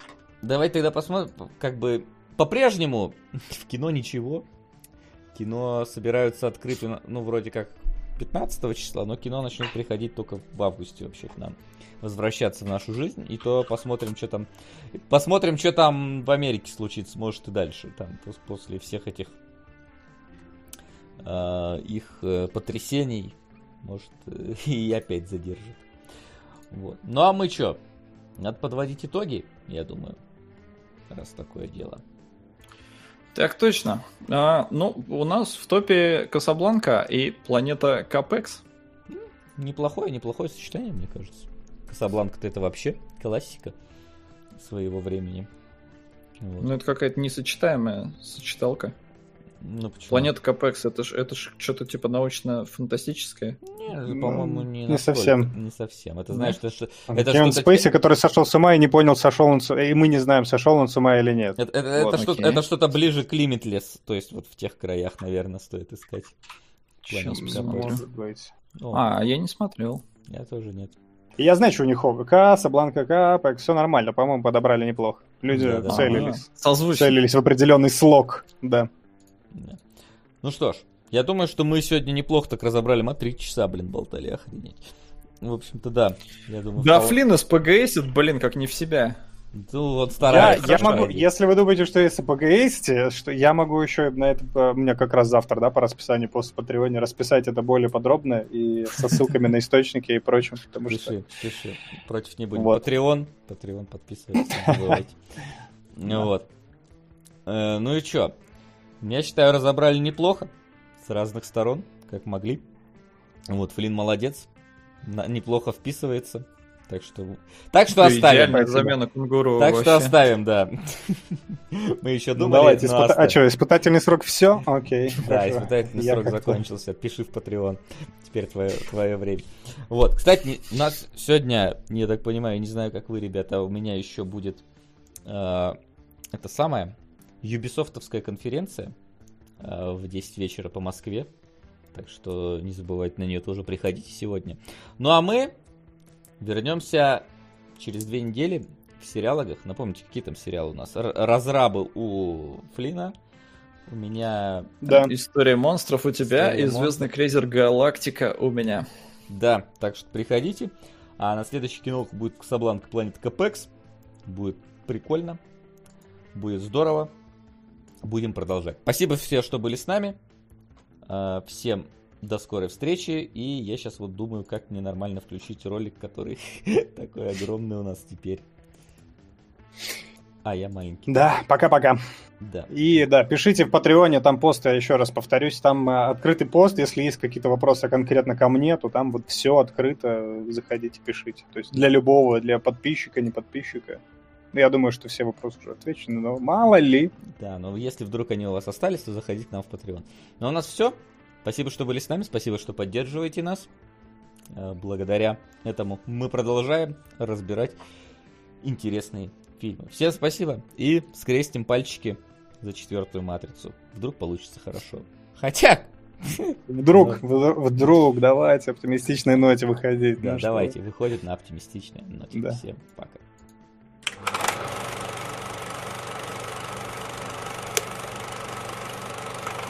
давай тогда посмотрим, как бы по-прежнему <laughs> в кино ничего. Кино собираются открыть, ну, вроде как 15 числа, но кино начнет приходить только в августе вообще к нам. Возвращаться в нашу жизнь, и то посмотрим, что там... Посмотрим, что там в Америке случится, может и дальше, там, пос- после всех этих э, их э, потрясений, может, <laughs> и опять задержит. Вот. Ну а мы что? Надо подводить итоги, я думаю. Раз такое дело. Так точно. А, ну, у нас в топе Касабланка и планета Капекс. Неплохое, неплохое сочетание, мне кажется. Касабланка-то это вообще классика своего времени. Вот. Ну, это какая-то несочетаемая сочеталка. Ну, почему? Планета Капекс, это ж, это ж что-то типа научно-фантастическое. Не, Ну, по-моему, не, не совсем. Не совсем. Это знаешь, это, что- Там это Кевин. Спейси, который сошел с ума и не понял, сошел он с... И мы не знаем, сошел он с ума или нет. Это, это- Вот, это что-то, окей. это что-то ближе к Limitless, то есть вот в тех краях, наверное, стоит искать. Может быть. О, А, я не смотрел. я тоже нет. Я знаю, что у них ОВК, Сабланка Капек, все нормально, по-моему, подобрали неплохо. Люди Да, да. целились. Созвучно. Целились в определенный слог, да. Да. Ну что ж, я думаю, что мы сегодня неплохо так разобрали. Мы три часа, блин, болтали, охренеть. В общем-то, да. Я думаю, Да, вполне- Флин из блин, как не в себя. Ну, вот Я, стараюсь. я могу, стараюсь. если вы думаете, что если ПГСте, что я могу еще на это, у меня как раз завтра, да, по расписанию после Патреоне расписать это более подробно и со ссылками на источники и прочим, потому что... Пиши, пиши. Против не будем. Вот. Patreon. Patreon подписывайтесь, не забывайте. <laughs> Ну Вот. Э, Ну и чё? Я считаю, разобрали неплохо. С разных сторон, как могли. Вот, Флин молодец. На- Неплохо вписывается. Так что... Так что Ты оставим. замена кунгуру Так что вообще. оставим, да. <laughs> Мы еще Ну, думали, давайте, но испыта- а что, испытательный срок все? Окей. <laughs> Да, хорошо. испытательный Я срок закончился. Пиши в Patreon. Теперь твое, твое время. Вот, кстати, у нас сегодня, я так понимаю, не знаю, как вы, ребята, у меня еще будет э, это самое Юбисофтовская конференция э, в 10 вечера по Москве. Так что не забывайте на нее тоже приходите сегодня. Ну а мы вернемся через две недели в сериалогах. Напомните, какие там сериалы у нас? Р- Разрабы у Флина. У меня Да. История монстров у тебя История и Звездный крейсер Галактика у меня. Да, так что приходите. А на следующий кино будет Касабланка Планет Капекс. Будет прикольно. Будет здорово. Будем продолжать. Спасибо все, что были с нами. А, Всем до скорой встречи. И я сейчас вот думаю, как мне нормально включить ролик, который <laughs> такой огромный у нас теперь. А, я маленький. Да, пока-пока. Да. И да, пишите в Патреоне, там пост, я еще раз повторюсь, там э, открытый пост, если есть какие-то вопросы конкретно ко мне, то там вот все открыто, заходите, пишите. То есть для любого, для подписчика, не подписчика. Я думаю, что все вопросы уже отвечены, но мало ли. Да, но если вдруг они у вас остались, то заходите к нам в Patreon. Ну, а у нас все. Спасибо, что были с нами, спасибо, что поддерживаете нас. Э, Благодаря этому мы продолжаем разбирать интересные фильмы. Всем спасибо и скрестим пальчики за четвертую матрицу. Вдруг получится хорошо. Хотя, Вдруг, вдруг, давайте оптимистичной ноте выходить. да, ну давайте, выходит на оптимистичное. ноте. Всем пока.